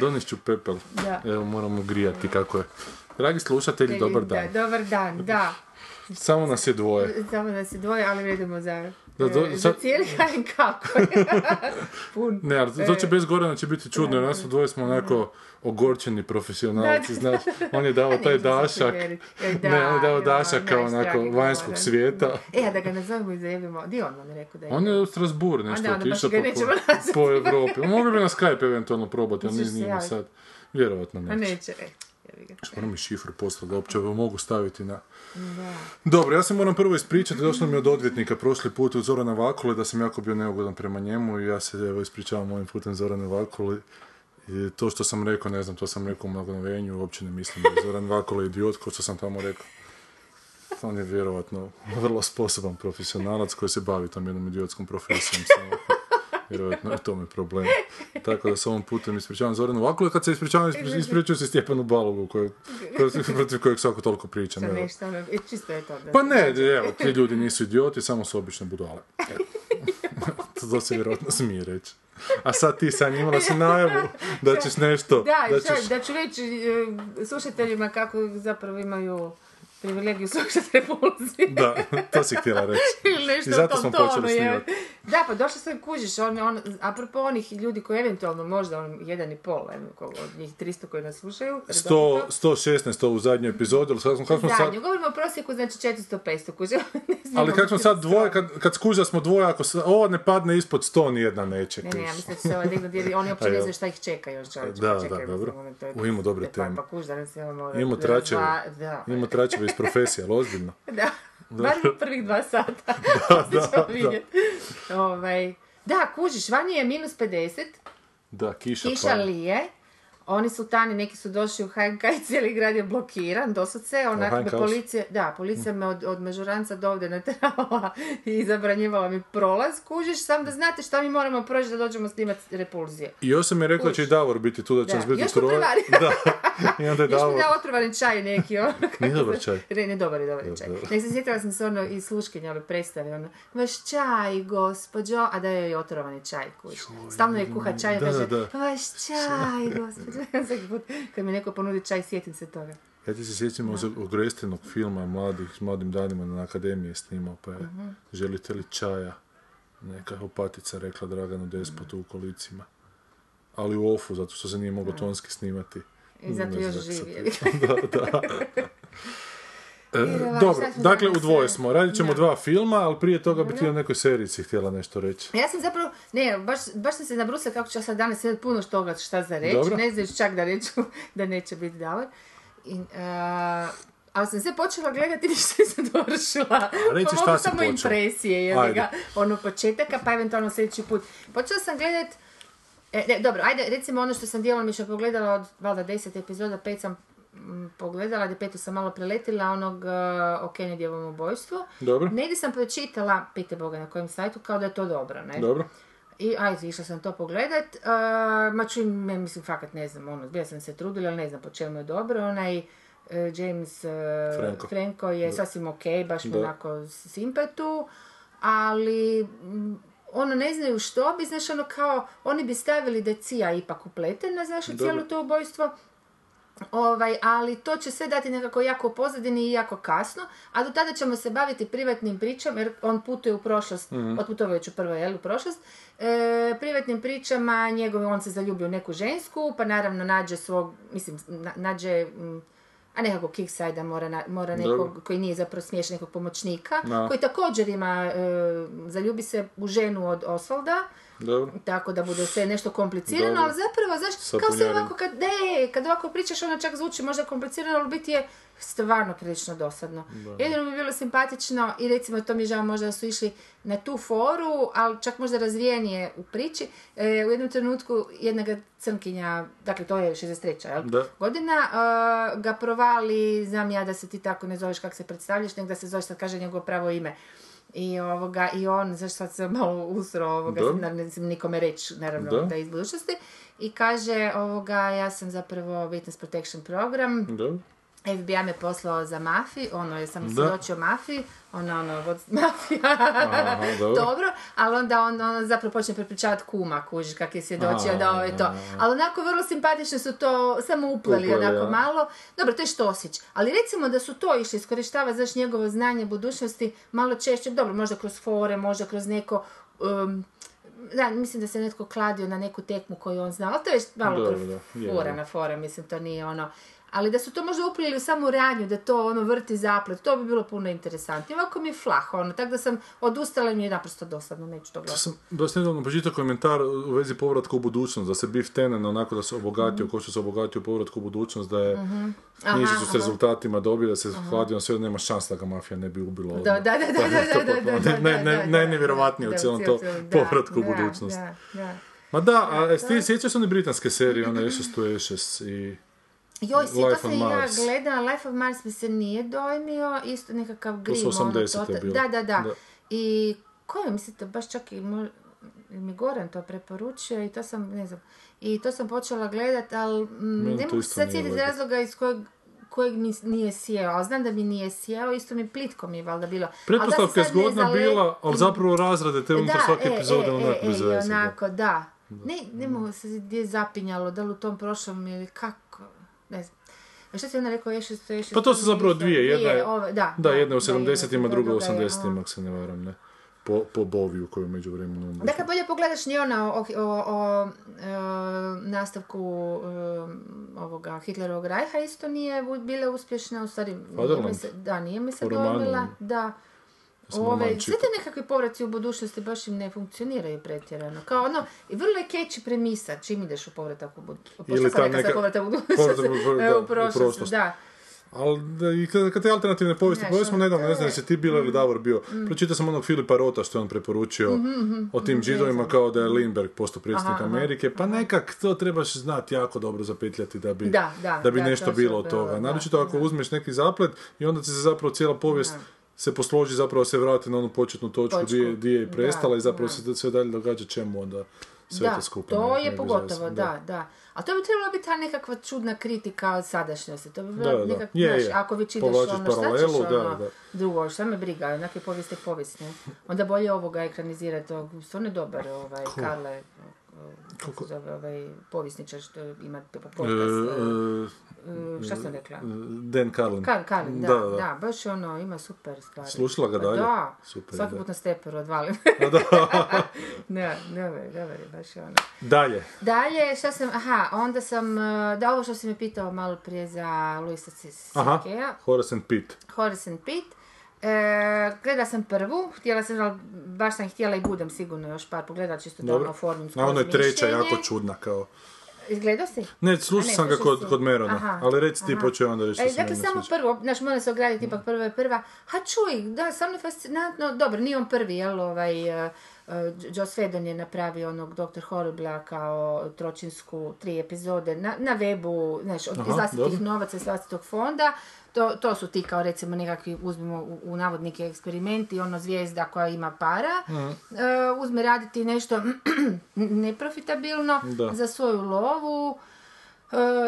Donest ću pepel. Da. Evo, moramo grijati kako je. Dragi slušatelji, dobar dan. Da, dobar dan, da. Samo nas je dvoje. Samo nas je dvoje, ali vedemo za, Da, do- e, za sad- cijeli HNK kako. Pun. Ne, ali to će E, bez Gorana će biti čudno, jer nas dvoje smo onako ogorčeni profesionalci, Da, znaš. On je dao taj dašak, povjerit. E, da, ne, on je dao dašak kao onako vanjskog Goran. svijeta. E, a da ga nazovemo i zajebimo. Di on je rekao da je? On je u Strasbourg nešto da, otišao po, po, po Evropi. Mogli bi na Skype eventualno probati, ali nije sad. Vjerovatno A neće. neće, e. ga. Moram mi šifru poslati, da uopće mogu staviti na... Dobro, ja se moram prvo ispričati, došlo mi od odvjetnika prošli put od Zorana Vakule da sam jako bio neugodan prema njemu i ja se evo ispričavam ovim putem Zorane Vakuli. I to što sam rekao, ne znam, to sam rekao u mlagonovenju, uopće ne mislim da je Zoran Vakula idiot, kao što sam tamo rekao. On je vjerovatno vrlo sposoban profesionalac koji se bavi tom jednom idiotskom profesijom. Samo. Vjerovatno je tome problem. Tako da se ovom putem ispričavam Zoranu Vakulu, kad se ispričavam, ispri- ispričavam se Stjepanu Balogu, koji, protiv, kojeg svako toliko pričam. Evo. nešto, ono, čisto je to. Da Pa ne, evo, ti ljudi nisu idioti, samo su obične budale. To se vjerojatno smije reći. A sad ti sam imala si najavu da ćeš nešto... Da, da da, ćeš... da ću reći e, slušateljima kako zapravo imaju privilegiju slušati repulzije. Da, to si htjela reći. Nešto I zato smo tonu, počeli snimati. Da, pa došla sam kužiš, on, on, apropo onih ljudi koji eventualno možda on, jedan i pol, od njih 300 koji nas slušaju. 100, redovito. 116 to u zadnjoj epizodi, ali kako smo, kako smo sad... Zadnju, govorimo o prosjeku, znači 400-500 kuže. Ali kako smo sad dvoje, kad, kad skuža smo dvoje, ako se, ovo ne padne ispod 100, nijedna neće. Ne, ne, ja mislim da će se ovaj dignut, jer oni uopće ne znaju šta ih čeka još čovječe. Da, da, dobro. ono, U, ima dobre pa- teme. Pa kuž, danas imamo... Imamo tračeve, Da, imamo tračeve iz profesije, ali ozbiljno. Da, bar prvih dva sata. Da, da, da. Ovaj, da, kužiš, vani je minus 50, Da, kiša, kiša pada. lije, oni sultani, neki su došli u HNK i cijeli grad je blokiran, doslovce, onak me policija, da, policija me od, od Mežuranca do ovdje naterala i zabranjivala mi prolaz, kužiš, sam da znate šta mi moramo proći da dođemo snimati repulzije. I još sam je rekla da će i Davor biti tu, da će nas biti još prevarili. Da, i onda je Još Davor... mi da otrovani čaj neki, ono. Nije dobar čaj. Ne, ne, dobar je, dobar je čaj. Nek se sjetila sam se ono iz sluškinja, ove predstave, ono, vaš čaj, gospođo, a da je i otrovani čaj, kuć. Stalno je kuha čaj, i kaže, vaš čaj, gospođo. Kad mi neko ponudi čaj, sjetim se toga. Ja ti se sjećam od Ogrestenog filma mladih, s mladim danima na akademiji je snimao, pa je Mhm. želite li čaja? Neka opatica rekla Draganu Despotu u kolicima. Ali u ofu, zato što se nije moglo tonski snimati. I zato još živi. da, da. E, dobro, dakle u dvoje e, smo. Radit ćemo da. dva filma, ali prije toga bi ti o nekoj serici htjela nešto reći. Ja sam zapravo, ne, baš, baš sam se nabrusila kako ću ja sad danas imati puno toga šta za reći. Dobro. Ne znaš čak da reću da neće biti Davor. I, a, ali sam sve počela gledati i ništa nisam dovršila. reci Pa šta si samo počela. impresije, Ajde. ga, ono početaka, pa eventualno sljedeći put. Počela sam gledat, e, ne, dobro, ajde, recimo ono što sam djelomično pogledala od, valjda, deset epizoda, pet sam pogledala, da petu sam malo preletila, onog uh, o Kennedyjevom ubojstvu. Dobro. Negdje sam pročitala, pite Boga na kojem sajtu, kao da je to dobro, ne? Dobro. I ajde, išla sam to pogledat. Uh, ma me, mislim, fakat ne znam, ono, bila sam se trudila, ali ne znam po čemu je dobro. Onaj uh, James Franco. Franco je sasvim ok, baš mi onako simpatu, ali ono ne znaju što bi, znaš, ono kao, oni bi stavili da Cija ipak upletena, znaš, u cijelo to ubojstvo. Ovaj, ali to će sve dati nekako jako pozadini i jako kasno, a do tada ćemo se baviti privatnim pričama, jer on putuje u prošlost, Mhm. otputovao je prvo, jel, u prošlost, e, privatnim pričama, njegov, on se zaljubi u neku žensku, pa naravno nađe svog, mislim, na- nađe, mm, a nekako kickside mora, na- mora nekog Dobro. koji nije zapravo smiješan, nekog pomoćnika, Da. koji također ima, e, zaljubi se u ženu od Osvalda, Dobro. tako da bude sve nešto komplicirano, Dobro. ali zapravo, znaš, Sa kao punjarim. ovako, kad, ne, kad ovako pričaš, ono čak zvuči možda komplicirano, ali biti je stvarno prilično dosadno. Jedino mi je bilo simpatično i recimo to mi je žao možda da su išli na tu foru, ali čak možda razvijenije u priči. E, u jednom trenutku jedna ga crnkinja, dakle to je 63. Jel? Da. godina, e, ga provali, znam ja da se ti tako ne zoveš kako se predstavljaš, nego da se zoveš sad kaže njegovo pravo ime. I, ovoga, I on, zašto sad se malo usro, ovoga, Da. ne, smijem nikome reći, naravno, Da. da iz budućnosti. I kaže, ovoga, ja sam zapravo Witness Protection Program, Dobro. FBI me poslao za mafiju, ono, je sam svjedočio mafiji, ona, ono, vod, mafija, Aha, dobro. dobro, ali onda on, on zapravo počne prepričavati kuma, kužiš, kak je svjedočio da ovo je to. Ali onako vrlo simpatično su to samo upleli, onako ja. malo. Dobro, to je Štosić. Ali recimo da su to išli iskorištavati, znaš, njegovo znanje budućnosti malo češće, dobro, možda kroz fore, možda kroz neko... um, da, mislim da se netko kladio na neku tekmu koju on zna, ali to je malo fora na fora, mislim, to nije ono... Ali da su to možda uprijeli samo u radnju, da to ono vrti zaplet, to bi bilo puno interesantnije. Ovako mi je flah, ono, tako da sam odustala i mi je naprosto dosadno, neću to gledati. sam dosta nedavno pročitao komentar u vezi povratka u budućnost, da se Biff Tenen onako da se obogatio, mm. ko što se obogatio u povratku u budućnost, da je mm-hmm. knjižicu s rezultatima dobio, da se mhm. hvadio, sve nema šansa da ga mafija ne bi ubila. Da, da, da, da, Najnevjerovatnije u cijelom to povratku u budućnost. Ma da, a ti sjećaš one britanske serije, one SS to SS i... Joj, to Life sam i ja gledala, Life of Mars mi se nije dojmio, isto nekakav grim, su ono, 80-te tota- bilo. Da, da, da, Da. I koje mislite, baš čak i mo- mi Goran to preporučio i to sam, ne znam, i to sam počela gledat, ali mm, Meni ne to mogu se sad sjetiti razloga iz kojeg kojeg mi nije sjeo, ali znam da mi nije sjeo, isto mi plitko mi je valjda bilo. Da Pretpostavka je zgodna zale- bila, ali zapravo razrade te unutar svake epizode onak e, bez e, da. onako, da. Ne, ne mogu se gdje je zapinjalo, da li u tom prošlom ili kako, ne znam. A što si onda rekao, još što još Pa to su zapravo dvije, jedna je, ove, da, da, jedna u da, jedna 70-ima, druga u druga je, 80-ima, ako se ne varam, ne. Po, po Boviju koju među vremenu. Dakle, bolje pogledaš ni ona o, o, o, e, nastavku e, ovoga Hitlerovog rajha isto nije bila uspješna, u stvari, nije mi se, da, nije mi se dojmila, da. Ove, roman sve te nekakve povraci u budućnosti baš im ne funkcioniraju pretjerano. Kao ono, i vrlo je keći premisa čim ideš u povratak u budućnosti. Ili ta neka- povratak u povratak budućnosti. u- prošlost, da. Ali i kad, te alternativne povijesti, Znaš, povijesti smo ono, nedavno, ne znam jesi ti bila ili Davor bio, pročitao sam onog Filipa Rota što je on preporučio o tim židovima kao da je Lindbergh postao predsjednik Amerike, pa nekak to trebaš znati jako dobro zapetljati da bi, Da, da, bi da, nešto bilo od bilo, toga. Naročito ako uzmeš neki zaplet i onda ti se zapravo cijela povijest se posloži, zapravo se vrati na onu početnu točku. Gdje, gdje je i Da, prestala i zapravo da. se sve dalje događa čemu onda sve da, to skupa. to je pogotovo, da, da. A to bi trebalo biti ta nekakva čudna kritika od sadašnjosti. To bi da. nekak, Je, znaš, je. ako već ideš Povlačiš ono, šta ćeš ono, drugo, šta me briga, onak je povijest je povijest, ne? Onda bolje ovoga ekranizirati, stvarno je dobar, ovaj, Karle, kako se zove, ovaj, povjesničar što ima podcast, E, e, šta sam rekla? e, Dan Carlin. Kar, Karlin, da, Da, da, da. baš ono, ima super stvari. Slušala ga Pa dalje? Da, Super, svaki da. put na steperu odvalim. ne, dobar, je, dobar je, baš je ono. Dalje. Dalje, šta sam, aha, onda sam, eh, da ovo što si me pitao malo prije za Luisa Aha, Sikea, Horace and Pitt. Horace and Pitt, e, gledala sam prvu, htjela sam, baš sam htjela i budem sigurno još par pogledat, čisto da Dobro. ono oformim A skroz ono je treća, jako čudna kao... Izgledao si? Ne, slušao sam ga kod, si. kod Merona, Aha, ali reci ti ja onda reći E, dakle, samo sviđa. prvo, znaš, mora se ograditi, ipak prva je prva. Ha, čuj, da, samo je fascinantno, dobro, nije on prvi, jel, ovaj, uh, Joss Fedon je napravio onog Dr. Horribla kao tročinsku tri epizode na, na webu, znaš, od, iz vlastitih novaca, iz vlastitog fonda. To, to su ti kao recimo nekakvi, uzmimo u, u navodnike eksperimenti, ono zvijezda koja ima para, e, uzme raditi nešto neprofitabilno Da. za svoju lovu,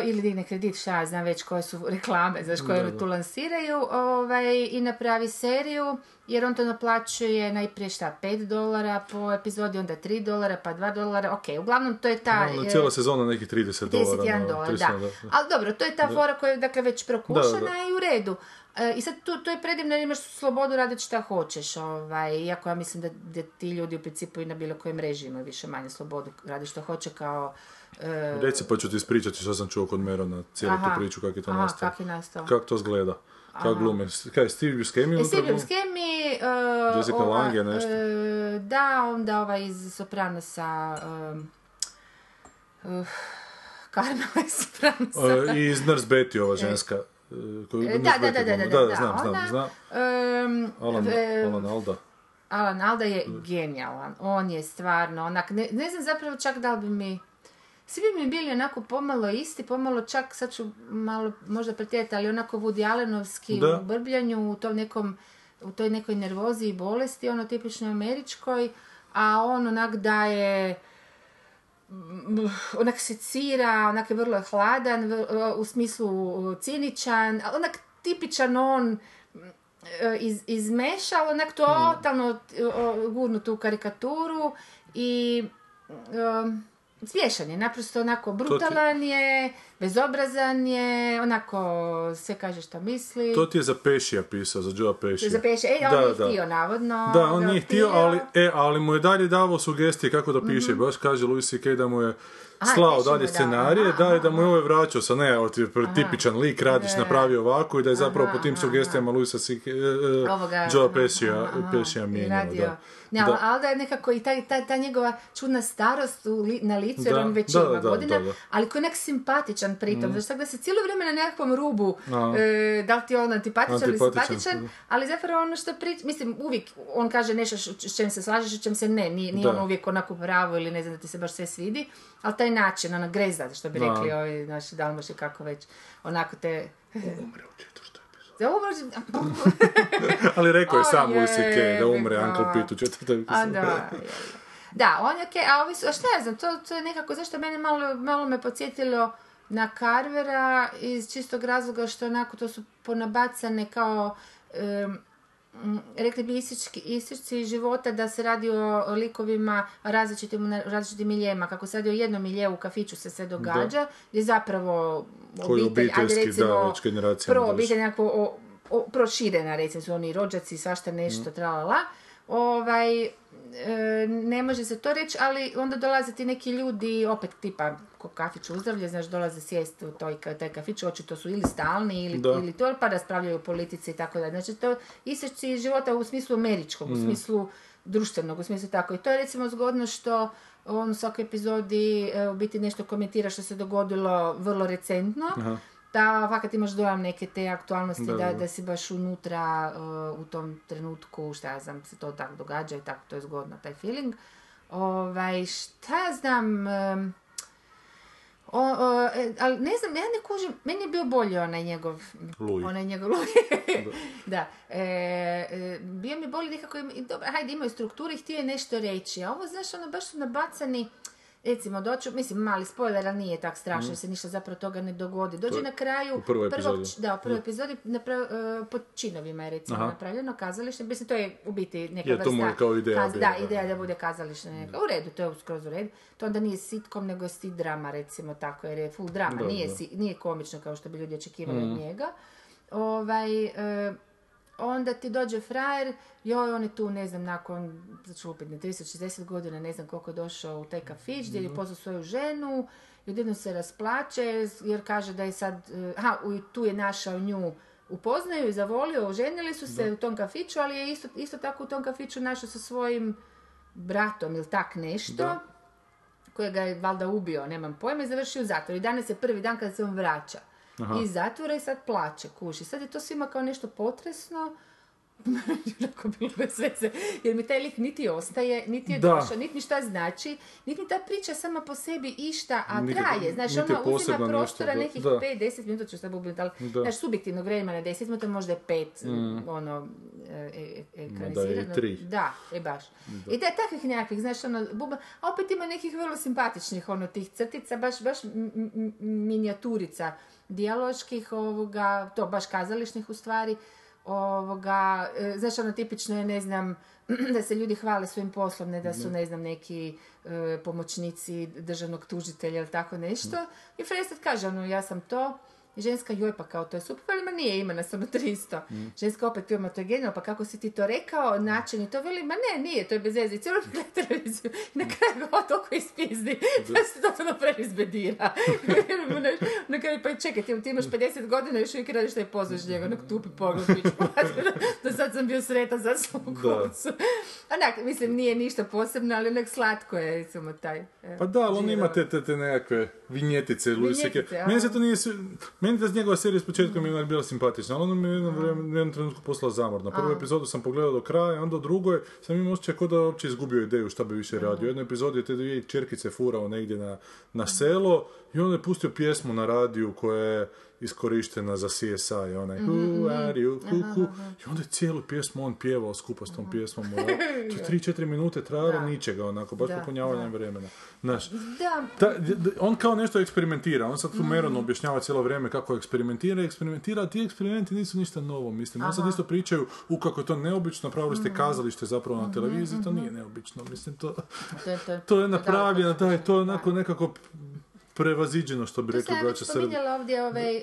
ili digne kredit, šta ja znam već koje su reklame, znaš, koje tu lansiraju, ovaj, i napravi seriju, jer on to naplaćuje najprije šta, 5 dolara po epizodi, onda 3 dolara, pa 2 dolara, ok, uglavnom to je ta... E, cijela sezona neki 30 dolara. 31 ono, dolar, 30 da. Ali dobro, to je ta fora koja je dakle već prokušana Da, da, da. i u redu. E, I sad tu, to je predivno jer imaš slobodu raditi šta hoćeš, ovaj, iako ja mislim da, da ti ljudi u principu i na bilo kojoj mreži imaju više manje slobodu raditi što hoće kao... e, Reci pa ću ti ispričati što sam čuo kod Merona, cijelu Aha. tu priču, kako je to Aha, nastalo. kak je nastalo. Kako to zgleda? Kako glume? Kaj, je Steve Buscemi E, Steve? Buscemi, e, Jessica ova, Lange, nešto? e, da, onda ovaj iz Sopranosa, um, uh, Carmela iz Sopranosa. E, I iz Nurse Betty, ova ženska. e, koju E, da, da, da, da, da, da, da, znam, znam, ona, znam. em, Alan, e, Alan Alda. Alan Alda je genijalan. On je stvarno onak, ne, ne znam zapravo čak da li bi mi... Svi bi mi bili onako pomalo isti, pomalo čak, sad ću malo možda pretjerati, ali onako Woody Allenovski Da. u brbljanju, u tom nekom, u toj nekoj nervozi i bolesti, ono tipično američkoj, a on onak daje mm, onak secira, onak je vrlo hladan, u smislu ciničan, onak tipičan on mm, iz, izmeša, ali onak totalno o, gurnu tu karikaturu i um, smiješan je, naprosto onako brutalan je, bezobrazan je, onako sve kaže što misli. To ti je za Pešija pisao, za Joe Pešija. Za Peša, e, on Da, nije da. htio, navodno. Da, on nije htio, ali, e, ali mu je dalje davao sugestije kako da piše. Baš kaže Louis C.K. da mu je slao dalje je scenarije, da, i da mu je ovaj vraćao sa ne, ti je tipičan lik, radiš, napravi ovako i da je zapravo po tim sugestijama Louisa C.K. e, e, Joe Pešija, Pešija mijenjao, da. Ne, ali Da. Je nekako i ta, ta, ta njegova čudna starost u li- na licu, jer Da, on već da, ima da, godina, da, da. ali koji je nek simpatičan pritom, znači tako da se cijelo vrijeme na nekakvom rubu, A. e, da li ti je on antipatičan ili Antipatičan, simpatičan, ali zapravo ono što priča, mislim, uvijek on kaže nešto s čem se slažeš, s čem se ne, nije, nije on uvijek onako pravo ili ne znam da ti se baš sve svidi, ali taj način, ona grezda, što bi Da. rekli ovi naši dalmaši, kako već, onako te... Umre u četvrtoj. Da umre- Ali rekao je sam Louis da umre. Uncle Pete u četvrtoj A da, da, on je okej, a ovi su, a šta ja znam, to, to je nekako, zašto mene malo, malo me podsjetilo na Carvera iz čistog razloga što onako to su ponabacane kao, em, m, rekli bi isički, isičci života da se radi o, likovima različitim, različitim miljema, kako se radi o jednom miljevu u kafiću se sve događa, gdje zapravo Koji obitelj, ajde recimo, da, prvo obitelj nekako o, o, proširena, recimo su oni rođaci, svašta nešto, tralala. Ovaj, ne može se to reći, ali onda dolaze ti neki ljudi, opet tipa ko kafić uzdravlje, znaš, dolaze sjesti u toj, taj kafić, očito su ili stalni ili, Da. ili to, pa raspravljaju o politici i tako dalje. Znači, to isječci iz života u smislu američkog, u smislu društvenog, u smislu tako. I to je recimo zgodno što on u svakoj epizodi e, u biti nešto komentira što se dogodilo vrlo recentno. Da, fakat imaš dojam neke te aktualnosti da, Da, da, si baš unutra e, u tom trenutku, šta ja znam, se to tako događa i tako, to je zgodno, taj feeling. Ovaj, šta ja znam, em, o, o, e, ali ne znam, ja ne kužim, meni je bio bolji onaj njegov, Louis. onaj njegov da, e, e, bio mi bolji nekako, im- i dobro, hajde imaju strukturu i htio je nešto reći, a ovo, znaš, ono, baš su nabacani, recimo, doću, mislim, mali spoiler, ali nije tak strašno, jer se ništa zapravo toga ne dogodi. Dođe Mm. na kraju u prvoj prvog, epizodi. da, u prvoj epizodi napra- e, pod činovima je recimo Aha. napravljeno kazalište, mislim, to je u biti neka Je, vrsta... to mu je kao ideja kaz- da, ideja da bude kazalište neka. U redu, to je skroz u redu. To onda nije sitkom, nego je sit drama, recimo tako, jer je full drama, Da, nije, da. Mm. si- nije komično kao što bi ljudi očekivali od njega. Ovaj, e, onda ti dođe frajer, joj, on je tu, ne znam, nakon, ću upit, 30-60 godina, ne znam koliko je došao u taj kafić, gdje Mhm. je pozvao svoju ženu, i odjednom se rasplače, jer kaže da je sad, e, aha, tu je našao nju, upoznaju i zavolio, oženili su se u tom kafiću, ali je isto, isto tako u tom kafiću našao sa svojim bratom ili tak nešto, Da. kojega je valjda ubio, nemam pojma, i završio u zatvoru. I danas je prvi dan kada se on vraća. Iz zatvora i sad plaće, kuši. Sad je to svima kao nešto potresno, onako bilo bez veze, jer mi taj lik niti ostaje, niti je Da. došao, niti mi šta znači, niti ta priča sama po sebi išta, a Niti- traje, znaš, je ona uzima nešto, prostora da. nekih Da. 5-10 minuta, ću sad ubiti, ali, Da. znaš, subjektivnog vremena 10 minuta, možda je 5, ono, e, e, da je i ekranizirano. tri. Da, e baš. I da je takvih nekakvih, znaš, ono, buba, a opet ima nekih vrlo simpatičnih, ono, tih crtica, baš, baš m- m- minijaturica dijaloških, ovoga, to baš kazališnih u stvari, ovoga, e, znaš, ono, tipično je, ne znam, da se ljudi hvale svojim poslom, ne da su, ne znam, neki e, pomoćnici državnog tužitelja ili tako nešto. I Frestet kaže, ono, ja sam to, i ženska, joj pa kao to je super, veli, ma nije, ima nas ono 300. Ženska opet, joj ma to je genijalno, pa kako si ti to rekao, način i to, veli, ma ne, nije, to je bez veze, i cijelo gleda televiziju, i na kraju ga toliko ispizdi, da se totalno preizbedira. na kraju, pa čekaj, ti, ti imaš 50 godina, još uvijek radiš taj pozdraš njega, onak tupi pogled, do sad sam bio sretan za svom kucu. Onak, mislim, nije ništa posebno, ali onak slatko je, recimo, taj. e, Pa da, ali on ima te, te, te nekakve vinjetice, Meni se to nije... Meni ta njegova serija s početka mi je bila simpatična, ali ona mi je jednom, u jednom trenutku poslala zamorno. Prvu epizodu sam pogledao do kraja, onda u drugoj sam imao osjećaj kao da je uopće izgubio ideju šta bi više radio. U jednoj epizodi je te dvije čerkice furao negdje na, na selo i onda je pustio pjesmu na radiju koja je iskorištena za CSI, onaj Who are you, who, who? I onda je cijelu pjesmu on pjevao skupa s tom pjesmom. To je 3-4 minute trajalo ničega, onako, baš popunjavanje vremena. Znaš, Da, on kao nešto eksperimentira, on sad tu Meronu objašnjava cijelo vrijeme kako eksperimentira, eksperimentira, a ti eksperimenti nisu ništa novo, mislim. On sad isto pričaju u kako je to neobično, napravili ste kazalište zapravo na televiziji, to nije neobično, mislim, to, to je to. to je napravljeno, daleko da, je to je onako nekako prevaziđeno, što bi To rekli sam ja braća Srbi. spominjala ovdje ovaj uh,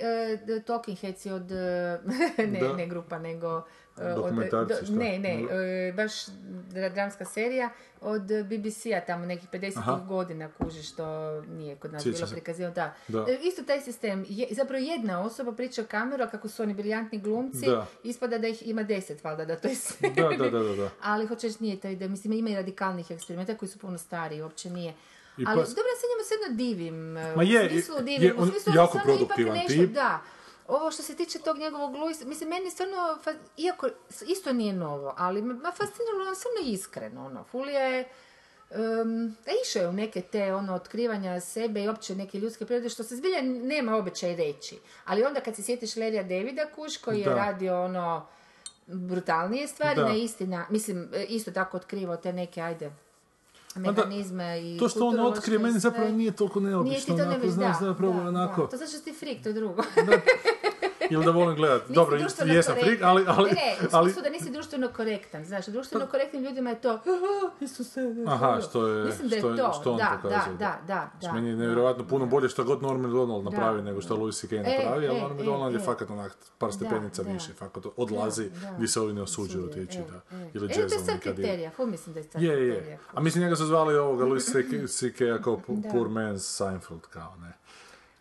Talking Heads od, eh, ne, Da. ne grupa, nego... od- Dokumentarci, do- šta? Ne, ne, Da. eh, baš dra- dramska serija od BBC-a tamo nekih 50 Aha. godina kuži što nije kod nas bilo prikazivano. Da. Da. E, Isto taj sistem, je, zapravo jedna osoba priča u kameru, a kako su oni briljantni glumci, Da. ispada da ih ima deset, valjda, da to je. Da, da, da, da, da. Ali hoćeš nije to ide, mislim ima i radikalnih eksperimenta koji su puno stariji, uopće nije. I Ali dobro, ja se njemu sve jedno divim. Ma je, u smislu je, divim, u on smislu jako samo ipak produktivan nešto, tip. Da. Ovo što se tiče tog njegovog Luisa, mislim, meni stvarno, iako isto nije novo, ali me ma fasciniralo on stvarno iskreno, ono, Fulija je, um, da išao je u neke te ono otkrivanja sebe i opće neke ljudske prirode što se zbilja nema običaj reći. Ali onda kad se sjetiš Lerija Davida Kuš koji je Da. radio ono brutalnije stvari Da. na istina, mislim e, isto tako otkrivao te neke ajde mehanizme i To što on otkrije, meni zapravo nije toliko Nije ti neobično, to nebi- znaš, da, zapravo onako... To znači što si frik, to je drugo. Ili da volim gledat. Nisi Dobro, jesam frik, ali... ali, Ne, ne, ali da nisi društveno korektan. Znaš, društveno korektnim ljudima je to "Aha, Isuse, Aha, ono." što je, Mislim da je što, to, što on da, pokazuje. da, da, da, Meni je da. nevjerojatno puno bolje što god Norman Donald napravi Da. nego što Louis C.K. E, napravi, ali e, Norman e, Donald je fakat onak par stepenica da. više, fakat odlazi Da, da. gdje se ovi ne osuđuju otići, e, da. Ili E, to je jazzom nikad kriterija, fu mislim da je sad Je, je. A mislim njega su zvali ovoga Louis C.K. Kao Da. poor man's Seinfeld, kao ne.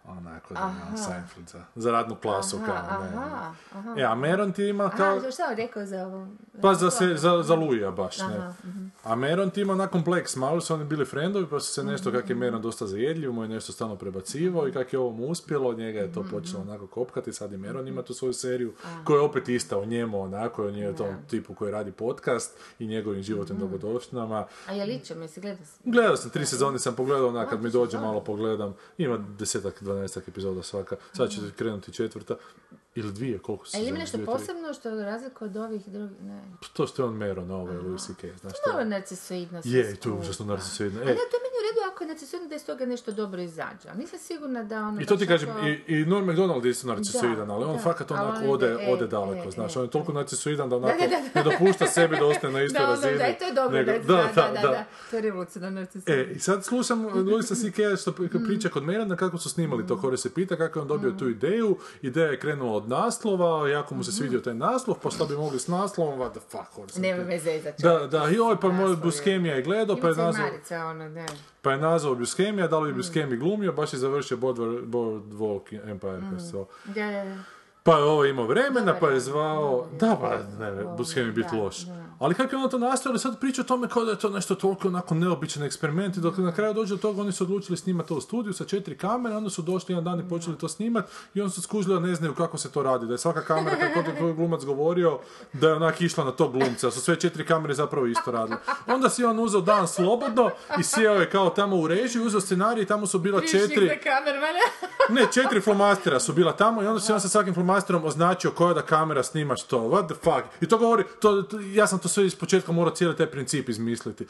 Onako da je Seinfeld za, za radnu klasu, Aha, kao ne. aha, aha. E, a Meron ti ima kao... Aha, šta on rekao za ovo? Pa za, se, za, za Luija baš, ne. Aha, mhm. A Meron ti ima onako kompleks, malo su oni bili frendovi, pa su se nešto, kak Mhm. je Meron dosta zajedljiv, mu je nešto stalno prebacivao i kak je ovo mu uspjelo, njega je to počelo onako kopkati, sad i Meron ima tu svoju seriju, koja je opet ista o njemu, onako, o njemu tom tipu koji radi podcast i njegovim životnim dogodovštinama. A je liče, mi si gledao sam. Gledao sam, tri sezone sam pogledao, onak kad mi dođe malo pogledam, ima desetak, dvanaestak epizoda svaka, sad će krenuti četvrta, ili dvije, koliko se ili ima nešto posebno što je razliku od ovih drugih, ne. To što je on Meron, ovo je Louis C.K., znaš To to je je... narcisoidno sve Je, i to je užasno narcisoidno. A E, to je meni u redu ako je narcisoidno da iz toga nešto dobro izađe. Ali nisam sigurna da ono... I to ti kažem, i, i Norm MacDonald je isto narcisoidan, Da, ali on da. fakat onako on ode, e, ode daleko, e, znaš, e, on je toliko e. narcisoidan da onako da, da. ne dopušta sebi da ostane na istoj Da, razini. da, to je dobro, nego- da, da, da, da, da, to je revolucionarno narcisoidno. E, i sad slušam Luisa C.K. što Mm. priča kod Merana kako su snimali to, Kore se pita kako je on dobio tu ideju, ideja je krenula od naslova, jako mu se svidio taj naslov, pa šta bi mogli s naslovom, what the fuck, Mm-hmm. Me zezat. Da, da, i oj, pa moj. Buskemija je gledao, pa je se nazvao, Marica, ono, ne. Pa je nazvao Buskemija, da li Mm. bi Buskemi glumio, baš je završio Boardwalk Empire, Mm. da. Pa je ovo imao vremena, pa je zvao... Da, pa ne, je, biti loš. da. Ali kako je ono to nastavili, sad priča o tome kao da je to nešto toliko onako neobičan eksperiment i dok na kraju dođe do toga oni su odlučili snimati to u studiju sa četiri kamere, onda su došli jedan dan i počeli to snimati i onda su skužili da ne znaju kako se to radi, da je svaka kamera, kako je glumac govorio, da je onak išla na tog glumca, da su sve četiri kamere zapravo isto radile. Onda si on uzeo dan slobodno i sjeo je kao tamo u režiji, uzeo scenarij i tamo su bila četiri... Ne, četiri flomastera su bila tamo i onda se on sa svakim flomasterom označio koja da kamera snima što, what the fuck. I to govori, to, to- ja sam to sve iz početka morao cijeli taj princip izmisliti.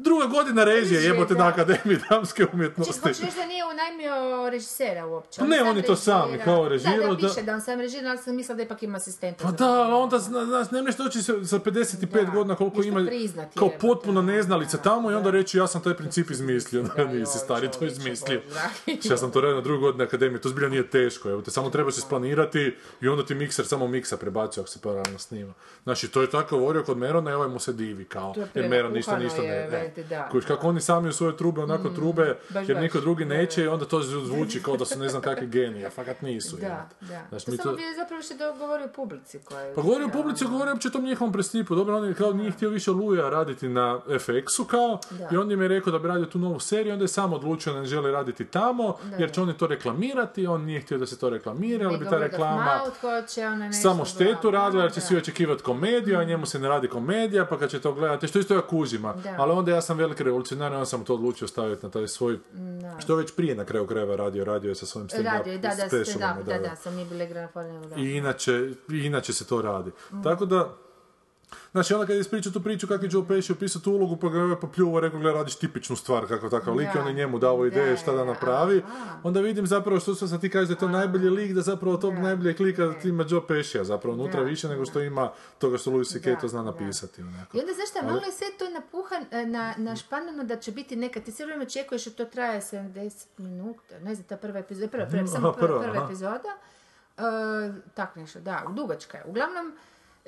Druga godina režije, jebote, da. na Akademiji dramske Znači, umjetnosti. hoćeš reći da nije unajmio režisera uopće? Pa ne, on je to sam režira. kao režirao, Da, da. piše da on sam režirao, ali sam mislila da ipak ima asistenta. Pa za da, ali onda, zna- znaš, ne možeš doći sa, sa 55 Da, godina koliko nešto ima, priznati, kao potpuno neznalice Da, tamo i onda da. reći ja sam taj princip izmislio. Da, nisi stari, to izmislio. Dragi. Ja sam to radio na drugoj godini akademije, to zbilja nije teško, evo te, samo trebaš isplanirati i onda ti mikser samo miksa prebacuje ako se paralelno snima. Znači, to je tako govorio kod Merona i ovaj mu se divi kao, To je jer Meron ništa ništa ne... je, ne. da, kako da. oni sami u svoje trube onako trube, baš, jer baš. niko drugi Da, neće da. i onda to zvuči kao da su ne znam kakvi geniji, a fakat nisu. Da, da. Znaš, to mi samo to- bi zapravo što da govori o publici koja je... pa govori o da, publici, ono, govori opće o tom njihovom prestipu. Dobro, on je kao nije htio više Luja raditi na FX-u kao, Da. i on im je rekao da bi radio tu novu seriju, onda je sam odlučio da ne želi raditi tamo, jer će oni to reklamirati, on nije htio da se to reklamira, ali bi ta reklama samo štetu radila, jer će da. svi očekivati komediju, a njemu se ne radi komedija, pa kad će to gledati, što isto ja kužima. Da. Ali onda ja sam veliki revolucionar onda sam to odlučio staviti na taj svoj, što je već prije na kraju krajeva radio, radio je sa svojim stand-up Radio, da, da, stand-up, da, da, sam nije Fornelu, da. i inače, i inače se to radi. Mm. Tako da, Znači, onda kad je ispričao tu priču kako je Joe Pesci opisao tu ulogu, pa ga je ovaj popljuvo, rekao, gle, radiš tipičnu stvar, kako takav lik, on je njemu dao ideje šta da napravi. Onda vidim zapravo što sad ti kažeš da je to najbolji lik, da zapravo tog najboljeg lika da ti ima Joe Pesci, zapravo unutra više nego što ima toga što Louis C.K. To zna napisati. Onako. I onda, znaš šta, malo je sve to napuhan, e, na, našpanano da će biti neka, ti sve vrijeme očekuješ da to traje 70 minuta, ne znam, ta prva epizoda, prva, prva, prva, prva, prva epizoda, e, tak nešto, da, dugačka je. Uglavnom,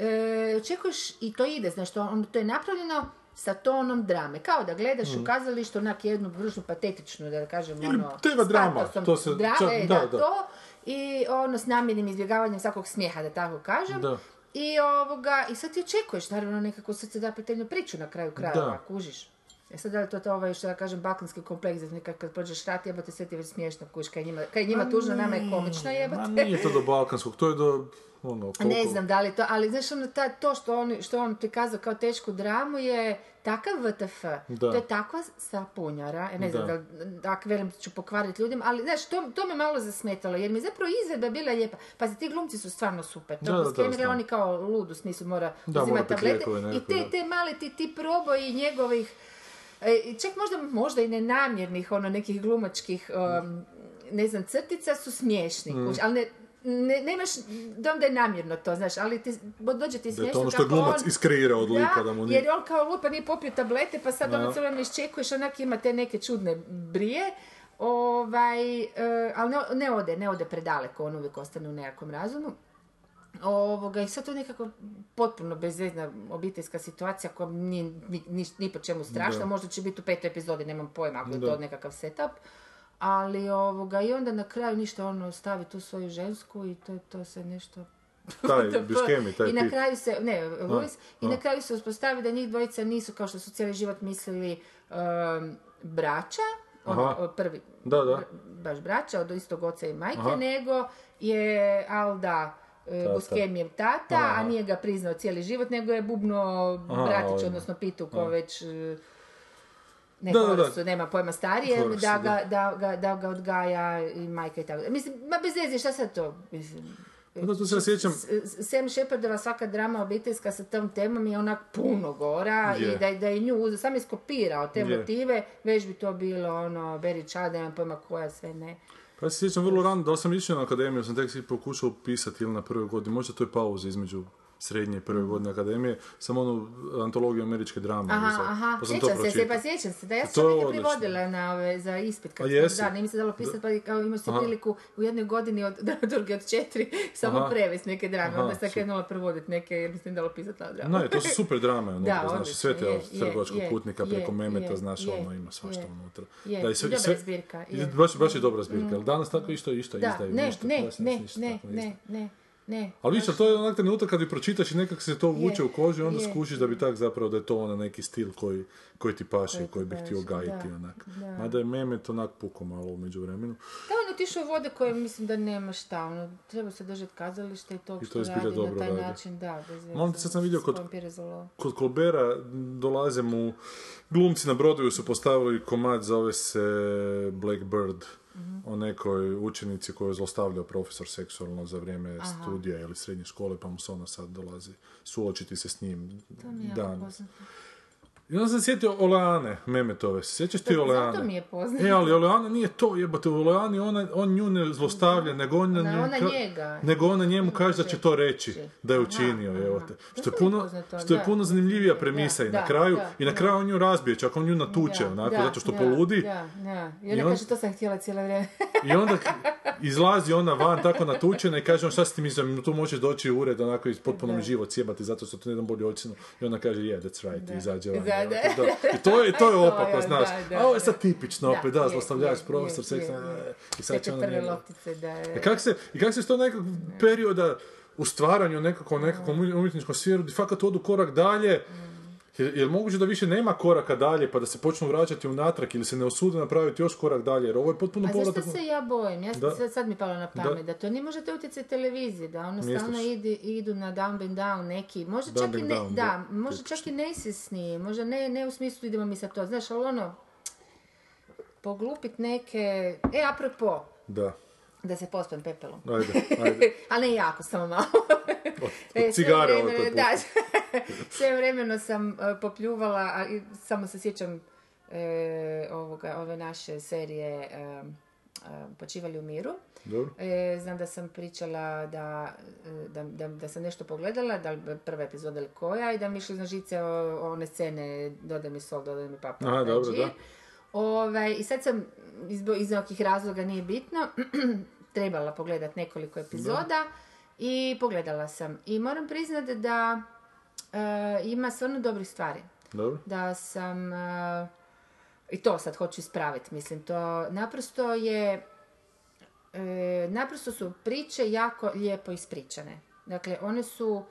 e, očekuješ i to ide, znaš, to, onda to je napravljeno sa tonom drame, kao da gledaš u kazalištu onak jednu vrstu patetičnu, da kažem, Mm. Ili ono, TV s drama, to se drame, čak- da, da, da. to, i ono s namjernim izbjegavanjem svakog smijeha, da tako kažem. Da. I ovoga, i sad ti očekuješ naravno nekako srcedrapateljnu priču na kraju krajeva, kužiš. E sad da li to to ovaj, što ja kažem, balkanski kompleks, da nekako kad prođeš rat, jebote, sve ti već smiješno, kužiš, kaj je njima, kaj je njima tužno, nama je komično, Ma jebote. nije to do balkanskog, to je do, ono, Ne koliko- znam da li to, ali znaš ono, ta, to što on, što on prikazao kao tešku dramu je takav VTF, Da. to je takva sapunjara, ja ne znam Da. da, ako velim ću pokvariti ljudima, ali znaš, to, to me malo zasmetalo, jer mi je zapravo izvedba bila lijepa. Pazi, ti glumci su stvarno super, Da, da, to da, da, znam. oni kao lud u smislu mora Da, uzimati tablete i te, da. te male ti, ti proboji njegovih, e, čak možda, možda i nenamjernih, ono, nekih glumačkih, um, ne znam, crtica su smiješni, Mm. ali ne, ne, nemaš dom da je namjerno to, znaš, ali ti, dođe ti Da je smiješno to ono što je kako glumac on- iskreira od lika, da mu nije... jer on kao lupa nije popio tablete, pa sad ono cijelo vrijeme iščekuješ, onak ima te neke čudne brije, ovaj, e, ali ne, ne ode, ne ode predaleko, on uvijek ostane u nekakvom razumu. Ovoga, I sad to je nekako potpuno bezvezna obiteljska situacija koja nije ni, ni, ni po čemu strašna, Da. možda će biti u petoj epizodi, nemam pojma ako je Da. to nekakav setup. Ali ovoga, i onda na kraju ništa ono stavi tu svoju žensku i to, to se nešto Taj Buscemi, taj i na kraju se, ne, Luis, i a. na kraju se uspostavi da njih dvojica nisu kao što su cijeli život mislili um, braća, ono, prvi, Da, da. br- baš braća od istog oca i majke, Aha. nego je Alda e, Tata. Buskemijev tata, a Aha. nije ga priznao cijeli život, nego je bubno bratić, ovima. odnosno Pitu, ko već e, ne Da, da, da. Nema pojma starije, Horsu, da, ga, da, ga, da ga odgaja i majka i tako. Mislim, ma bez veze, šta sad to? Mislim, Pa da, to se ja sjećam- Sam Shepardova svaka drama obiteljska sa tom temom je onak puno gora Je. i da, da je nju uzeo, sam je skopirao te Je. motive, već bi to bilo ono, Beri Čada, nemam pojma koja sve ne. Pa ja se sjećam vrlo rano, da sam išao na akademiju, sam tek si pokušao pisati ili na prvoj godini, možda to je pauza između srednje i prve godine akademije, sam onu antologiju američke drame. Aha, aha, pa sam sjećam se, se, pa sjećam se, da ja To sam neke privodila na ove, za ispit kad A jesi? da, nije mi se dalo pisati, pa kao si Aha. priliku u jednoj godini od drugih od četiri samo Aha. prevesti neke drame, Aha, onda sam krenula prevoditi neke, jer mi se dalo pisati na dramu. Ne, to su super drame unutra, Da, znaš, sve te od trgovačkog putnika preko memeta, znaš, ono ima svašta unutra. je. Da, I dobra je zbirka. Baš, baš je dobra zbirka, ali danas tako isto, isto Da, izdaju, ne, ništa, ne, ne, ne, ne ne, ne. Ali ali to je onak trenutak kad bi pročitaš i nekak se to vuče u koži, onda je. skušiš da bi tak zapravo da je to ono neki stil koji, koji ti paše i Koji koji bi htio gajiti da, onak. da. Mada je memet onak puko malo u međuvremenu. Da, on otišao vode koje mislim da nema šta, ono, treba se držati kazalište i tog I to što radi na dobro taj radi. način, da, bez veze. Te, sad sam vidio kod-. Kod Kolbera dolaze mu, glumci na Broadwayu su postavili komad, zove se Blackbird, Mhm. o nekoj učenici koju je zlostavljao profesor seksualno za vrijeme studija ili srednje škole, pa mu se ona sad dolazi suočiti se s njim To mi je dan. I onda sam sjetio Oleane, Memetove. Se Sjećaš ti Zato Oleane? mi je poznato. E, ali Oleana nije to, jebate, u Oleani ona, on nju ne zlostavlja, nego on, Ona- nju ona ka- njega. nego ona njemu kaže da će to reći, da je učinio, aha. evo te. To Što je puno, što je puno zanimljivija Da, premisa i da, na kraju, da, i na kraju on nju razbije, čak on nju natuče, Da, onako, da, zato što da, poludi. Da, da. I I ona on- kaže, to sam htjela cijelo vrijeme. I onda izlazi ona van tako natučena i kaže on šta si ti mislim, tu možeš doći u ured onako i potpuno mi život sjebati zato što tu ne dam bolju ocjenu. I ona kaže yeah that's right i izađe van. Da. I to je, to je To je, opako, znaš. A ovo je sad tipično opet, da, zlostavljač, profesor, je. i sad će Sve te ona prve njega- loptice da je... E kak se, i kak se to nekog perioda u stvaranju nekakvom, nekakvom umjetničkom svijeru, di fakat odu korak dalje, je, je li moguće da više nema koraka dalje, pa da se počnu vraćati unatrag ili se ne osude napraviti još korak dalje, jer ovo je potpuno A zašto se ja bojim? Ja Da. sad, sad mi palo na pamet da. to ne možete utjecati televizije, da ono stalno ide, idu na down and down neki, možda čak i ne, down, da, da, možda čak i nesvjesni, možda ne, ne u smislu idemo mi sad to, znaš, ali ono, poglupit neke, e, apropo, Da, da se pospem pepelom. ajde, ajde. Ali ne jako, samo malo. Od, E, od sve cigare ovo vremeno- da, sve vremeno sam e, popljuvala, a samo se sjećam e, ovoga, ove naše serije e, e, Počivali u miru. Dobro. E, znam da sam pričala da, e, da, da, da sam nešto pogledala, da prva epizoda ili koja, i da mi je išlo na žice o, o one scene dodaj mi sol, dodaj mi paprika. Aha, dobro, da. Ovaj, I sad sam, iz, iz nekih razloga nije bitno, trebala pogledat nekoliko epizoda i pogledala sam. I moram priznati da e, ima stvarno dobrih stvari. Dobro. Da sam, e, i to sad hoću ispraviti, mislim, to naprosto je, e, naprosto su priče jako lijepo ispričane. Dakle, one su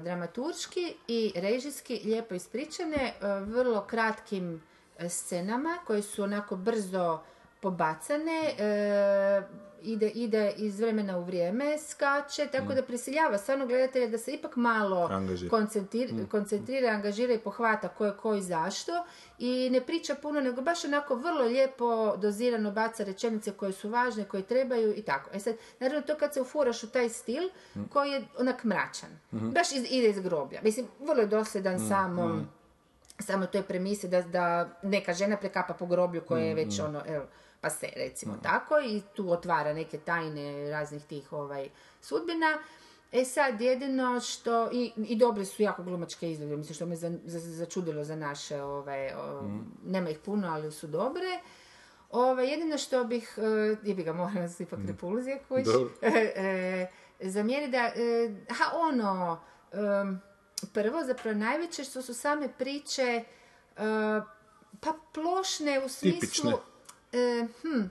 dramaturški i režijski lijepo ispričane, vrlo kratkim scenama koje su onako brzo pobacane, e, ide, ide iz vremena u vrijeme, skače, tako da prisiljava stvarno gledatelja da se ipak malo koncentrira, koncentrira, angažira i pohvata ko je ko i zašto i ne priča puno, nego baš onako vrlo lijepo dozirano baca rečenice koje su važne, koje trebaju i tako. E sad, naravno to kad se ufuraš u taj stil koji je onak mračan, baš iz, ide iz groblja. Mislim, vrlo je dosljedan samom samo toj premisi da, da neka žena prekapa po groblju koje je već ono, evo, pa se recimo tako i tu otvara neke tajne raznih tih ovaj, sudbina. E sad, jedino što, i, i dobre su jako glumačke izglede, mislim što me za, za- začudilo za naše, ovaj, o, nema ih puno, ali su dobre. Ove, jedino što bih, e, je bi ga morala se ipak repulzije kuć, Dobro. e, zamjeri da, e, ha ono, prvo zapravo najveće što su same priče, e, pa plošne u smislu, Tipične. e, hm,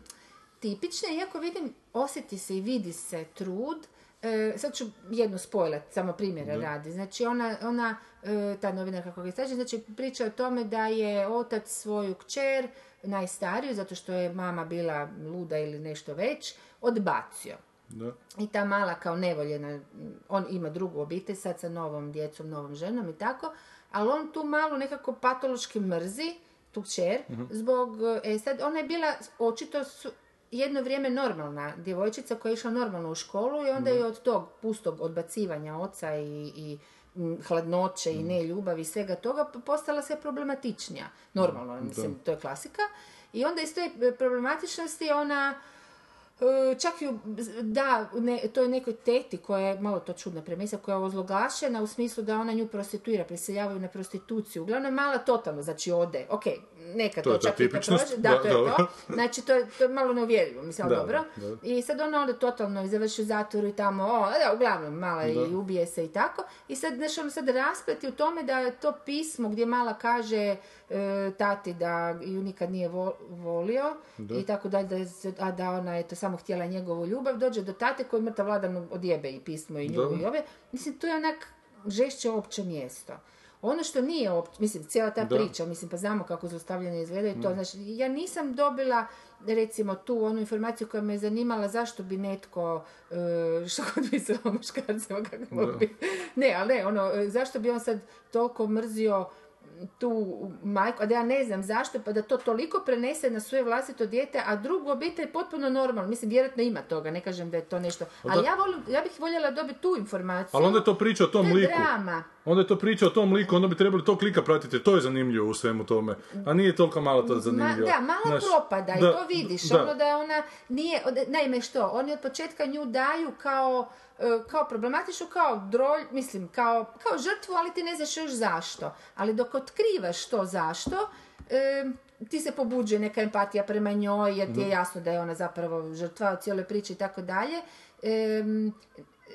tipične, iako vidim, osjeti se i vidi se trud, E, sad ću jednu spojlat, samo primjera radi. Znači ona, ona e, ta novinarka kako ga istraži, znači priča o tome da je otac svoju kćer, najstariju, zato što je mama bila luda ili nešto već, odbacio. Da. I ta mala kao nevoljena, on ima drugu obitelj sad sa novom djecom, novom ženom i tako, ali on tu malu nekako patološki mrzi, tu kćer, zbog, e sad, ona je bila očito su, jedno vrijeme normalna djevojčica koja je išla normalno u školu i onda je od tog pustog odbacivanja oca i, i hladnoće i neljubavi i svega toga postala sve problematičnija. Normalno, mislim, to je klasika. I onda iz te problematičnosti ona čak ju da ne, to je nekoj teti koja je malo to čudna premisa koja je ozloglašena u smislu da ona nju prostituira, prisiljavaju na prostituciju. Uglavnom mala totalno, znači ode. Ok, neka To to, čak i prođe. da, Da, to je dobro. to. Znači to je, to je malo neuvjerljivo, mislim, Da, dobro. da. I sad ona ode totalno završi u zatvoru i tamo, o, da, uglavnom mala i ubije se i tako. I sad, znaš, ono sad raspleti u tome da je to pismo gdje mala kaže e, tati da ju nikad nije vo- volio i tako dalje, da, a da ona je to samo htjela njegovu ljubav, dođe do tate koji mrtav vladan odjebe i pismo i nju i ove. Mislim, to je onak žešće opće mjesto. Ono što nije opće, mislim, cijela ta Da. Priča, mislim, pa znamo kako zlostavljanje izgleda i to, znači, ja nisam dobila, recimo, tu onu informaciju koja me je zanimala zašto bi netko, e, što god mislila o muškarcima, kako mogu biti. Ne, ali ne, ono, e, zašto bi on sad toliko mrzio tu majku, a da ja ne znam zašto, pa da to toliko prenese na svoje vlastito dijete, a drugu obitelj potpuno normalno. Mislim, vjerojatno ima toga, ne kažem da je to nešto. Ali da- ja, volim, ja bih voljela dobiti tu informaciju. Ali onda je to priča o tom To je liku. drama. Onda je to priča o tom liku, onda bi trebali tog lika pratiti, to je zanimljivo u svemu tome. A nije toliko malo to Ma, zanimljivo. da, malo Znaš, propada i da, to vidiš, da. ono da ona nije, naime što, oni od početka nju daju kao, e, kao problematičnu, kao drolj, mislim, kao, kao žrtvu, ali ti ne znaš još zašto. Ali dok otkrivaš to zašto, e, ti se pobuđuje neka empatija prema njoj, jer ti je jasno da je ona zapravo žrtva u cijeloj priči i tako dalje.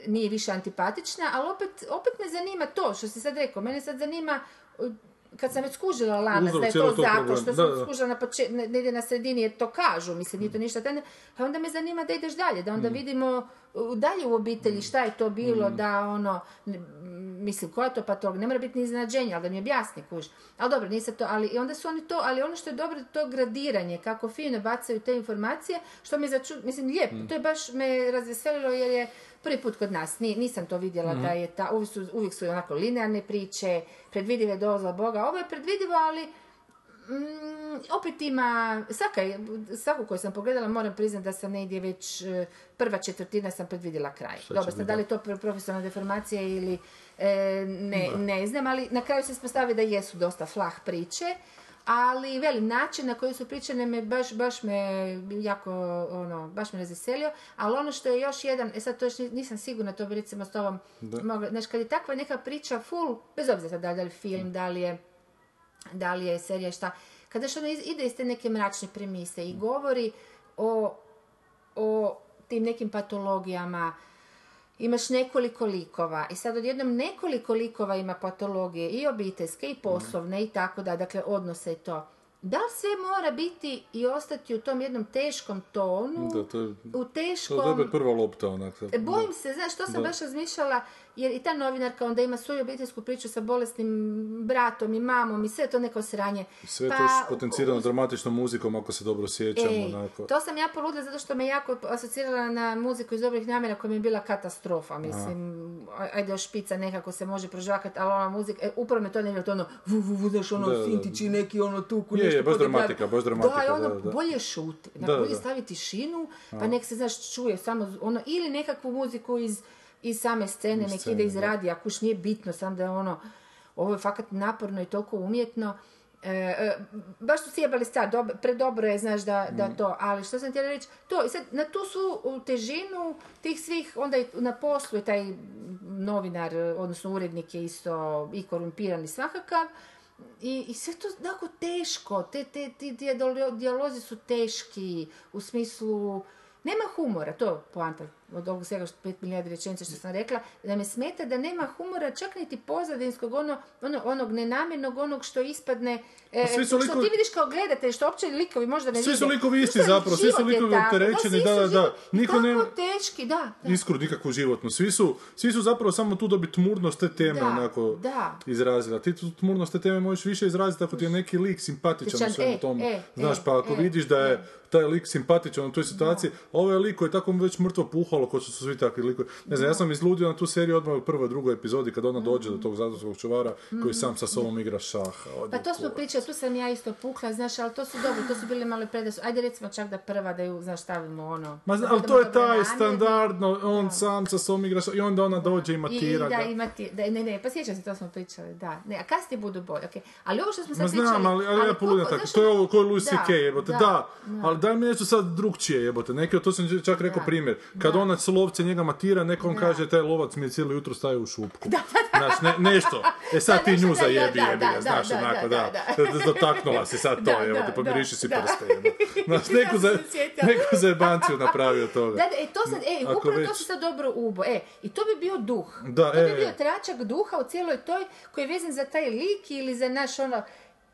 Nije više antipatična, ali opet, opet me zanima to što si sad rekao. Mene sad zanima, uh, kad sam već skužila lanac, Uzrok da je to zato što Da, sam da. skužila na počet, negdje na sredini jer to kažu, mislim, nije to ništa tajno, a onda me zanima da ideš dalje, da onda Mm. vidimo uh, dalje u obitelji šta je to bilo, da ono, mislim, koja je to ne mora biti ni iznenađenje, ali da mi objasni, kuš. Ali dobro, nije sad to, ali i onda su oni to, ali ono što je dobro, to gradiranje, kako fino bacaju te informacije, što mi začu, mislim, lijepo, Mm. to je baš me razveselilo jer je prvi put kod nas, Ni- nisam to vidjela Mhm. da je ta, uvijek su, uvijek su onako linearne priče, predvidive dozla Boga, ovo je predvidivo, ali Mm, opet ima, svaka, svaku koju sam pogledala moram priznati da sam negdje već e, prva četvrtina sam predvidjela kraj. Će Dobro, sad da li to pro- profesionalna deformacija ili e, ne, ne znam, ali na kraju se ispostavi da jesu dosta flah priče, ali velim, način na koji su pričane me baš, baš me jako, ono, baš me razveselio, ali ono što je još jedan, e sad to još ni- nisam sigurna, to bi recimo s tobom mogla, znaš, kad je takva neka priča full, bez obzira sad da li film, da. li je da li je serija šta, kada što ono ide iz te neke mračne premise i govori o, o tim nekim patologijama, imaš nekoliko likova i sad odjednom nekoliko likova ima patologije i obiteljske i poslovne i tako da, dakle odnose i to. Da li sve mora biti i ostati u tom jednom teškom tonu, Da, to je, u to je prva lopta onak. Bojim se, znaš, to sam Da. baš razmišljala, jer i ta novinarka onda ima svoju obiteljsku priču sa bolesnim bratom i mamom i sve to neko sranje. Sve Pa, to još potencirano uz- dramatičnom muzikom, ako se dobro sjećamo. Ej, onako. to sam ja poludila zato što me jako asocirala na muziku iz dobrih namjera koja mi je bila katastrofa, mislim, aj- ajde još špica nekako se može prožvakati, ali ona muzika, e, upravo me to ne to ono, vu, vu, vu, znaš, ono, Da, da. sintići neki, ono, tuku, Je, nešto je, baš dramatika, baš dramatika, Da, ono, da, da. bolje šuti, Da, bolje stavi tišinu, pa nek se, znaš, čuje samo, ono, ili nekakvu muziku iz, iz same scene, nek ide iz radija, kuš nije bitno, sam da je ono, ovo je fakat naporno i toliko umjetno. E, e, baš su sjebali stvar, dob- predobro je, znaš, da, da Mm. to, ali što sam htjela reći, to, i sad, na tu su u težinu tih svih, onda i na poslu je taj novinar, odnosno urednik je isto i korumpiran i svakakav, i, i sve to tako teško, te, te, ti dijalo- dijalozi su teški, u smislu, nema humora, to je poanta od ovog svega što, pet milijardi rečenica što sam rekla, da me smeta da nema humora čak niti pozadinskog, ono, ono, onog nenamjernog, onog što ispadne, e, Pa svi su što ti vidiš kao gledatelj, što uopće likovi možda ne Svi su likovi isti zapravo, svi su je likovi opterećeni, da, da, da. Niko nema- teški, da. da. Iskru nikakvu životnu. Svi su, svi su zapravo samo tu da bi tmurnost te teme Da, onako da. izrazila. Ti tu tmurnost te teme možeš više izraziti ako ti je neki lik simpatičan u Simpatičan, svemu e, tomu. e, Znaš, e, pa ako e, vidiš da je taj lik simpatičan u toj situaciji, a ovaj lik koji je tako već mrtvo puhalo, ko su svi takvi likovi. Ne znam, ja sam izludio na tu seriju odmah u prvoj, drugoj epizodi kad ona dođe do tog zatvorskog čuvara koji sam sa sobom igra šaha. Pa to smo pričali, tu sam ja isto pukla, znaš, ali to su dobro, to su bile male predasu. Ajde recimo čak da prva da ju, znaš, stavimo ono. Ma, ali to je taj standardno, on sam sa sobom igra šaha i onda ona dođe i I, i matira da ga. imati, da, ne, ne, pa sjećam se, to smo pričali, da. Ne, a kasnije budu bolje, okej. Ali ovo što smo sad Ma znam, pričali... ali, ali ja poludim tako. To je ovo koji Louis C.K. jebote. Da, ali daj mi nešto sad drugčije jebote. Neki, to sam čak rekao primjer. Kad Da. Ona s lovce njega matira, neko on Da. kaže taj lovac mi je cijelo jutro staje u šupku. Znaš, ne, nešto. E sad Da, ti nju da, zajebi, da, jebi da, ga, da, znaš, da, onako, da, da. da, Dotaknula si sad to, Da, jebote, da, pomiriši da, si da. prste. Znaš, neku, za, se neku zajebanciju napravio toga. Da, da, e, to sad, e, upravo to već- si sad dobro ubo, e, i to bi bio duh. Da, to e, bi bio e. tračak duha u cijeloj toj, koji je vezan za taj lik ili za naš ono,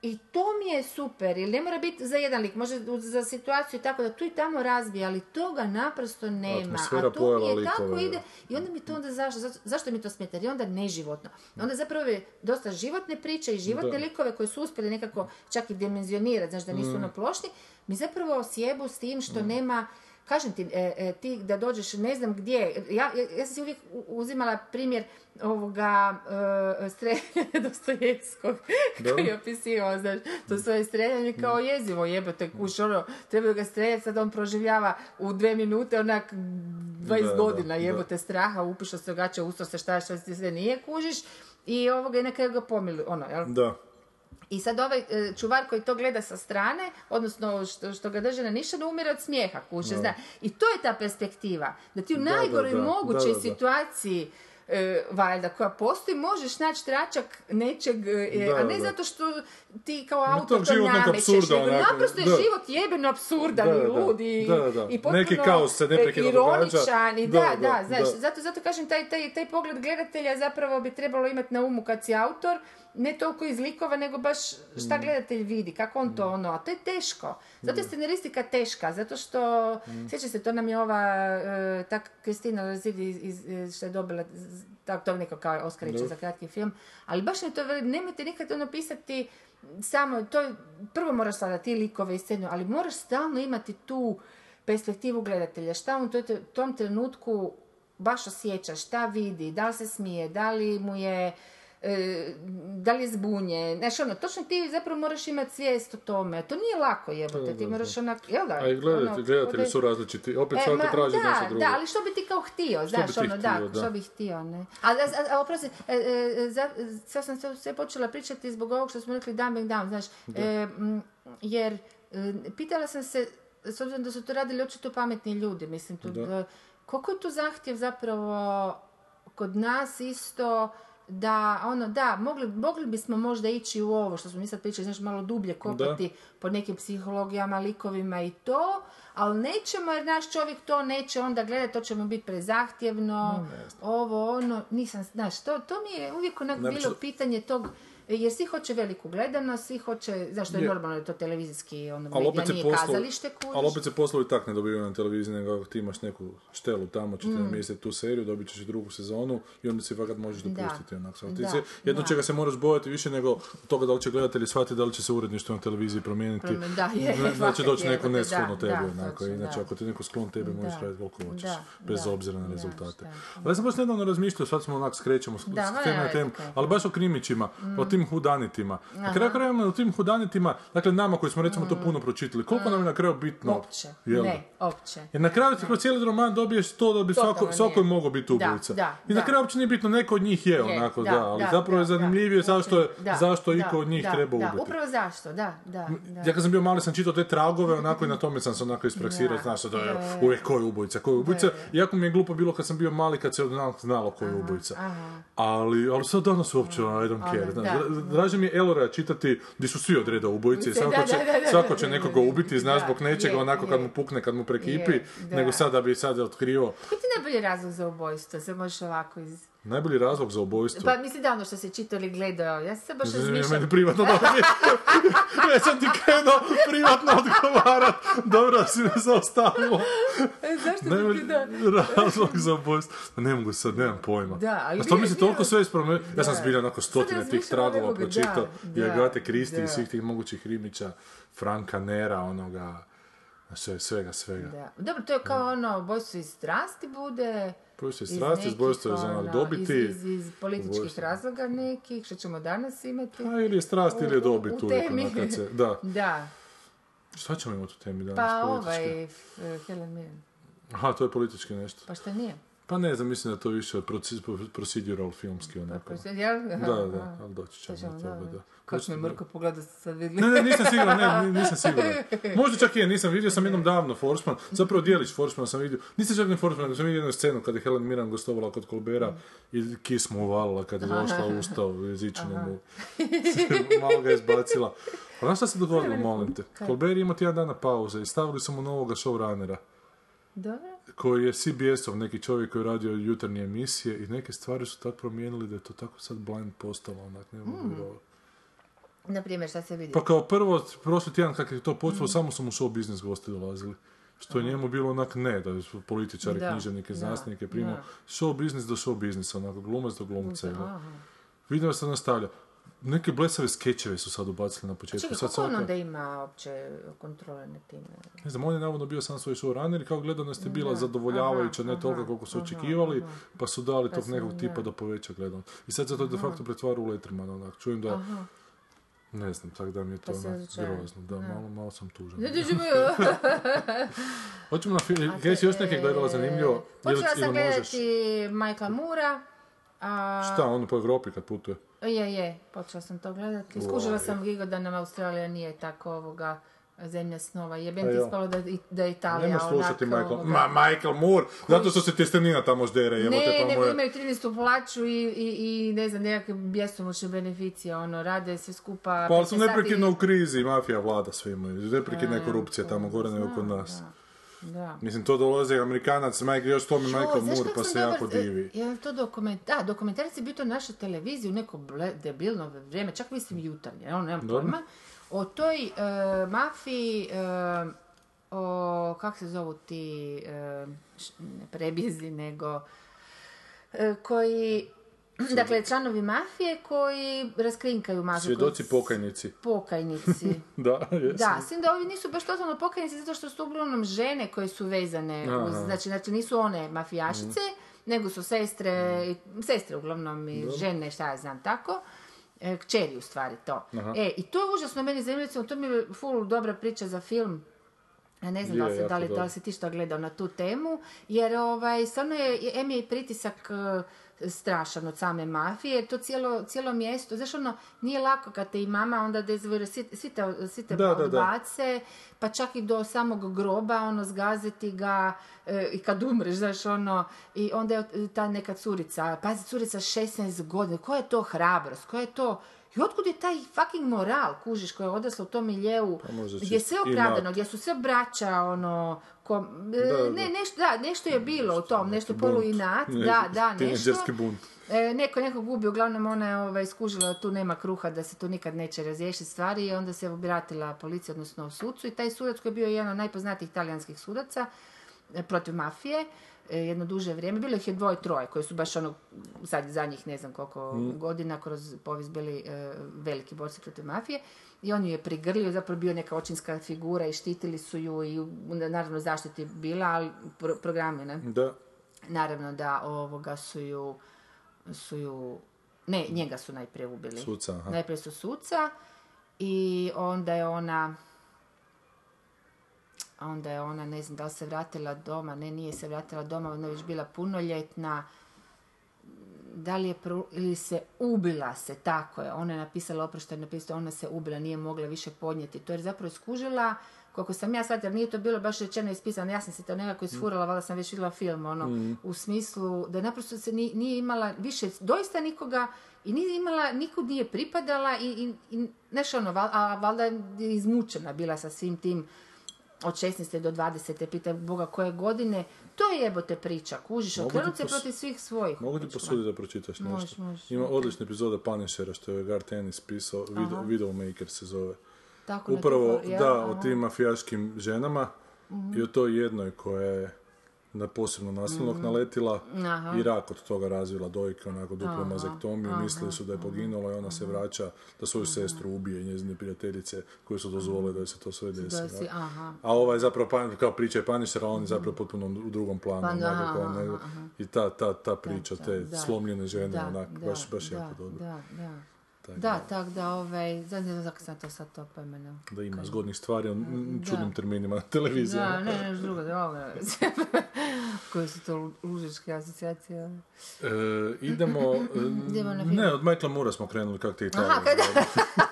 i to mi je super, ili ne mora biti za jedan lik, može za situaciju i tako da tu i tamo razbija, ali toga naprosto nema. Atmosfera A to mi je tako likove, ide, da. i onda mi to onda zašto, zašto, mi to smeta? Jer je onda neživotno. Onda zapravo je dosta životne priče i životne Da. likove koji su uspjeli nekako čak i dimenzionirati, znaš da nisu Mm. ono plošni, mi zapravo sjebu s tim što nema Kažem ti, e, e, ti da dođeš ne znam gdje, ja, ja, ja sam si uvijek uzimala primjer ovoga e, streljanja Dostojevskog koji je opisivao, znaš, to svoje streljanje kao jezivo jebote, kuš, ono, trebaju ga streljati, sad on proživljava u dve minute onak 20 Da, da, godina da. jebote straha, upiša se gače, usto se šta, šta se sve nije, kužiš, i ovoga i na kraju ga pomilu, ono, jel? Da. I sad ovaj e, čuvar koji to gleda sa strane, odnosno što, što ga drže na nišanu, umire od smijeha, kuće, zna. I to je ta perspektiva, da ti u Da, najgoroj da, da. mogućoj situaciji e, valjda, koja postoji, možeš naći tračak nečeg, e, Da, a ne da. zato što ti kao tog to namećeš, nego naprosto je da. život jebeno apsurdan Da, i lud i, Da, da. i potpuno Neki kaos se e, ironičan i da, Da, da, da, znaš, da. zato, zato kažem, taj, taj, taj pogled gledatelja zapravo bi trebalo imati na umu kad si autor, ne toliko iz likova, nego baš šta Mm. gledatelj vidi, kako on to ono, a to je teško. Zato je scenaristika teška, zato što, Mm. sjeća se, to nam je ova, e, ta Kristina Lazidi iz, što je dobila, z- tak, to neko kao Oskarića za kratki film, ali baš mi to nemojte nikad ono pisati samo, to je, prvo moraš skladati i likove i scenu, ali moraš stalno imati tu perspektivu gledatelja, šta on u tom trenutku baš osjeća, šta vidi, da li se smije, da li mu je, e, da li je zbunje, znaš ono, točno ti zapravo moraš imati svijest o tome, to nije lako jebote, ti moraš onak, jel da? A i gledatelji, ono, gledatelji su različiti. Opet E, svako traži da, nešto drugo. Da, ali što bi ti kao htio, Što znaš, ono, da, htio, da. što bi htio, ne. A, a, a, oprosti, e, e, za, sad sam sve počela pričati zbog ovog što smo rekli dumbing down, znaš, e, m, jer e, pitala sam se, s obzirom da su to radili očito pametni ljudi, mislim, tu, Da. e, koliko je tu zahtjev zapravo kod nas isto da, ono, da, mogli, mogli bismo možda ići u ovo što smo mi sad pričali, znaš, malo dublje kopati po nekim psihologijama, likovima i to, ali nećemo jer naš čovjek to neće onda gledati, to će mu biti prezahtjevno, ovo, ono, nisam, znaš, to, to mi je uvijek onak Znači- bilo pitanje tog, jer svi hoće veliku gledanost, svi hoće, zašto je Je. normalno da je to televizijski ono, Ali opet se nije kazalište kužiš. ali opet se poslovi tak ne dobivaju na televiziji, nego ako ti imaš neku štelu tamo, će Mm. namjestiti tu seriju, dobit ćeš drugu sezonu i onda si fakat možeš Da. dopustiti onak. Samo Ti Da, se, jedno da. čega se moraš bojati više nego toga da li će gledatelji shvatiti da li će se uredništvo na televiziji promijeniti. Promijen- da, je, Ne- fakat doći je, neko da, nesklon da, tebi, da, onako. točno, Inače, da. ako ti neko sklon tebi, možeš Da, raditi koliko hoćeš, da, bez da, obzira na da, rezultate. Ali ja sam baš nedavno razmišljao, sad smo onak skrećemo s, Da, teme na temu, ali baš o krimićima, o tim hudanitima. Na kraju krajeva u tim hudanitima, dakle nama koji smo recimo to puno pročitali, koliko nam je na kraju bitno? Opće, Jel ne, opće. Jer na kraju ti kroz cijeli roman dobiješ to da bi svako, svako je mogao biti ubojica. da, I na kraju uopće nije bitno, neko od njih je, Je, onako, da, ali zapravo je zanimljivije zašto, zašto iko od njih da, treba da, ubiti. upravo zašto, da, da, da. Ja kad sam bio mali sam čitao te tragove, onako i na tome sam se onako ispraksirao, znaš da je uvijek ko je ubojica, ko je ubojica. Iako mi je glupo bilo kad sam bio mali, kad se onak znalo ko je ubojica. Ali, ali sad danas uopće I don't care. Draže mi je Elora čitati gdje su svi od reda ubojice svako će, svako će nekoga ubiti, znaš, zbog nečega, je, onako kad mu pukne, kad mu prekipi, nego sad da bi sad otkrio. Koji ti najbolji razlog za ubojstvo? Se možeš ovako iz... Najbolji razlog za ubojstvo. Pa mislim da ono što se čitao ili gledao, ja se baš Meni razmišljala. privatno dobro. ja sam ti krenuo privatno odgovarat. Dobro si me zaustavilo. E, zašto Najbolji da? razlog za ubojstvo. Pa Ne mogu sad, nemam pojma. Da, ali A što mi se toliko sve ispromenilo? Ja sam Da. zbilja onako stotine tih razmišljam tragova da, pročitao. I da, Agate Kristi i da. svih tih mogućih Rimića, Franka Nera, onoga, sve, svega, svega. Da. Dobro, to je kao ono, ubojstvo iz strasti bude. Iz strasti, nekih, ubojstvo iz onog ono, dobiti. Iz, iz, iz političkih razloga nekih, što ćemo danas imati. A ili je strast ili je U- u- dobit u uvijek, temi. kad se, da. Da, Šta ćemo imati u temi danas pa politički? ovaj, f- Helen Mirren. Aha, to je politički nešto. Pa šta nije? Pa ne znam, mislim da je to više procedural filmski onako. Jel? Da, da, ali doći ćemo To ćemo, do da, da. da. Kako me Mrko pogleda sad vidjeli. Ne, ne, nisam siguran, ne, ni- nisam siguran. Možda čak i je, nisam vidio sam jednom davno Forsman, zapravo dijelić Forsmana sam vidio. Nisam čak ni Forsman, nego sam vidio jednu scenu kada je Helen Mirren gostovala kod Kolbera i kis mu uvalila kad je došla ustao jezičinu mu. Malo ga je izbacila. A znaš šta se dogodilo, molim te? Kolber je imao tjedan dana pauze i stavili su mu novoga showrunnera Dobro. Koji je CBS-ov neki čovjek koji je radio jutarnje emisije i neke stvari su tako promijenili da je to tako sad blind postalo, onak, ne mogu vjerovati. Na primjer, šta se vidi? Pa kao prvo, prošli tjedan kad je to počelo, samo su mu show business gosti dolazili. Što je njemu bilo onak ne, da su političari, Da, književnike, znanstvenike primao. Show business do show businessa, onako glumac do glumca. Vidim se nastavlja. Neke blesave skečeve su sad ubacili na početku. Čekaj, kako on svaka- onda ima uopće kontrole nad time? Ne znam, on je navodno bio sam svoj showrunner i kao gledanost je bila zadovoljavajuća, ne toliko koliko su aha, očekivali, aha. pa su dali tog su, nekog da. tipa da poveća gledanost. I sad se to de facto pretvara u Lettermana, onak. Čujem da, ne znam, tako da mi je to Pa grozno. Da, malo, malo sam tužan. Hoćemo na film, si još neke gledala zanimljivo? Počela sam gledati Michaela Mura, A, Šta, ono po Evropi kad putuje? Je, je, počela sam to gledati. Skužila sam Gigo da nam Australija nije tako ovoga zemlja snova. Jebem Pa ti ispalo da, da je Italija Nemo slušati Michael, ovoga- Ma, Michael Moore, zato što se tjestenina tamo ždere, jebote Ne, pa nego moje. imaju 13. plaću i, i, i ne znam, nekakve bjesomučne beneficije, ono, rade sve skupa... Pa ali su 15 sati- neprekidno u krizi, mafija vlada svima, neprekidna je korupcija tamo gore nego kod nas. Da. Mislim, to dolazi Amerikanac, Mike, još to mi Michael Moore, pa se jako divi. e, Je li to dokument... Da, dokumentarac je bio to na našoj televiziji u neko ble- debilno vrijeme, čak mislim jutarnje, ono, nemam Dobro. pojma. O toj e, mafiji, e, o, kak se zovu ti, š- ne prebjezi, nego, koji, dakle, članovi mafije koji raskrinkaju mafiju. Svjedoci pokajnici. Pokajnici. Da, jesu. Da, s tim da ovi nisu baš totalno pokajnici zato što su uglavnom žene koje su vezane, uz, Aha. znači, znači nisu one mafijašice, nego su sestre, i- sestre uglavnom i žene, šta ja znam tako. E, kćeri u stvari to. E, i to je užasno meni zanimljivo, to mi je full dobra priča za film. Ja ne znam da li, Je, se- da, li, da li si ti što gledao na tu temu, jer ovaj, stvarno je, em je i pritisak e, strašan od same mafije, jer to cijelo, cijelo mjesto, znaš ono, nije lako kad te i mama onda dezvore, svi, svi te, svi te Da, da, da. odbace, pa čak i do samog groba, ono, zgaziti ga e, i kad umreš, znaš, ono, i onda je ta neka curica, pazi, curica 16 godina, koja je to hrabrost, koja je to, i otkud je taj fucking moral, kužiš, koja je odrasla u tom miljeu, Pa gdje je sve opravdano, gdje su sve braća, ono, e, Da, da. ne, nešto, da, nešto je bilo u tom, nešto bunt. polu inat, Ne, da, da, nešto. bunt. E, neko neko gubi, uglavnom ona je ovaj, skužila da tu nema kruha, da se tu nikad neće razriješiti stvari i onda se obratila policiji, odnosno sucu i taj sudac koji je bio jedan od najpoznatijih talijanskih sudaca e, protiv mafije, jedno duže vrijeme, bilo ih je dvoje, troje koji su baš ono, sad zadnjih ne znam koliko godina kroz povijest bili e, veliki borci protiv mafije i on ju je prigrlio, zapravo bio neka očinska figura i štitili su ju i naravno zaštiti bila, ali pro, programi, ne? Da. Naravno da ovoga su ju, su ju, ne, njega su najprije ubili. Suca, aha. Najprije su suca i onda je ona, onda je ona, ne znam da li se vratila doma, ne, nije se vratila doma, ona je već bila punoljetna, da li je pro- ili se ubila se, tako je, ona je napisala oproštaj, napisala, ona se ubila, nije mogla više podnijeti, to je zapravo skužila, koliko sam ja shvatila, nije to bilo baš rečeno ispisano, ja sam se to nekako isfurala, valjda sam već vidjela film, ono, u smislu da naprosto se ni- nije imala više, doista nikoga, i nije imala, nikud nije pripadala i, i, i znaš ono, val- a valjda je izmučena bila sa svim tim, od 16. do 20. pita Boga koje godine, to je jebote priča, kužiš, okrenut se pos- protiv svih svojih. Mogu ti Kužiš, posuditi da pročitaš nešto? Možeš, možeš. Ima odlična epizoda Punishera što je Gar Tennis pisao, video, Videomaker se zove. Tako Upravo, da, o tim mafijaškim ženama i o toj jednoj koja je na posebno nasilnog naletila Mhm. Aha. i rak od toga razvila dojke, onako duplu mazektomiju, mislili su da je poginula i ona se vraća da svoju sestru ubije i njezine prijateljice koje su dozvolile da se to sve desi. Da si, da. aha. A ovaj je zapravo, pan- kao priča je Punisher, a on je zapravo potpuno u drugom planu. Pa da, onako, aha. I ta, ta, ta priča, Da, te da. slomljene žene, Da, onak, da, baš, baš da, jako dobro. Da, da. Tak Da, tak da, ovaj, znam kako sam to sad to poimenuo. Da ima zgodnih stvari, on Da. čudnim terminima na televiziji. Da, ne, ne, drugo, da, Koje su to lužičke asocijacije? E, idemo, Idemo na ne, od Michaela Mura smo krenuli, kako ti je Aha, kada...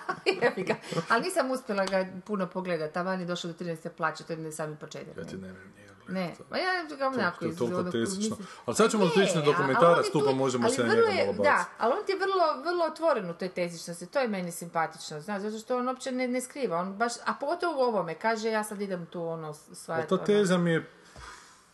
Ga. Ali nisam uspjela ga puno pogledati, taman je došao do 13. plaće, to je ne sami početak. Ja ti ne vjerujem njega gledati. Ne, pa ja ga onako iz- toliko ono, tesično. Ali sad ćemo otići na a- ali dokumentarac, on je tu pa možemo se na njega je- malo Da, baciti. ali on ti je vrlo, vrlo otvoren u toj tezičnosti, to je meni simpatično, znaš, zato što on uopće ne, ne skriva, on baš, a pogotovo u ovome, kaže ja sad idem tu ono. Ali ta teza mi je,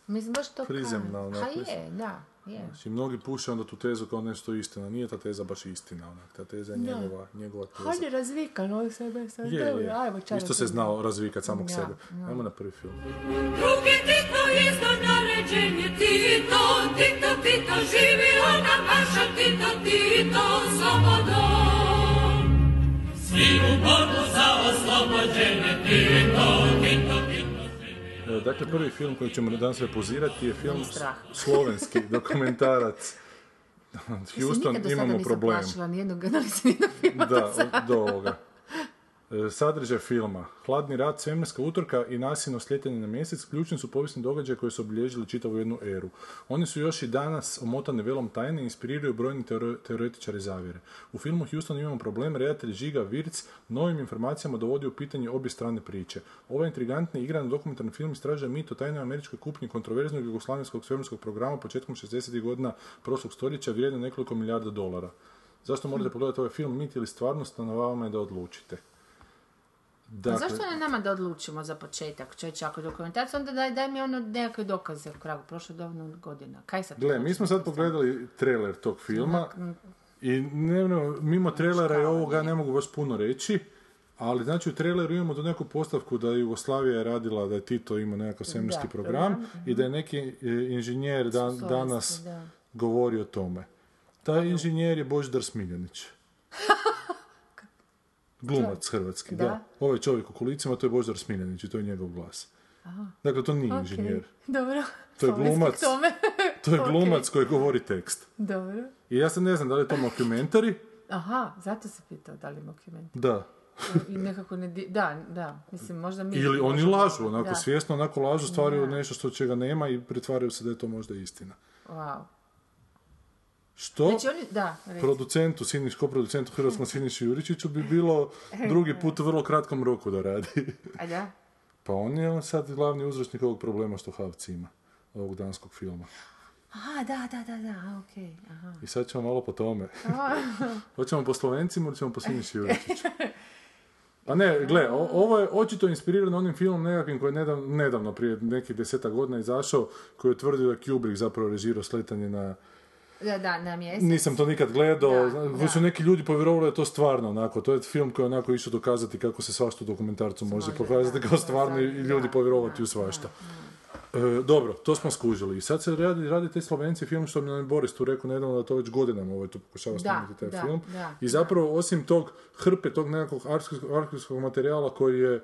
Mislim, baš to prizemna, onako, Ha je, da, je. znači, mnogi puše onda tu tezu kao nešto istina. Nije ta teza baš istina, onak, ta teza je njegova, njegova teza. Hajde razvikan on sebe sad, Je, dobro, je. ajmo čaj Isto se na znao razvikat samog Ja, sebe. ja. Ajmo na prvi film. Drugi Tito isto naređenje Tito, Tito, Tito, živio nam naša Tito, Tito, slobodom. Svi u borbu za oslobođenje Tito. E, Dakle, prvi film koji ćemo danas repozirati je film slovenski dokumentarac. Houston, nikad do sada imamo nisam problem. plašila nijednog, nisam nijednog filma Da, od- do ovoga. E, Sadržaj filma. Hladni rat, svemirska utorka i nasilno sljetanje na mjesec ključni su povijesni događaji koji su obilježili čitavu jednu eru. Oni su još i danas omotani velom tajne i inspiriraju brojni teore- teoretičari zavjere. U filmu Houston imamo problem, redatelj Žiga Virc novim informacijama dovodi u pitanje obje strane priče. Ovaj intrigantni igrani dokumentarni film istražuje mit o tajnoj američkoj kupnji kontroverznog jugoslavenskog svemirskog programa početkom 60. godina prošlog stoljeća vrijedno nekoliko milijarda dolara. Zašto morate pogledati ovaj film, mit ili stvarnost, na vama je da odlučite. A Dakle, zašto ne nama da odlučimo za početak, čovječe, ako je dokumentacija, onda daj, daj mi ono nekakve dokaze u kragu, prošlo dovoljno godina. Kaj sad? Gle, mi smo sad pogledali trailer tog filma i ne, ne, mimo trailera i ovoga ne mogu baš puno reći, ali znači u traileru imamo tu neku postavku da je Jugoslavija je radila, da je Tito imao nekakav svemirski program program, i da je neki e, inženjer dan- danas da. govori o tome. Taj inženjer je Božidar Smiljanić. Glumac hrvatski, da. Da. Ovaj čovjek u kolicima, to je Božidar Smiljanić i to je njegov glas. Dakle, to nije inženjer. Dobro. To je glumac. To je glumac koji govori tekst. Dobro. I ja sad ne znam da li je to mockumentary, Aha, zato se pitao da li ima dokument. da. I nekako ne... di- Da, da, mislim, možda mi... Ili oni lažu, onako da. svjesno, onako lažu, stvaraju Da. nešto što čega nema i pretvaraju se da je to možda istina. Wow. Što Znači oni, da, producentu, Siniš, producentu Hrvatskom Sinišu Juričiću bi bilo drugi put u vrlo kratkom roku da radi. A da? Pa on je sad glavni uzročnik ovog problema što Havci ima, ovog danskog filma. Aha, da, da, da, da, okej, aha. I sad ćemo malo po tome. Hoćemo po Slovencima ili ćemo po Siniši Juričiću? Pa ne, gle, o- ovo je očito inspirirano onim filmom nekakvim koji je nedavno, nedavno prije nekih deseta godina izašao, koji je tvrdio da Kubrick zapravo režirao sletanje na... Da, da, na mjesec. Nisam to nikad gledao, Da, su neki ljudi povjerovali da je to stvarno onako, to je film koji je onako išao dokazati kako se svašta u dokumentarcu može Može, pokazati da, kao stvarno i ljudi da, povjerovati da, u svašta. E, dobro, to smo skužili. I sad se radi, radi te Slovenci film što mi nam je Boris tu rekao nedavno da to već godinama ovaj tu pokušava snimiti taj da, film. da, I zapravo osim tog hrpe, tog nekakvog arhivskog materijala koji je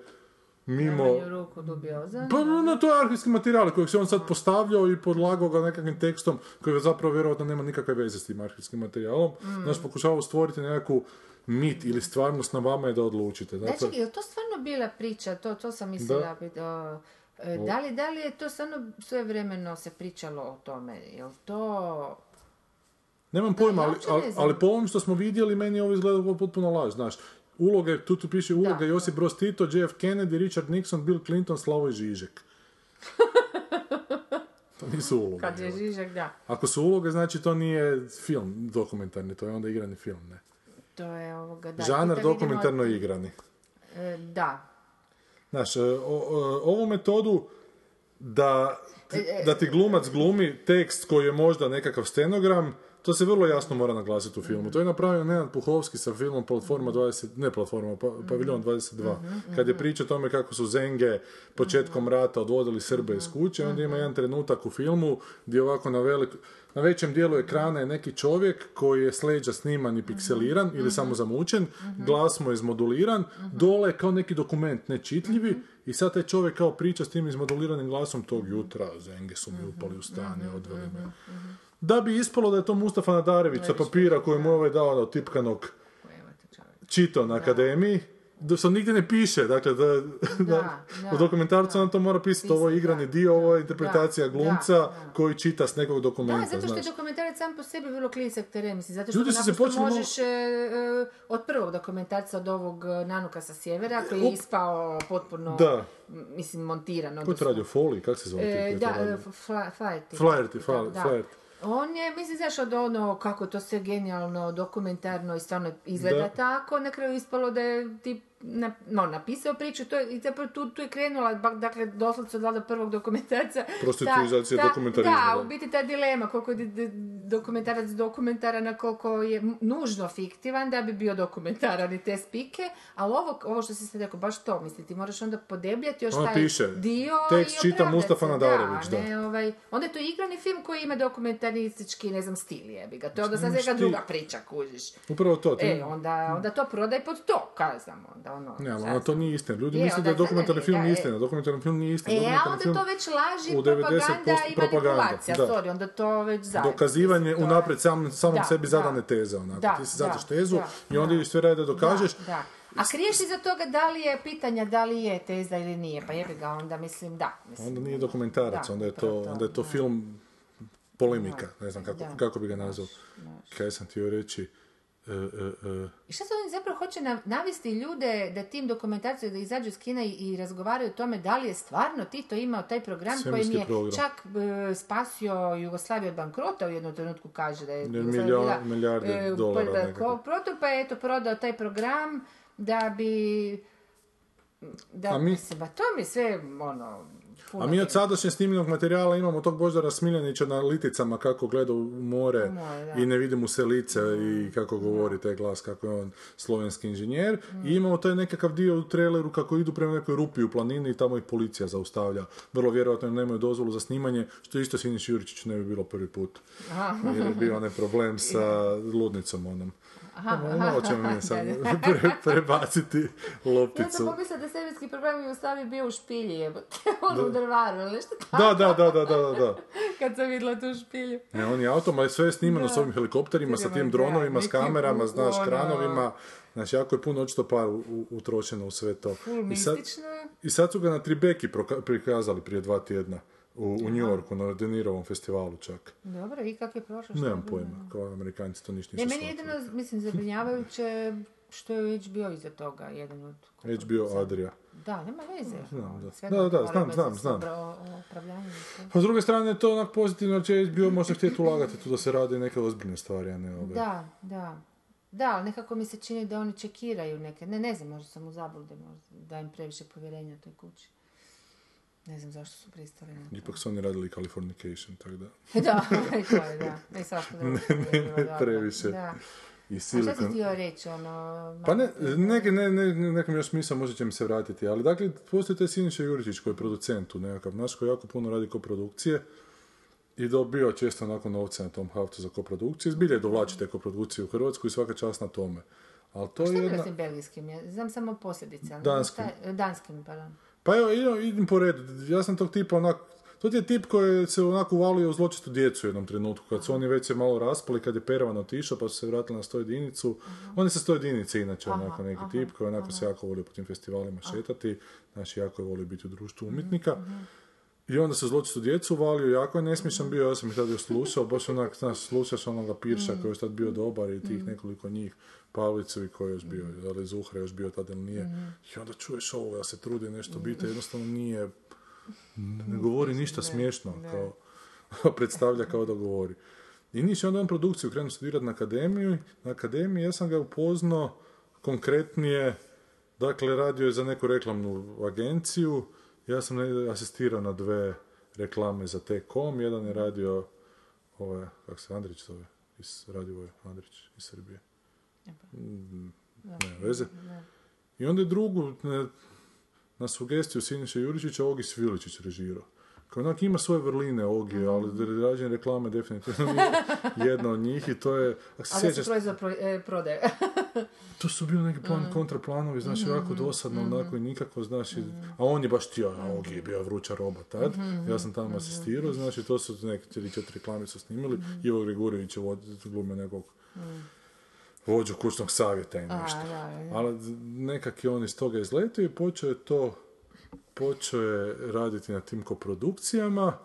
mimo... Najmanju ruku dubioza. Pa no, to je arhivski materijal kojeg se on sad postavljao i podlagao ga nekakvim tekstom koji zapravo vjerojatno nema nikakve veze s tim arhivskim materijalom. Mm. Znači pokušavao stvoriti nekakvu mit ili stvarnost na vama je da odlučite. Dakle, Znači, je li to stvarno bila priča? To, to sam mislila. Da. bit, o, e, da, li, da li je to stvarno sve vremeno se pričalo o tome? Je li to... Nemam pojma, ali, ali, ali po ovom što smo vidjeli, meni je ovo izgledalo potpuno laž, znaš. Uloge, tu tu piše uloga Da. Josip Broz Tito, JF Kennedy, Richard Nixon, Bill Clinton, Slavoj Žižek. to nisu uloge. Kad je. Žižek, da. Ako su uloge, znači to nije film dokumentarni, to je onda igrani film, ne. To je ovoga, da. Žanar vidimo- dokumentarno igrani. E, da. Znaš, e, o- o- ovu metodu da, E, da ti glumac glumi tekst koji je možda nekakav stenogram, to se vrlo jasno mora naglasiti u filmu. To je napravio Nenad Puhovski sa filmom Platforma 20, ne Platforma, pa, Paviljon 22, kad je priča o tome kako su Zenge početkom rata odvodili Srbe iz kuće, onda ima jedan trenutak u filmu gdje ovako na velik, na većem dijelu ekrana je neki čovjek koji je s leđa sniman i pikseliran ili samo zamučen, glas mu je izmoduliran, dole je kao neki dokument nečitljivi i sad taj čovjek kao priča s tim izmoduliranim glasom tog jutra, Zenge su mi upali u stan i odveli me. Da bi ispalo da je to Mustafa Nadarević sa papira koji mu je ovaj dao od tipkanog čovjek. čitao na akademiji, da se nigdje ne piše, dakle da, da, da, u dokumentarcu nam to mora pisati, ovo je igrani dio, ovo je interpretacija Da, glumca da, da. koji čita s nekog Da, dokumenta, zato što je dokumentarac sam po sebi vrlo klisak teren, mislim, zato što Ljudi se malo- možeš e, e, od prvog dokumentarca od ovog e, Nanuka sa sjevera, koji je ispao potpuno, Da. mislim, montiran. Ko je radio? Foley? Kako se zove? E, koji da, e, Flaherty. Flaherty, Da, Fla- da. Flaherty. On je, mislim, znaš, od ono kako to sve genijalno, dokumentarno i stvarno izgleda Da. tako, na kraju ispalo da je ti na, no, napisao priču, to je, i zapravo tu, tu je krenula, dakle, doslovce od valjda prvog dokumentarca. Prostituizacija ta- ta- dokumentarizma, Da, da. u biti ta dilema, koliko je dokumentarac dokumentaran, a koliko je nužno fiktivan da bi bio dokumentaran i te spike, ali ovo, ovo što si sad rekao, baš to, mislim, ti moraš onda podebljati još Ono taj piše, dio tekst čita Mustafa se, Nadarević, da. Ne, ovaj, onda je to igrani film koji ima dokumentaristički, ne znam, stil jebi ga. To je onda sad druga priča, kužiš. Upravo to. E, onda, onda to prodaj pod to, kaj znam, onda ono... Ne, ali ono, to nije istina. Ljudi Je, misle da je onda- dokumentarni film nije istina. Dokumentarni film nije istina. E, a onda to već laži, u propaganda 90% i propaganda, manipulacija, da. sorry, onda to već zajedno. dokazivanje unaprijed sam, samom Da, sebi da. zadane teze, Ti si zadaš da, tezu da, i onda da. ideš sve radi da dokažeš. Da, da. A kriješ iza toga da li je pitanja da li je teza ili nije, pa jebi ga onda mislim da. Mislim, Onda nije dokumentarac, Da, onda je to, upravo to, onda je to da. film polemika, ne znam kako, Da. kako bi ga nazvao. Kaj sam htio reći, I šta se oni zapravo hoće na- navesti ljude da tim dokumentarcima da izađu iz kina i, razgovaraju o tome da li je stvarno Tito imao taj program koji je program. čak e, spasio Jugoslaviju od bankrota u jednom trenutku kaže da je Jugoslavija bila, milijarde e, dolara pa- protu, pa je eto prodao taj program da bi da, A mi- mislim, ba to mi sve, ono, puno A mi od je- sadašnje snimljenog materijala imamo tog Boždara Smiljanića na liticama kako gleda u more more, i ne vidi mu se lice i kako govori taj glas, kako je on slovenski inženjer. I imamo taj nekakav dio u traileru kako idu prema nekoj rupi u planini i tamo ih policija zaustavlja. Vrlo vjerojatno im nemaju dozvolu za snimanje, što isto Siniš Juričić ne bi bilo prvi put. Jer je bio onaj problem sa ludnicom onom. Aha, malo ćemo mi sad pre- prebaciti Ja sam lopticu. pomislila da serijski program je u stavi bio u špilji, jebote, ono u drvaru, ili nešto tako, Da, da, da, da, da, da, da. kad sam vidjela tu špilju. Ne, on je autom, ali sve je snimano s ovim helikopterima, sa tim Da, dronovima, s kamerama, u- znaš, ono- kranovima. Znači, jako je puno očito par u- u- utrošeno u sve to. Ful I sad, mistično. I sad su ga na Tribeki prikazali prije dva tjedna. U, u New Yorku, na Denirovom festivalu čak. Dobro, i kako je prošlo? Nemam pojma, kao amerikanci to ništa Ne, nisu meni je shvatili. jedino, mislim, zabrinjavajuće što je HBO iza toga, jedan od... HBO Adria. Da, nema veze. Znam, da. Sve Da, da, mora znam, znam, znam. obra- o- o upravljanju i sve. A s druge strane je to onak pozitivno, će HBO možda htjeti ulagati tu da se rade neke ozbiljne stvari, a ne ove. Da, da. Da, ali nekako mi se čini da oni čekiraju neke, ne, ne znam, možda sam u zabludi, možda da im previše povjerenja toj kući. Ne znam zašto su pristali na to. Ipak su oni radili Californication, tako da. da, i to je, da. I svašta drugo. je bilo dobro. previše. Da. I A šta si htio reći, ono... Pa ne, neke, ne, ne, nekom još smisla možda će mi se vratiti, ali dakle, postoji taj Siniša Juričić koji je producent tu nekakav naš, koji jako puno radi koprodukcije i dobio često nakon novce na tom haftu za koprodukciju. Zbilje je dovlači te koprodukcije u Hrvatsku i svaka čast na tome. Ali to Šta je jedna... belgijskim? Ja znam samo posljedice. ali Danskim. šta Danskim, pardon. Pa evo, idem, idem po redu. Ja sam tog tipa onak... To ti je tip koji se onako uvalio u zločitu djecu u jednom trenutku, kad su oni već se malo raspali, kad je Peravan otišao, pa su se vratili na sto jedinicu. On je sa sto jedinice inače, onako neki tip koji onako se jako volio po tim festivalima šetati, znači jako je volio biti u društvu umjetnika. I onda se zločitu djecu uvalio, jako je nesmišan bio, ja sam ih tada još slušao, baš onak, znaš, slušaš onoga Pirša koji je tad bio dobar i tih nekoliko njih, Pavlicu i koji je još bio, da li Zuhra još bio tada ili nije. I onda čuješ ovo, ja se trudi nešto biti, jednostavno nije, ne govori ništa smiješno, kao, predstavlja kao da govori. I niš onda on produkciju krenuo studirati na akademiju, na akademiji ja sam ga upoznao konkretnije, dakle radio je za neku reklamnu agenciju, ja sam asistirao na dve reklame za T-Com, jedan je radio, ovaj, kako se Andrić zove, iz Radivoj Andrić iz Srbije. Mm, Ne, veze. I onda je drugu, ne, na sugestiju Siniša Juričića, Ogi Sviličić režirao. Kao onak ima svoje vrline Ogi, ali rađenje reklame definitivno nije jedna od njih i to je, ako se proizvod pro, e, prodaje. to su bili neki plan, kontraplanovi, znaš, jako dosadno, onako i nikako, znaš, i- a on je baš htio, a Ogi je bio vruća roba tad, ja sam tamo asistirao, znači to su neke tri, četiri reklame su snimili, Ivo Grigorjević je glumio nekog vođu kućnog savjeta i nešto. A. Ali nekak je on iz toga izletio i počeo je to, počeo je raditi na tim koprodukcijama.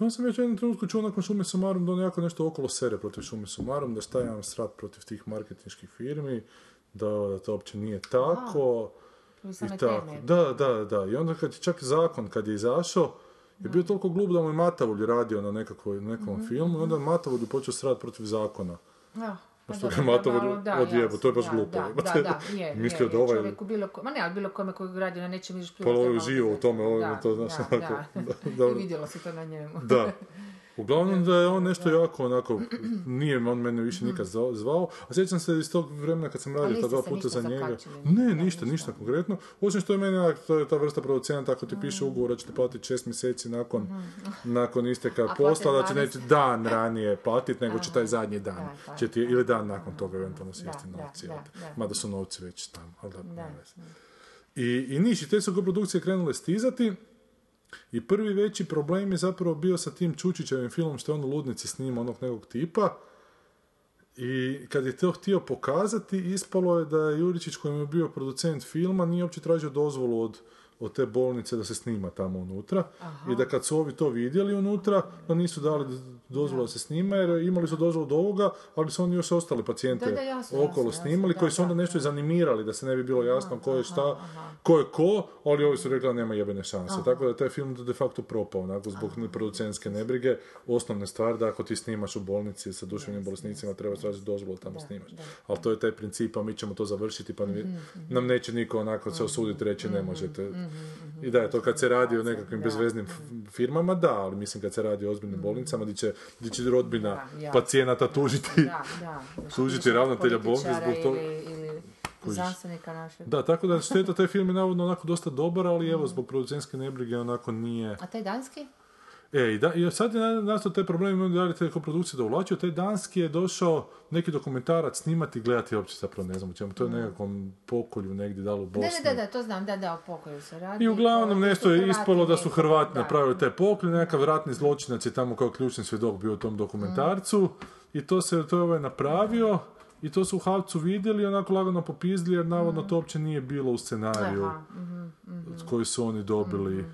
I on sam već u jednom trenutku čuo nakon Šume Sumarum da on jako nešto okolo sere protiv Šume Sumarum, da šta imam srat protiv tih marketinških firmi, da, da to uopće nije tako. Tu I tako. Da, da, da. I onda kad je čak zakon, kad je izašao, je bio toliko glup da mu je Matavulj radio na nekakvoj, nekom filmu i onda je Matavulj je počeo srat protiv zakona. Da. Pa što ga da, odjebo, to je baš glupo, Da, da, da, je, Mislio je, da ovaj- čovjeku bilo ko, ma ne, ali bilo kome koji radi na nečem vidiš Pa ovaj uživo u tome, ovaj da, to, znaš, da, da. da, I vidjelo se to na njemu. Da. Uglavnom da je on nešto jako onako, nije on mene više nikad zva- zvao, a sjećam se iz tog vremena kad sam radio ta dva puta za njega. Ne, ništa, ništa. konkretno. Osim što je meni to je ta vrsta producenta, ako ti piše ugovor da ćete platiti šest mjeseci nakon, nakon isteka posla, da će neće dan ranije platiti, nego će taj zadnji dan. Da, da, će ti, ili dan nakon toga eventualno sjesti novci. Mada su novci već tamo, ali da. I, i niš, i te su koprodukcije krenule stizati i prvi veći problem je zapravo bio sa tim Čučićevim filmom što je on u Ludnici snima onog nekog tipa. I kad je to htio pokazati, ispalo je da je Juričić koji je bio producent filma nije uopće tražio dozvolu od, od te bolnice da se snima tamo unutra. I da kad su ovi to vidjeli unutra, da nisu dali dozvolu da se snima, jer imali su dozvolu do ovoga, ali su oni još ostali pacijente Da, da, jasno, okolo jasno, snimali, jasno, koji da, su onda da, nešto da. zanimirali, da se ne bi bilo jasno ko je šta, ko je ko, ali ovi su rekli da nema jebene šanse. Tako da je taj film de facto propao, onako, zbog producentske nebrige. Osnovne stvar da ako ti snimaš u bolnici sa duševnim bolesnicima, treba tražiti dozvolu da tamo snimaš. Ali to je taj princip, a mi ćemo to završiti, pa Mhm, ne- nam neće niko onako se osuditi reći ne možete. I da, je to kad se radi o nekakvim bezveznim firmama, da, ali mislim kad se radi o ozbiljnim bolnicama, gdje će, gdje će rodbina ja. pacijenata tužiti. Da, da. Tužiti ravnatelja bolnice zbog toga. Ili, ili znanstvenika našeg. Da, tako da šteta, taj film je navodno onako dosta dobar, ali evo, zbog producentske nebrige onako nije... A taj danski? E, i, da, i sad je na- nastao taj problem, imaju dalje te koprodukcije da uvlačio, taj danski je došao neki dokumentarac snimati i gledati uopće zapravo ne znam u čemu, to je nekakvom pokolju negdje dalo u Da, Bosni. da, da, da, to znam, da, da, o pokoju se radi. I uglavnom To- nešto to je ispalo da su Hrvati da. napravili taj pokolj, nekakav ratni zločinac je tamo kao ključni svjedok bio u tom dokumentarcu i to se to je ovaj napravio i to su u Havcu vidjeli i onako lagano popizdili jer navodno to uopće nije bilo u scenariju Aha, mhm, koji su oni dobili e,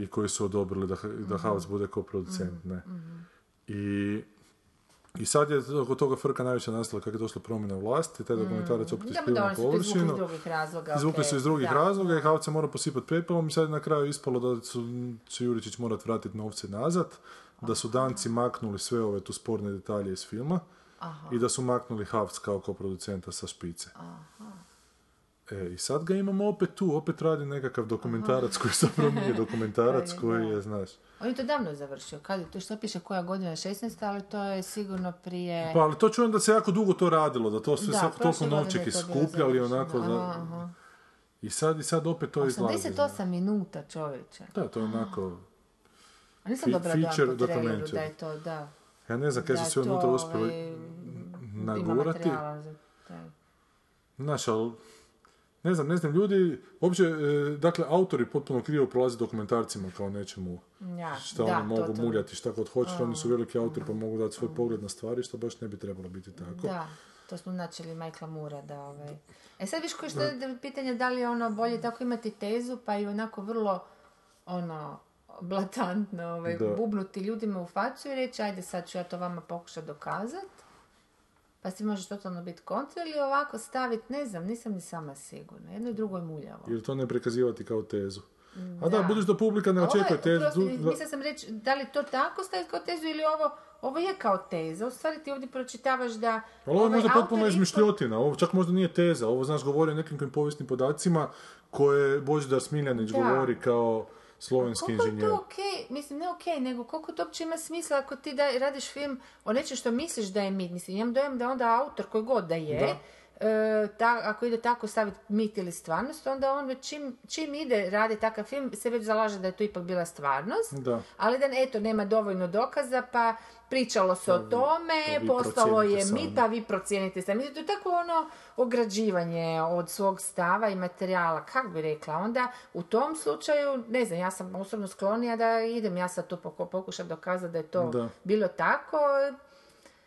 i koji su odobrili da, da Havac bude kao producent. Ne? I, I sad je oko toga frka najveća nastala kako je došla promjena vlasti, taj dokumentarac opet ispliva na su izvukli površinu. drugih razloga. Izvukli su okej, iz drugih da, razloga da. i Havca mora posipati pepelom i sad je na kraju ispalo da su, će Juričić morat vratiti novce nazad, da su danci maknuli sve ove tu sporne detalje iz filma i da su maknuli Havc kao producenta sa špice. E, I sad ga imamo opet tu, opet radi nekakav dokumentarac koji zapravo nije dokumentarac koji je, znaš. On je to davno završio. Kad je to što piše koja godina 16, ali to je sigurno prije... Pa ali to čujem da se jako dugo to radilo, da to sve Da, toliko godine novčeki je to bilo skupljali završeno. onako da... Aha, aha. I sad, I sad opet to izlazi. 88 minuta čovječe. Da, to je onako... A nisam feature po traileru documentary. da je to, da. Ja ne znam kaj da su sve unutra uspjeli ovaj, nagurati. Znaš, ali, ne znam, ne znam, ljudi, uopće, e, dakle, autori potpuno krivo prolaze dokumentarcima kao nečemu Ja, šta da, oni mogu to, to. muljati, šta god hoće, oni su veliki autori pa mogu dati svoj pogled na stvari, što baš ne bi trebalo biti tako. Da, to smo načeli Michaela Mura da ovaj... E sad viš koji što je da- pitanje da li je ono bolje tako imati tezu pa i onako vrlo ono blatantno ovaj, bubnuti ljudima u facu i reći ajde sad ću ja to vama pokušati dokazat pa si možeš totalno biti kontra ili ovako staviti, ne znam, nisam ni sama sigurna. Jedno i drugo je muljavo. Ili to ne prikazivati kao tezu. A da, Da. budući da publika ne očekuje tezu... mislila sam reći, da li to tako staviti kao tezu ili ovo, ovo je kao teza. U stvari ti ovdje pročitavaš da... Ali ovo je ovaj možda potpuno izmišljotina, ovo čak možda nije teza, ovo znaš govori o nekim povijesnim podacima koje Božidar Smiljanić Da. govori kao slovenski Koliko je inženjer. to okej, mislim ne okej, nego koliko to uopće ima smisla ako ti da, radiš film o nečem što misliš da je mit. Mislim, imam dojam da onda autor koji god da je, e, ta, ako ide tako staviti mit ili stvarnost, onda on već čim, čim ide radi takav film se već zalaže da je to ipak bila stvarnost. Da. Ali da eto, nema dovoljno dokaza, pa pričalo se o tome, postalo je procijenite mit, sami. pa vi procijenite sami. Mislim, to je tako ono ograđivanje od svog stava i materijala, kako bi rekla. Onda u tom slučaju, ne znam, ja sam osobno sklonija da idem ja sad tu poku- pokušat dokazati da je to Da. bilo tako.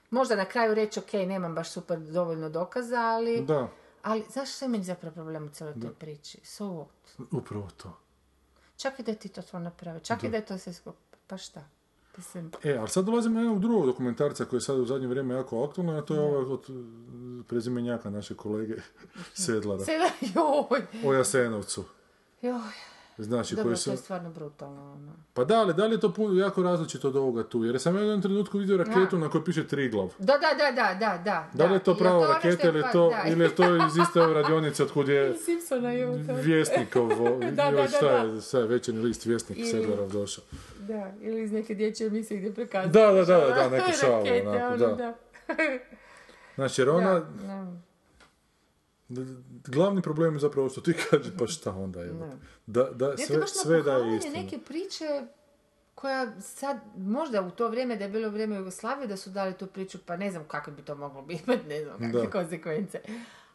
Možda na kraju reći, ok, nemam baš super dovoljno dokaza, ali... Da, Ali, znaš što je meni zapravo problem u cijeloj toj priči? So what? upravo to. Čak i da ti to to naprave, čak i da je to sve skup. Pa šta? Mislim, E, ali sad dolazimo do jednog drugog dokumentarca koji je sad u zadnje vrijeme jako aktualno, a to je ovaj od uh, prezimenjaka naše kolege Sedlara. Seda, joj, O Jasenovcu. joj. Znači, Dobro, koji to su... je stvarno brutalno. Ono. Pa da, ali da li je to puno, jako različito od ovoga tu? Jer sam ja u jednom trenutku vidio raketu na kojoj piše Triglav. Da, da, da, da, da, da. Da li je to Jel prava ono raketa ili, pa- to, da. ili je to iz iste ove radionice od kud je Simpsona je to. Vjesnikovo, Da, da, da, šta je, da. šta je večerni list Vjesnik Sedlarov došao. Da, ili iz neke dječje emisije gdje prikazuju. Da, da, da, da, da, neku šalu, Rakete, onako, ono, da. da. Znači, jer ona, Da, da. glavni problem je zapravo što ti kažeš, pa šta onda je. Da, da, Ja sve, baš sve daje napuhavanje istinu. neke priče koja sad, možda u to vrijeme da je bilo vrijeme Jugoslavije da su dali tu priču, pa ne znam kako bi to moglo biti, ne znam kakve Da. konsekvence.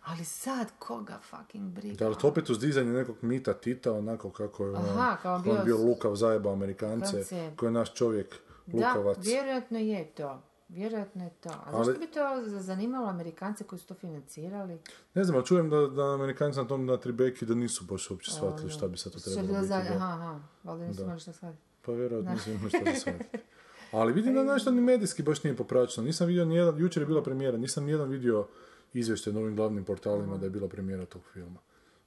Ali sad, koga fucking briga? Da, ali to opet uzdizanje nekog mita Tita, onako kako je Aha, kao kako on bio bio lukav zajeba Amerikance, Francije. koji je naš čovjek Da, lukavac. vjerojatno je to. Vjerojatno je to. A Ali- zašto bi to zanimalo Amerikance koji su to financirali? Ne znam, ali čujem da, da Amerikanci na tom na Tribeki da nisu baš uopće shvatili šta bi sad to trebalo biti. za... da. Aha, aha, valjda nisu Da. imali šta shvatiti. Pa vjerojatno nisam imao što da shvatiti. Ali vidim da nešto ni medijski baš nije popraćeno. Nisam vidio nijedan, jučer je bila premijera, nisam nijedan vidio izvještaj na ovim glavnim portalima da je bila premijera tog filma.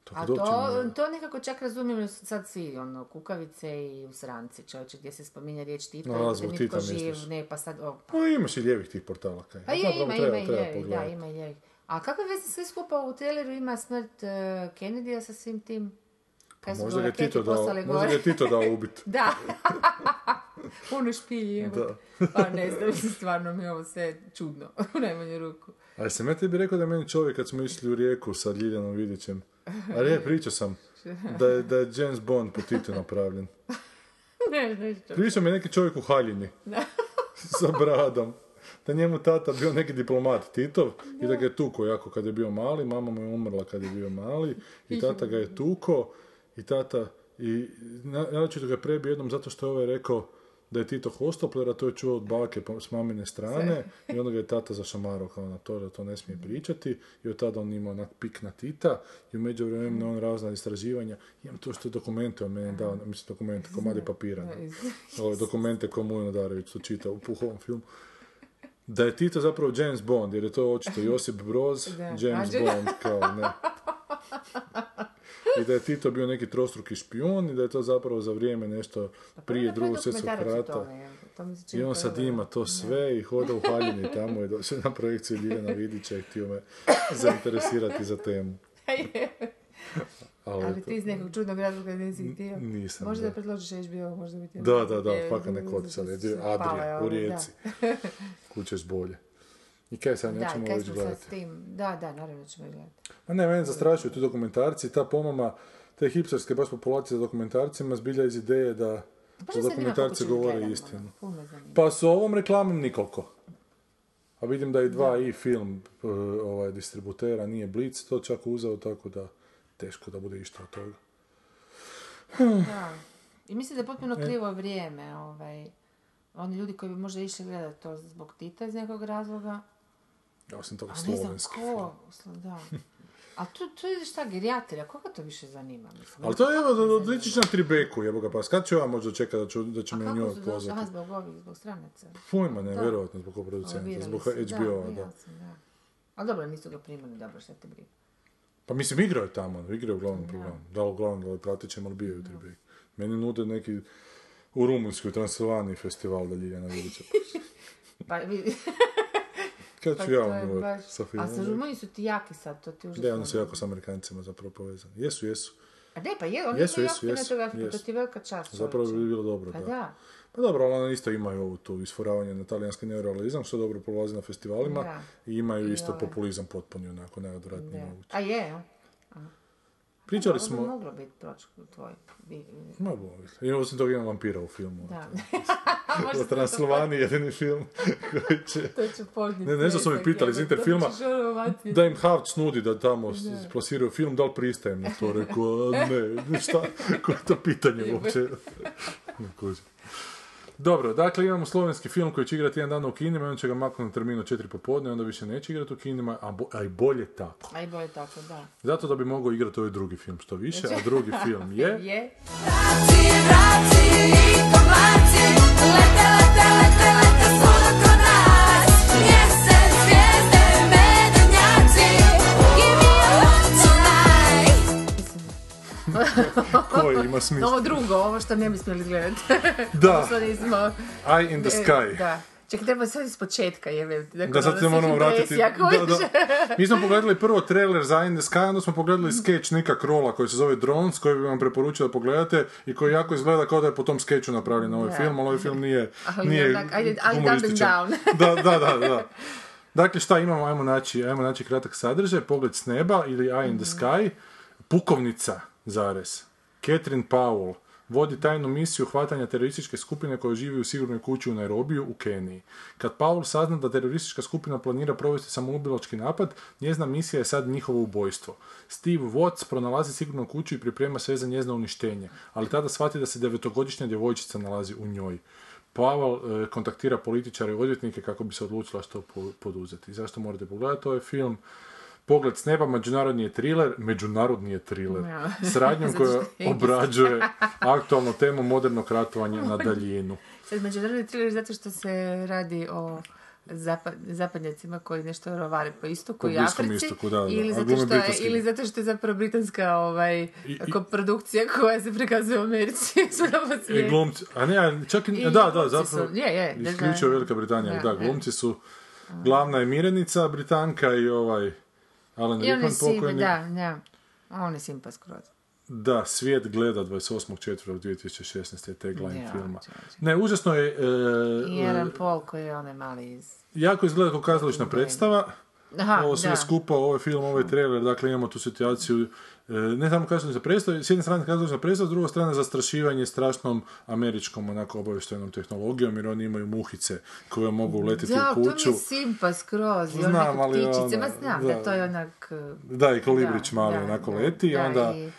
Tako A da to, ne- to nekako čak razumijem sad svi, ono, kukavice i usranci, čovječe, gdje se spominje riječ Tito, i zbog nitko Tita živ, misliš? ne, pa sad, o, Pa imaš i lijevih tih portala. Kaj. Pa je, Zapravo ima, treba- ima i treba lijevi, da, pogledati. ima i. A kakve veze sve skupa u traileru ima smrt uh, Kennedyja sa svim tim? Kaj Pa Možda ga Tito dao, možda ga je Tito dao ubit. Da. Špilji, evo. Da. Pa ne znam, stvarno mi ovo sve čudno, u najmanju ruku. Ali sam ja tebi rekao da je meni čovjek kad smo išli u rijeku sa Ljiljanom Vidićem. Ali je, pričao sam da je, da je James Bond po Titu napravljen. ne, ne. Pričao mi je neki čovjek u haljini. sa bradom. Da njemu tata bio neki diplomat Titov i da ga je tuko jako kad je bio mali. Mama mu je umrla kad je bio mali i tata ga je tuko i tata i na- naročito ga je prebio jednom zato što je ovaj rekao da je Tito hostopler, a to je čuo od bake po- s mamine strane i onda ga je tata zašamarao kao na to da to ne smije pričati i od tada on imao onak pik na Tita i u međuvremenu on razna istraživanja imam to što je dokumente on meni dao, mislim dokumente, komadi papira. ne ove dokumente koje Mujo Nadarević to čita u ovom filmu. Da je Tito zapravo James Bond, jer je to očito Josip Broz. James Bond, kao ne. I da je Tito bio neki trostruki špijun i da je to zapravo za vrijeme nešto prije drugog svjetskog rata. I on sad ima to sve i hoda u haljini tamo i došao na projekciju Ljiljana Vidića i htio me zainteresirati za temu. Ali, Ali ti iz nekog čudnog razloga nisi htio. nisam, Možda da. da predložiš HBO, možda bi ti... Da, da, da, fakat ne da, kotica, da, ali su je se pale Adria u. Rijeci. Kućeš bolje. I kaj sad, Da, nećemo smo sad gledati. s tim? Da, da, naravno ćemo gledati. Ma ne, mene zastrašuju ti dokumentarci, ta pomama, te hipsterske baš populacije za dokumentarcima zbilja iz ideje da Baš za dokumentarce govore istinu. Pa s ovom reklamom nikoliko. A vidim da i dva i film ovaj, distributera nije Blitz to čak uzeo, tako da teško da bude išta od toga. Da. I mislim da je potpuno E. krivo vrijeme. Ovaj. Oni ljudi koji bi možda išli gledati to zbog Tita iz nekog razloga. Ja osim toga A ne znam slovenski film. ko. Slo- Da. A tu, tu je šta, gerijatrija, koga to više zanima? Mislim, Ali to je evo, odličiš na Tribeku, jebo ga, pa kad ću ja možda čekati da, ću, da će me kako njoj pozvati? Aha, zbog ovih, zbog stranaca. Pojma ne, Da. vjerojatno zbog producenta, zbog HBO-a, da. Ali dobro, nisu ga primali, dobro, šta te briga. Pa mislim, igrao je tamo, igrao je u glavnom programu. Da li u glavnom, da li pratećem, ali bio je u Tribeku. Meni nude neki u Rumunjskoj, u Transilvaniji festival da Ljiljana Vidića. Pa, vidi, Kad pa ću ja Njujork baš... sa A sa filmom? Rumunji su ti jaki sad, to ti užasno. Da, oni su jako s Amerikancima zapravo povezani. Jesu, jesu. A ne, pa je, oni Jesu, imaju jesu, jako jesu, to jesu. ti je velika čast. Zapravo bi bilo dobro, Pa da. da. Pa dobro, ali oni isto imaju ovu tu isforavanje na talijanski neorealizam, što dobro prolazi na festivalima. Da. I imaju I isto ove. populizam potpuni, onako, najodvratniji moguće. A je, Pričali Ovo bi smo... moglo biti proč tvoj. bi- Moglo biti. I osim toga imam vampira u filmu. Da. U Transilvaniji jedini film koji će... To ću podnijeti. Ne, ne znam su mi pitali iz Interfilma, da im Havc nudi da tamo plasiraju film, da li pristajem na to? Rekao, ne, šta, koje je to pitanje uopće? Ne. Dobro, dakle imamo slovenski film koji će igrati jedan dan u kinima i on će ga maknuti na terminu četiri popodne, onda više neće igrati u kinima, a, bo- a i bolje tako. Aj, bolje tako, da. Zato da bi mogao igrati ovaj drugi film što više, a drugi film je... Je. Vraci, vraci i komarci, Koji ima smisla. Ovo drugo, ovo što ne bi smjeli gledati. Da. Nismo... Eye in the sky. Da. Čekaj, treba sad iz početka, jebe. Dakle, Da, sad se moramo vratiti. Da, da. Mi smo pogledali prvo trailer za In the Sky, onda smo pogledali sketch Nika Krola koji se zove Drones, koji bi vam preporučio da pogledate i koji jako izgleda kao da je po tom skeču napravljen ovaj film, ali ovaj film nije, Ali nije ajde- and da, da, da, da. Dakle, šta imamo? Ajmo naći, ajmo naći kratak sadržaj, pogled s neba ili Eye in the Sky, pukovnica, zarez, Catherine Powell, vodi tajnu misiju hvatanja terorističke skupine koja živi u sigurnoj kući u Nairobiju u Keniji. Kad Powell sazna da teroristička skupina planira provesti samoubilački napad, njezina misija je sad njihovo ubojstvo. Steve Watts pronalazi sigurnu kuću i priprema sve za njezino uništenje, ali tada shvati da se devetogodišnja djevojčica nalazi u njoj. Pavel e, kontaktira političare i odvjetnike kako bi se odlučila što po- poduzeti. Zašto morate pogledati ovaj film? Pogled s neba, međunarodni je thriller, međunarodni je thriller, Ja. s radnjom Zato koja obrađuje aktualnu temu modernog ratovanja na daljinu. Međunarodni thriller zato što se radi o zapad, zapadnjacima koji nešto rovare po istoku Po i Africi istoku, da, da, ili, zato što je, britanski. ili zato što je zapravo britanska ovaj, i- koprodukcija koja se prikazuje u Americi I svijetu. glumci, a ne, čak i, I da, da, zapravo, su- je, je, da. Velika Britanija, Da, da. glumci su, glavna je Mirenica, Britanka i ovaj, Alan I Rickman pokojni. da, da. On je simpa skroz. Da, svijet gleda 28.4.2016. je tagline Ja, filma. čovječe. Ne, užasno je, I e, Aaron Paul koji je onaj mali iz... jako izgleda kao kazališna predstava, Aha, ovo sve da. skupa, ovaj film, ovaj trailer, dakle imamo tu situaciju, ne samo kazališna predstava, s jedne strane kazališna predstava, s druge strane zastrašivanje strašnom američkom onako obavještajnom tehnologijom, jer oni imaju muhice koje mogu uletiti Da, u to mi kuću. je simpa skroz. Znam, neke ali ptičice, ono, ma znam da. da, to je onak... Da, i kolibrić da, mali da, onako da, leti i da, onda I,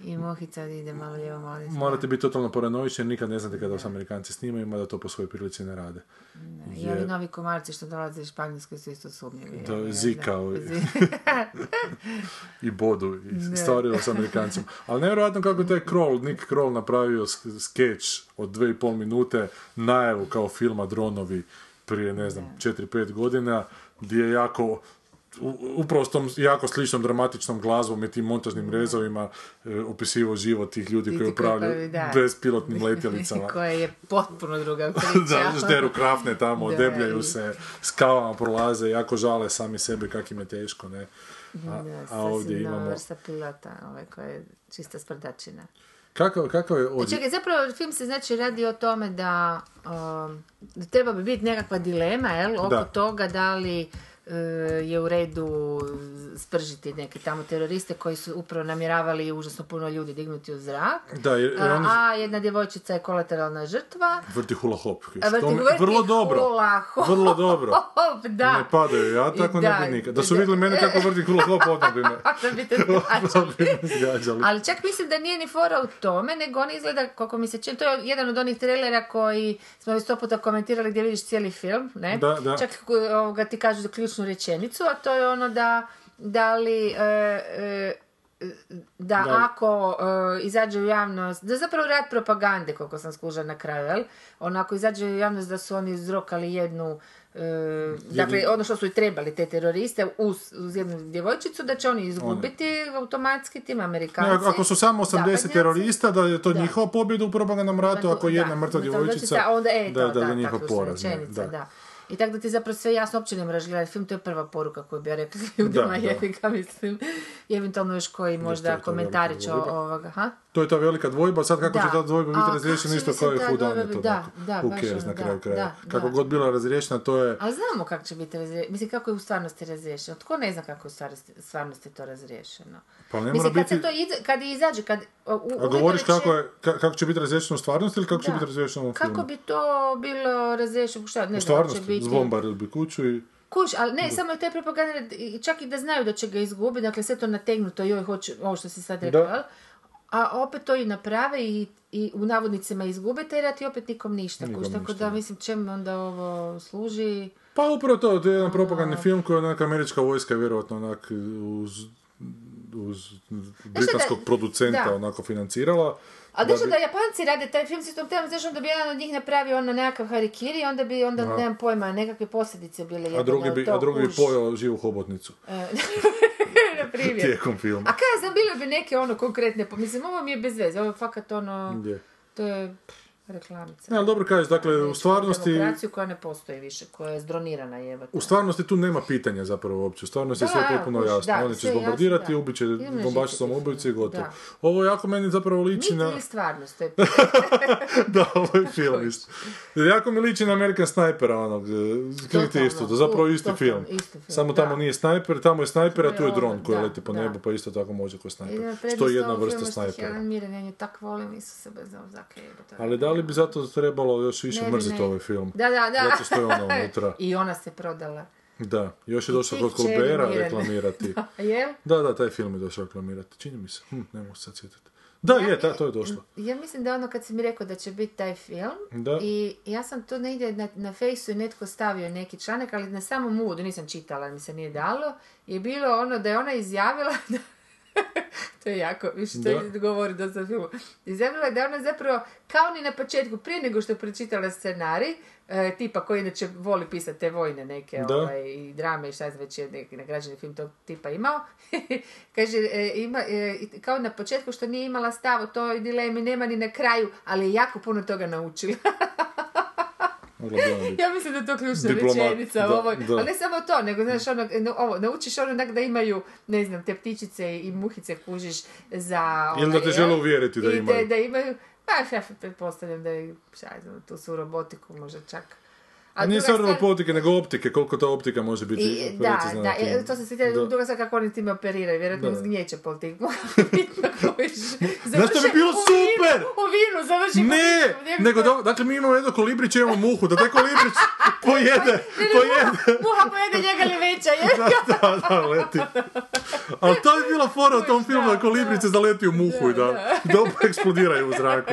i muhica ide malo lijevo, malo desno. morate biti totalno paranoični jer nikad ne znate kada vas Amerikanci snimaju, mada to po svojoj prilici ne rade. I ovi novi komarci što dolaze iz Španjolske su isto sumnjivi. Da, Zika, i bodu i stvarilo s Amerikancima. Ali nevjerojatno kako je taj Kroll, Nick Kroll napravio sk- skeč od dve i pol minute, najavu kao filma Dronovi prije, ne znam, 4-5 godina, gdje je jako upravo s tom jako sličnom dramatičnom glazbom i tim montažnim rezovima e, opisivao život tih ljudi koji upravljaju bespilotnim letjelicama. Koja je potpuno druga priča. da, žderu krafne tamo, Da, debljaju i- se, skavama prolaze, jako žale sami sebe kak im je teško, ne. A, Da, a ovdje imamo... vrsta pilota, ovaj, koja je čista sprdačina. Kakav, kakav je E, odjek? Čekaj, zapravo film se znači radi o tome da, um, da treba bi biti nekakva dilema, jel, oko Da. toga da li je u redu spržiti neke tamo teroriste koji su upravo namjeravali užasno puno ljudi dignuti u zrak. Da, jer, jer A, jedna djevojčica je kolateralna žrtva. vrti hula hop. Vrti- vrti vrlo dobro. hula hop. Vrlo dobro. Da. Ne padaju, ja tako ne Da, bi nikad. Da su da. vidjeli mene kako vrti hula hop, odmah bi me, Da bi te odmah zgađali. Ali čak mislim da nije ni fora u tome, nego on izgleda, koliko mi se čini, to je jedan od onih trailera koji smo već sto puta komentirali gdje vidiš cijeli film, ne? Da, da. Čak ovoga, ti kažu ključnu rečenicu, a to je ono da, da li... e, e, da, Da. ako e, izađe u javnost, da zapravo rad propagande, koliko sam skužila na kraju, jel? Onako izađe u javnost da su oni izrokali jednu, e, dakle, ono što su i trebali te teroriste uz, uz jednu djevojčicu, da će oni izgubiti automatski tim Ne, Amerikanci. ako su samo 80 zapadnjaci. terorista, da je to Da. njihova pobjeda u propagandnom ratu, ako je jedna Da, mrtva djevojčica, onda, e, da, to, da, da, njihov poraz. ne, rečenica, da. I tako da ti zapravo sve jasno uopće ne moraš gledati film, to je prva poruka koju bi ja rekla ljudima, Da, da. jebi ga, mislim. I eventualno još koji to možda je to komentari velika će dvojba. ovoga, ha? To je ta velika dvojba, sad kako Da. će ta dvojba biti A, razriješena isto kao i It, biti? onako. Da, da, baš na kraju da, kraja. da, Kako god bila razriješena, to je... Ali znamo kako će biti razriješeno. Mislim, kako je u stvarnosti razriješeno. Tko ne zna kako je u stvarnosti, to razriješeno? Pa ne mora Mislim, kad, biti... se to izađe, kad... U, A govoriš kako, je, ka- kako će biti razriješeno u stvarnosti ili kako će Da. biti razriješeno u filmu? Kako bi to bilo razriješeno? Šta, ne U stvarnosti, će biti... bi kuću i... Kuš, ali ne, samo propaganda, i čak i da znaju da će ga izgubiti, dakle sve to nategnuto, joj, hoće, ovo što si sad rekao? A opet to i naprave i, i u navodnicima izgube taj rat i opet nikom ništa. Nikom kuš, tako ništa, da da. mislim čemu onda ovo služi. Pa upravo to, to je jedan propagandni film koji je onak američka vojska je vjerojatno onak uz, uz britanskog producenta da. onako financirala. A Da da, bi- da Japanci rade taj film s tom temom, znaš, onda bi jedan od njih napravio ono nekakav harikiri, onda bi, onda, Da. nemam pojma, nekakve posljedice bile A drugi bi, a drugi bi pojao živu hobotnicu E, na primjer. tijekom filma. A kaj ja znam, bile bi neke ono konkretne, po- mislim, ovo mi je bez veze, ovo je fakat ono, Je. to je pff, reklamica. Ne, ali dobro kažeš, dakle, u Neću stvarnosti, Demokraciju koja ne postoji više, koja je zdronirana jebate. u stvarnosti tu nema pitanja zapravo uopće. U stvarnosti je Da, sve da, potpuno jasno. da, Oni će sve zbombardirati, da. ubit će Idemo na bombaši samoubojice i gotovo. da. Ovo jako meni zapravo liči Mit na... stvarnost, to je da, ovo je film isto. Jako mi liči na American Snipera, onog, Clint Totalno, Eastwooda, zapravo isti film. isti film, Samo tamo nije snajper, tamo je snajper, a tu je dron koji leti po nebu, pa isto tako može kao snajper. Što je jedna vrsta snajpera. Mirren, ja nju tak volim, Isuse bez ovog. Ali da li bi zato trebalo još više Ne mrziti ne. ovaj film? Da, da, da. Zato što je ona unutra. I ona se prodala. Da, još je došao kod Colbera Mirene. reklamirati. A jel? Da, da, taj film je došao reklamirati. Čini mi se. Hm, ne mogu se sad sjetiti. Da, je, ta, to je došlo. Ja mislim da ono kad si mi rekao da će biti taj film Da. i ja sam to negdje na, na fejsu i netko stavio neki članak, ali na samom uvodu nisam čitala, mi se nije dalo, je bilo ono da je ona izjavila da to je jako, više to Da. govori dosta filmu. Izjavila je da ona zapravo, kao ni na početku, prije nego što je pročitala scenarij, e, tipa koji inače voli pisati te vojne neke Da. ovaj, i drame i šta znam već je neki nagrađeni film tog tipa imao. Kaže, e, ima, e, kao na početku što nije imala stav o toj dilemi, nema ni na kraju, ali je jako puno toga naučila. Moglo bi ono biti. ja mislim da je to ključna Diplomat, rečenica u da, ovoj. da. Ali ne samo to, nego znaš, ono, no, ovo, naučiš ono onak da imaju, ne znam, te ptičice i muhice kužiš za... Ili da onaj, te žele uvjeriti da imaju. Da, imaju, pa ja pretpostavljam da je, šta tu su robotiku možda čak. A nije stvar stvar- robotike, nego optike, koliko ta optika može biti i, da, da, to se Da. druga stvar kako oni time operiraju, vjerojatno Da. zgnjeće pol tih. Znaš što bi bilo super? U vinu, završi Ne, po nego da, dakle mi imamo jedno kolibrić, imamo muhu, da taj kolibrić pojede, pojede, Muha pojede njega li veća, je? da, da, leti. Ali to je bila fora u tom filmu da kolibrice zaleti u muhu i da, da opet eksplodiraju u zraku.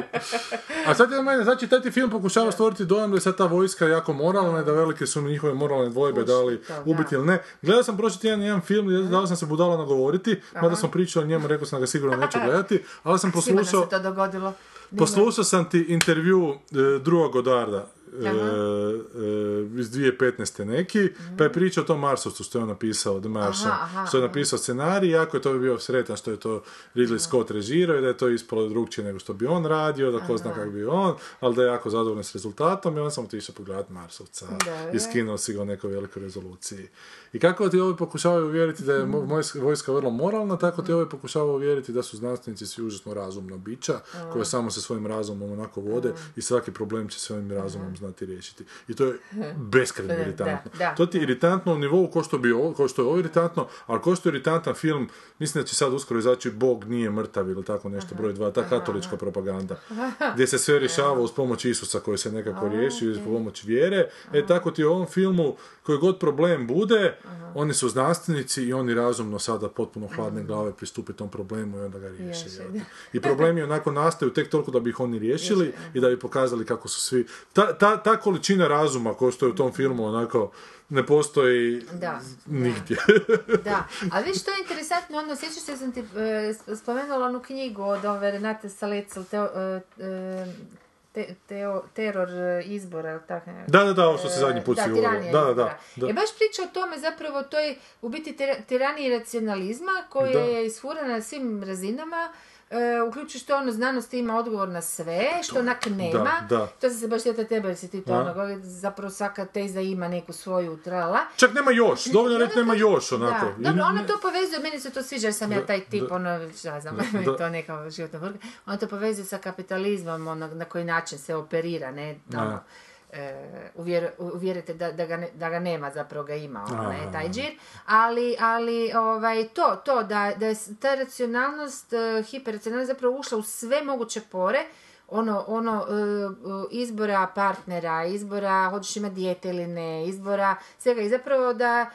A sad je mene, znači taj ti film pokušava stvoriti dojam da je sad ta vojska jako moralna i da velike su mi njihove moralne dvojbe da li to, da. ubiti ili ne. Gledao sam prošli tjedan jedan film, dao sam se budala nagovoriti, mada smo pričali o njemu, rekao sam da ga sigurno neću gledati, ali sam Svima poslušao... se to dogodilo. Poslušao sam ti intervju e, druga Godarda e, e, iz 2015. neki, pa je pričao o tom Marsovcu što je on napisao, The Martian, Aha, aha, što je napisao scenarij, jako je to bio sretan što je to Ridley Scott režirao i da je to ispalo drugčije nego što bi on radio, da ko zna kako bi on, ali da je jako zadovoljan s rezultatom i on sam otišao pogledati Marsovca Da, i skinuo si ga u nekoj velikoj rezoluciji. I kako ti ovi pokušavaju uvjeriti da je vojska- vrlo moralna, tako ti ovi pokušavaju uvjeriti da su znanstvenici svi užasno razumna bića, koje samo se svojim razumom onako vode i svaki problem će svojim razumom znati riješiti. I to je beskrajno Da, iritantno. da, to ti je iritantno u nivou ko što, bi ovo, ko što je ovo iritantno, ali ko što je iritantan film, mislim da će sad uskoro izaći Bog nije mrtav ili tako nešto broj dva, ta katolička propaganda, gdje se sve rješava uz pomoć Isusa koji se nekako riješi, uz pomoć vjere. E tako ti u ovom filmu, koji god problem bude, oni su znanstvenici i oni razumno sada potpuno hladne glave pristupe tom problemu i onda ga riješe. Da. I problemi onako nastaju tek toliko da bi ih oni riješili i da bi pokazali kako su svi... Ta, ta, ta količina razuma koja što je u tom filmu onako ne postoji Da, nigdje. Da, ali viš što je interesantno, ono, sjećaš se da sam ti e, spomenula onu knjigu od ove Renate Salecel, teo, e, e, te, teo- teror e, izbora, ili tako. Da, da, da, ovo što se zadnji put da, tiranija Da, da, da, da. I baš priča o tome zapravo, to je u biti tira- tiranija racionalizma koja je isfurana na svim razinama, e, uključujući to ono, znanost ima odgovor na sve, što onak nema. da. To sam se baš sjetila tebe, jer si ti to Da. ono, zapravo svaka teza ima neku svoju trala. Čak nema još, dovoljno reći nema još onako. Da, dobro, ona to povezuje, meni se to sviđa jer sam ja Da, taj tip, da. ono, šta znam, Da, da. to neka životna vrga. Ona to povezuje sa kapitalizmom, ono, na koji način se operira, ne, ono, e, uvjer- uvjerite da, da, ga ne- da ga nema, zapravo ga ima, ono, taj džir, ali, ali ovaj, to, to, da, da je ta racionalnost, e, hiperracionalnost zapravo ušla u sve moguće pore, ono, ono e, e, izbora partnera, izbora hoćeš imati dijete ili ne, izbora svega i zapravo da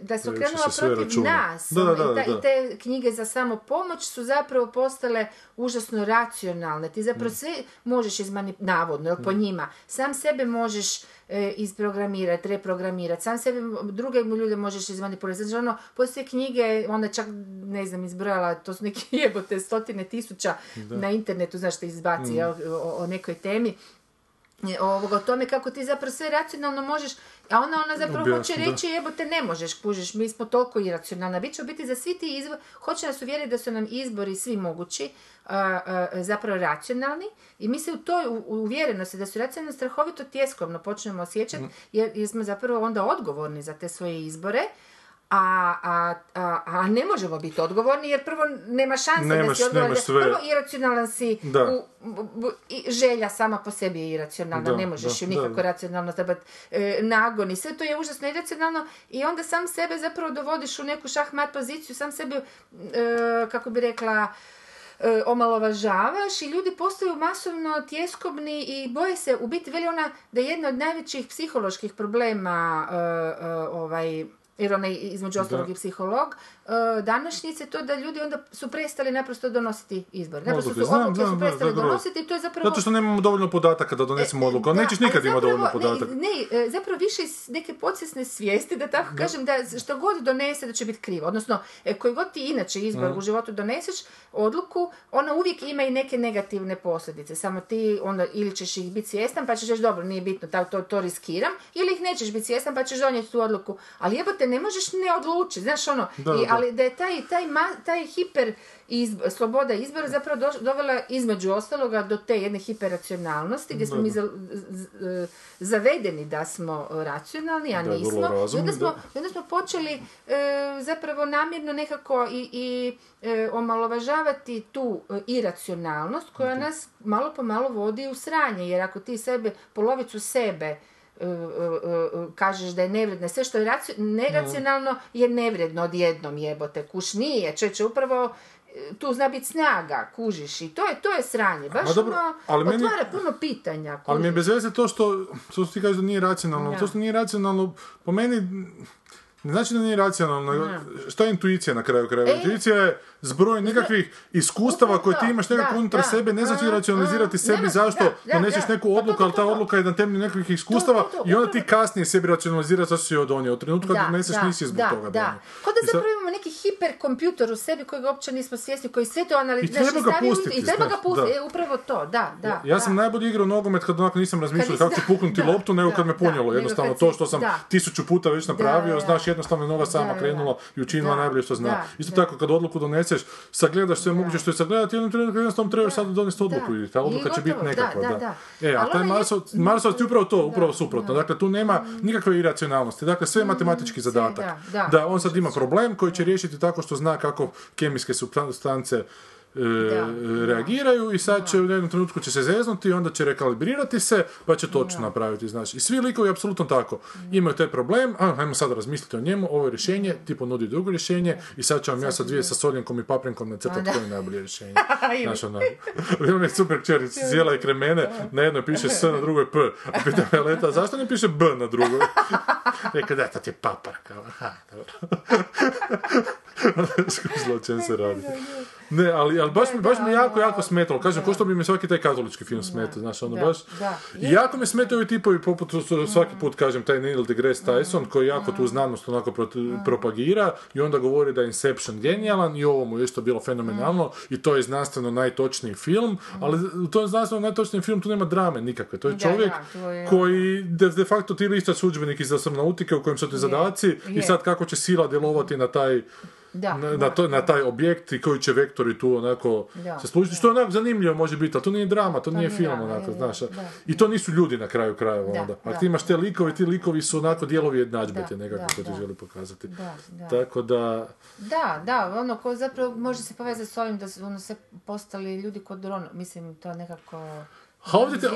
da se Da se sve protiv računa. nas Da, da, ono, da, i, ta- da. i te knjige za samopomoć su zapravo postale užasno racionalne. Ti Mm. zapravo sve možeš izmanipulirati, navodno, jel, po njima. Sam sebe možeš e, isprogramirati, reprogramirati, sam sebe, druge ljude možeš izmanipulirati. Znači, ono, postoje knjige, onda čak, ne znam, izbrojala, to su neke jebote, stotine tisuća na internetu, znaš, što izbaci Mm. jel, o, o nekoj temi ovoga, o tome kako ti zapravo sve racionalno možeš, a ona ona zapravo hoće da. reći jebote ne možeš, kužiš, mi smo toliko iracionalna. Bit će u biti za svi ti izbor, hoće nas uvjeriti da su nam izbori svi mogući, a, a, zapravo racionalni i mi se u toj uvjerenosti da su racionalni strahovito tjeskovno počnemo osjećati jer, jer smo zapravo onda odgovorni za te svoje izbore. A, a, a, a ne možemo biti odgovorni jer prvo nema šanse da Nemaš- si odgovoran. sve. Prvo iracionalan si, Da. u, bu- i želja sama po sebi je iracionalna, Da, ne možeš da, ju nikako da. racionalno trebati e, nagon i sve to je užasno iracionalno i onda sam sebe zapravo dovodiš u neku šahmat poziciju, sam sebe, e, kako bi rekla, e, omalovažavaš i ljudi postaju masovno tjeskobni i boje se, u biti veli ona da je jedna od najvećih psiholoških problema e, e, ovaj, jer ona je između ostalog i psiholog, današnjice to da ljudi onda su prestali naprosto donositi izbor. Naprosto su odluke su znam, da, prestali donositi i to je zapravo... Zato što nemamo dovoljno podataka da donesemo odluku, ali Da, nećeš nikad imati dovoljno podataka. Ne, ne, e, zapravo više iz neke podsvjesne svijesti, da tako kažem, da što god donese da će biti krivo. Odnosno, e, koji god ti inače izbor Mhm. u životu doneseš, odluku, ona uvijek ima i neke negativne posljedice. Samo ti onda ili ćeš ih biti svjestan pa ćeš reći dobro, nije bitno, to, to, to riskiram, ili ih nećeš biti svjestan pa ćeš donijeti tu odluku. Ali jebote, ne možeš ne odlučiti, znaš ono, Da, i, da. Ali da je taj, taj, ma- taj hiper izb- sloboda izbora zapravo doš- dovela između ostaloga do te jedne hiperracionalnosti gdje smo mi za- z- z- zavedeni da smo racionalni, a Da, nismo. I razumni, onda smo, da. i onda smo počeli e, zapravo namjerno nekako i, i e, omalovažavati tu e, iracionalnost koja Mhm. nas malo po malo vodi u sranje, jer ako ti sebe, polovicu sebe kažeš da je nevredna, sve što je racio- neracionalno je nevredno odjednom jebote, kuš nije, čeće upravo e, tu zna biti snaga, kužiš i to je, to je sranje, baš dobro, ono, ali meni- otvara puno pitanja. Ali mi je kužiš. bez veze to što, što ti kažeš da nije racionalno. Da. To što nije racionalno, po meni, ne znači da nije racionalno. nego Šta je intuicija na kraju krajeva? E. Intuicija je zbroj nekakvih iskustava koje ti imaš nekako unutar sebe, ne znači racionalizirati aha, sebi zašto doneseš neku odluku, ali ta odluka je na temelju nekakvih iskustava i onda ti kasnije sebi racionaliziraš zašto si je donio. Od trenutka kad doneseš nisi zbog toga da. donio. Kao da zapravo imamo neki hiperkompjuter u sebi kojega uopće nismo svjesni, koji sve to analizira. I treba ga pustiti, I treba ga pustiti, e, upravo to, da, da. Ja sam najbolje igrao nogomet kad onako nisam razmišljao kako ću puknuti loptu, nego kad me nego Jednostavno to što sam tisuću puta već napravio, znaš, jednostavno je nova sama krenula i učinila najbolje što zna. Isto tako kad odluku doneseš, sagledaš sve moguće što je sagledati, jednom trenutku jednostavno trebaš sad donesti odluku i ta odluka će biti nekakva. da, Da, da, E, a taj je- Marsovac, ti upravo to, upravo suprotno. Dakle, tu nema nikakve iracionalnosti. Dakle, sve je matematički zadatak. Mm, da, on sad ima problem koji će riješiti tako što zna kako kemijske supstance e, reagiraju i sad će u jednom trenutku će se zeznuti, onda će rekalibrirati se, pa će točno napraviti, znači. I svi likovi apsolutno tako. Imaju taj problem, a, ajmo sad razmisliti o njemu, ovo je rješenje, ti ponudi drugo rješenje i sad ću vam ja sa dvije sa soljenkom i paprinkom nacrtati koje je najbolje rješenje. Znaš, ono, ima mi super kćer, cijela i kremene, na jednoj piše S, na drugoj P. A pita me Leta, zašto ne piše B na drugoj? Rekao, da, to ti je papar, kao, aha, dobro. O čem se radi. Ne, ali, ali baš, mi, baš mi jako, jako smetalo. Kažem, ko što bi mi svaki taj katolički film smetao, znaš, ono da, baš... da. I jako mi smetaju ovi tipovi, poput su- svaki put kažem, taj Neil deGrasse Tyson, koji jako tu znanost onako prot- propagira i onda govori da je Inception genijalan i ovo mu je isto bilo fenomenalno i to je znanstveno najtočniji film, ali u tom znanstveno najtočnijem film tu nema drame nikakve. To je Da, čovjek da, to je- koji de, de facto ti listaš udžbenik iz astronautike u kojem su ti zadaci i je. sad kako će sila djelovati na taj Da, na, da, na, to, na taj objekt i koji će vektori tu onako Da, se služiti, što je onako zanimljivo može biti, ali to nije drama, to, nije nije film onako, znaš. da, I to nisu ljudi na kraju krajeva Da, onda. Ako da, ti imaš te da, likovi, ti likovi su onako dijelovi jednadžbe ti nekako da, ko ti želi pokazati. Da, da. Tako da, Da, da, ono ko zapravo može se povezati s ovim da su ono sve postali ljudi kod dron, mislim to nekako a ovdje te,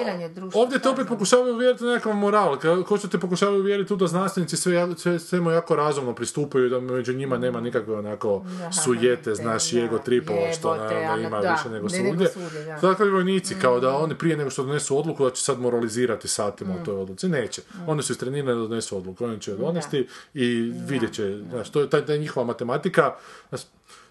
ovdje te opet pokušavaju uvjeriti na nekakav moral, ko što te pokušavaju uvjeriti tu da znanstvenici sve, sve, svemu jako razumno pristupaju, da među njima nema nikakve onako sujete, te- znaš, i da, ego tripova, što naravno ima da, više nego ne nego svugdje. svugdje, da. Tako i vojnici, kao da oni prije nego što donesu odluku da će sad moralizirati satima o toj odluci. Neće. Oni su istrenirani da donesu odluku. Oni će je donesti i vidjet će. Znaš, to je ta, njihova matematika.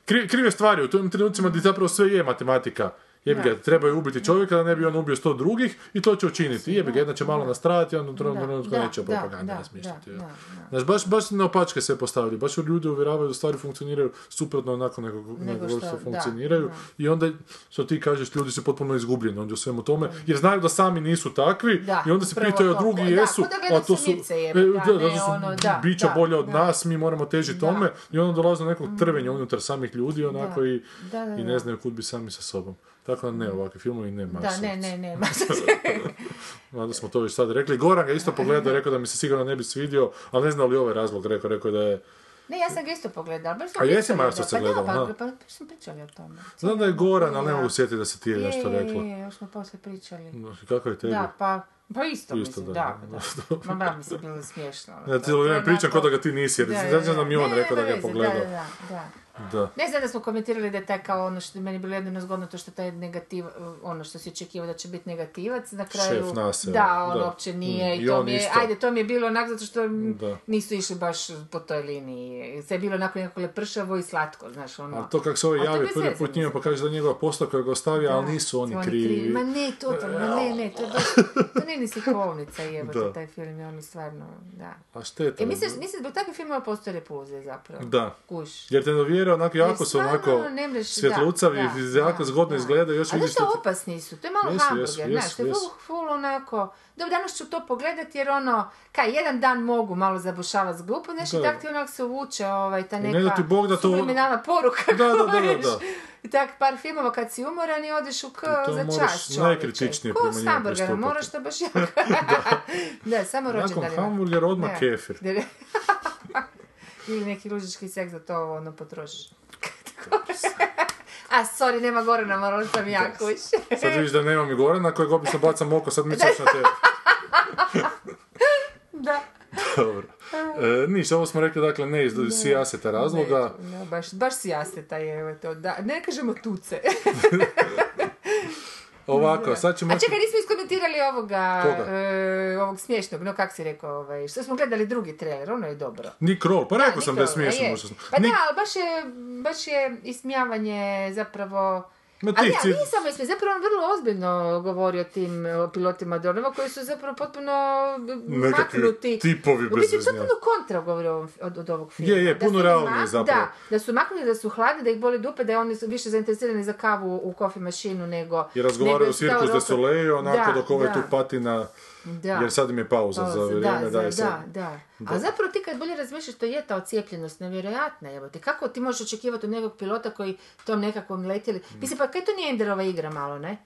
Krive stvari u tim trenucima gdje zapravo sve je matematika. Jebi ga, trebaju ubiti čovjeka da ne bi on ubio sto drugih i to će učiniti. Jebi ga, jedna će malo nastradati, onda u trenutku neće o propagandi da, razmišljati. da, jel. da, da. Znaš, baš, baš na opačke se postavili, baš ljudi uvjeravaju da stvari funkcioniraju suprotno onako nego, nego, što- funkcioniraju da. i onda, što ti kažeš, ljudi su potpuno izgubljeni onda u svemu tome, jer znaju da sami nisu takvi Da, i onda se pitaju, a to. drugi Da, jesu, a to su, bića da, bolja od da. nas, mi moramo težiti tome i onda dolaze do nekog trvenja unutar samih ljudi onako i, ne znaju kud bi sami sa sobom. Tako da ne, ovakvi filmovi ne Da, ne, ne, ne, Onda smo to već sad rekli. Goran ga isto pogledao, rekao da mi se sigurno ne bi svidio, ali ne zna li ovaj razlog, rekao, rekao da je... Ne, ja sam ga isto pogledala. Baš smo A jesi pričali o Marsovce tome. Pa gledala, da, aha. pa, pa, pa smo pričali o tome. Znam da je Goran, ali ne mogu sjetiti da se ti je nešto rekla. je, još smo poslije pričali. Kako je tebi? Da, pa, pa isto, Isto, mislim, da, da. da. da. Ma mi se bilo smiješno. Ja cijelo vrijeme pričam kao da ga ti nisi, jer Da, znači da mi on rekao da nema ga je pogledao. Da, da, da. Da. Ne znam da smo komentirali da je taj kao ono što je meni bilo jedino zgodno to što taj negativ, ono što se očekivao da će biti negativac, na kraju... Šef naselja, Da, on da. uopće nije Mm, i i to mi je, isto. ajde, to mi je bilo onak zato što Da. nisu išli baš po toj liniji. Sve je bilo onako nekako lepršavo i slatko, znaš, ono... A to kako se ovaj to javi prvi put njima pa kaže da je njegova posla koja ga ostavio, ali nisu oni krivi. Ma ne, totalno, ma ne, ne, to baš, to nije ni slikovnica jebote, Da. taj film je ono stvarno, da. A šteta. E, mislim, mislim, zbog takvih filmova postoje repulze zapravo. Da. Kuš. Jer te dovjera onako jako su onako mreš- svjetlucavi, da, da, jako da, zgodno da. izgledaju, još A vidiš da ti- opasni su? To je malo hamburger, znaš, to je full, onako... Dobro, danas ću to pogledat jer ono, kaj, jedan dan mogu malo zabušavati s glupo, znaš, i Da. tak ti onak se uvuče ovaj, ta neka ne da ti Bog da to- subliminalna poruka, Da, da, da, da, da. I tak par filmova kad si umoran i odeš u k to za čas čovječe. najkritičnije prema s njemu hamburgerom, moraš to baš jako... da, samo Nakon rođendan. hamburgera odmah Da. kefir. Ili neki lužički seks da to ono potrošiš. A, sorry, nema Gorana, morala sam ja kuć. Sad vidiš da nema mi Gorana kojeg obično bacam oko, sad misliš na tebe. da. Dobro. E, ništa, ovo smo rekli, dakle, ne iz sijaseta razloga. Ne, ne, baš, baš si jaseta je, evo to, da, ne kažemo tuce. Ovako, sad ćemo... A čekaj, nismo iskomentirali ovoga, Koga? e, ovog smiješnog, no kak si rekao, ovaj, što smo gledali drugi trailer, ono je dobro. Nick Kroll, pa rekao Da, sam da je smiješno. Pa Nick- da, ali baš je, baš je ismijavanje zapravo... Ma Ali ja nisam ismije, zapravo on vrlo ozbiljno govori o tim o pilotima dronova koji su zapravo potpuno Nekakvi maknuti. tipovi U biti bezveznjaci. potpuno kontra govori o od, od ovog filma. Je, je, puno su realnije zapravo. Da, da su maknuli, da su hladni, da ih boli dupe, da oni su više zainteresirani za kavu u kofi mašinu nego... I razgovaraju o Cirkus de oko- Soleil, onako Da, dok ovaj tu pati na... Da. Jer sad im je pauza, za Pauza, vrijeme, da, da, za- sad... da, da. A zapravo ti kad bolje razmišljaš, to je ta ocijepljenost nevjerojatna, evo te. Kako ti možeš očekivati od nekog pilota koji tom nekakvom letjeli... Mislim, pa kaj to nije Enderova igra malo, ne?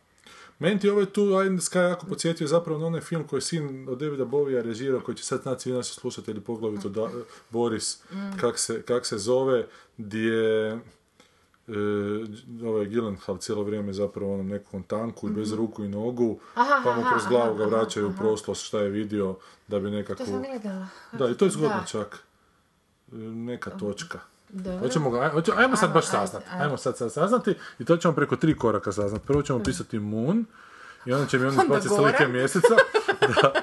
Meni ti ovaj tu the Sky jako podsjetio zapravo na onaj film koji je sin od Davida Bovija režirao, koji će sad svi naši slušatelji, poglavito da, Boris, Mm. kak, se, kak se zove, gdje e, ovaj Gyllenhaal cijelo vrijeme zapravo onom nekom tanku i bez ruku i nogu, Mhm. Aha, pa mu aha, kroz glavu aha, ga vraćaju u prošlost šta je vidio da bi To nekakvu... sam gledala. Da, i to je zgodno Da. čak. E, Neka točka. Dobro. Hoćemo ga, hoće- ajmo sad baš saznati. Ajmo sad, sad saznati i to ćemo preko tri koraka saznati. Prvo ćemo pisati Moon i onda će mi on izbaciti slike mjeseca. da.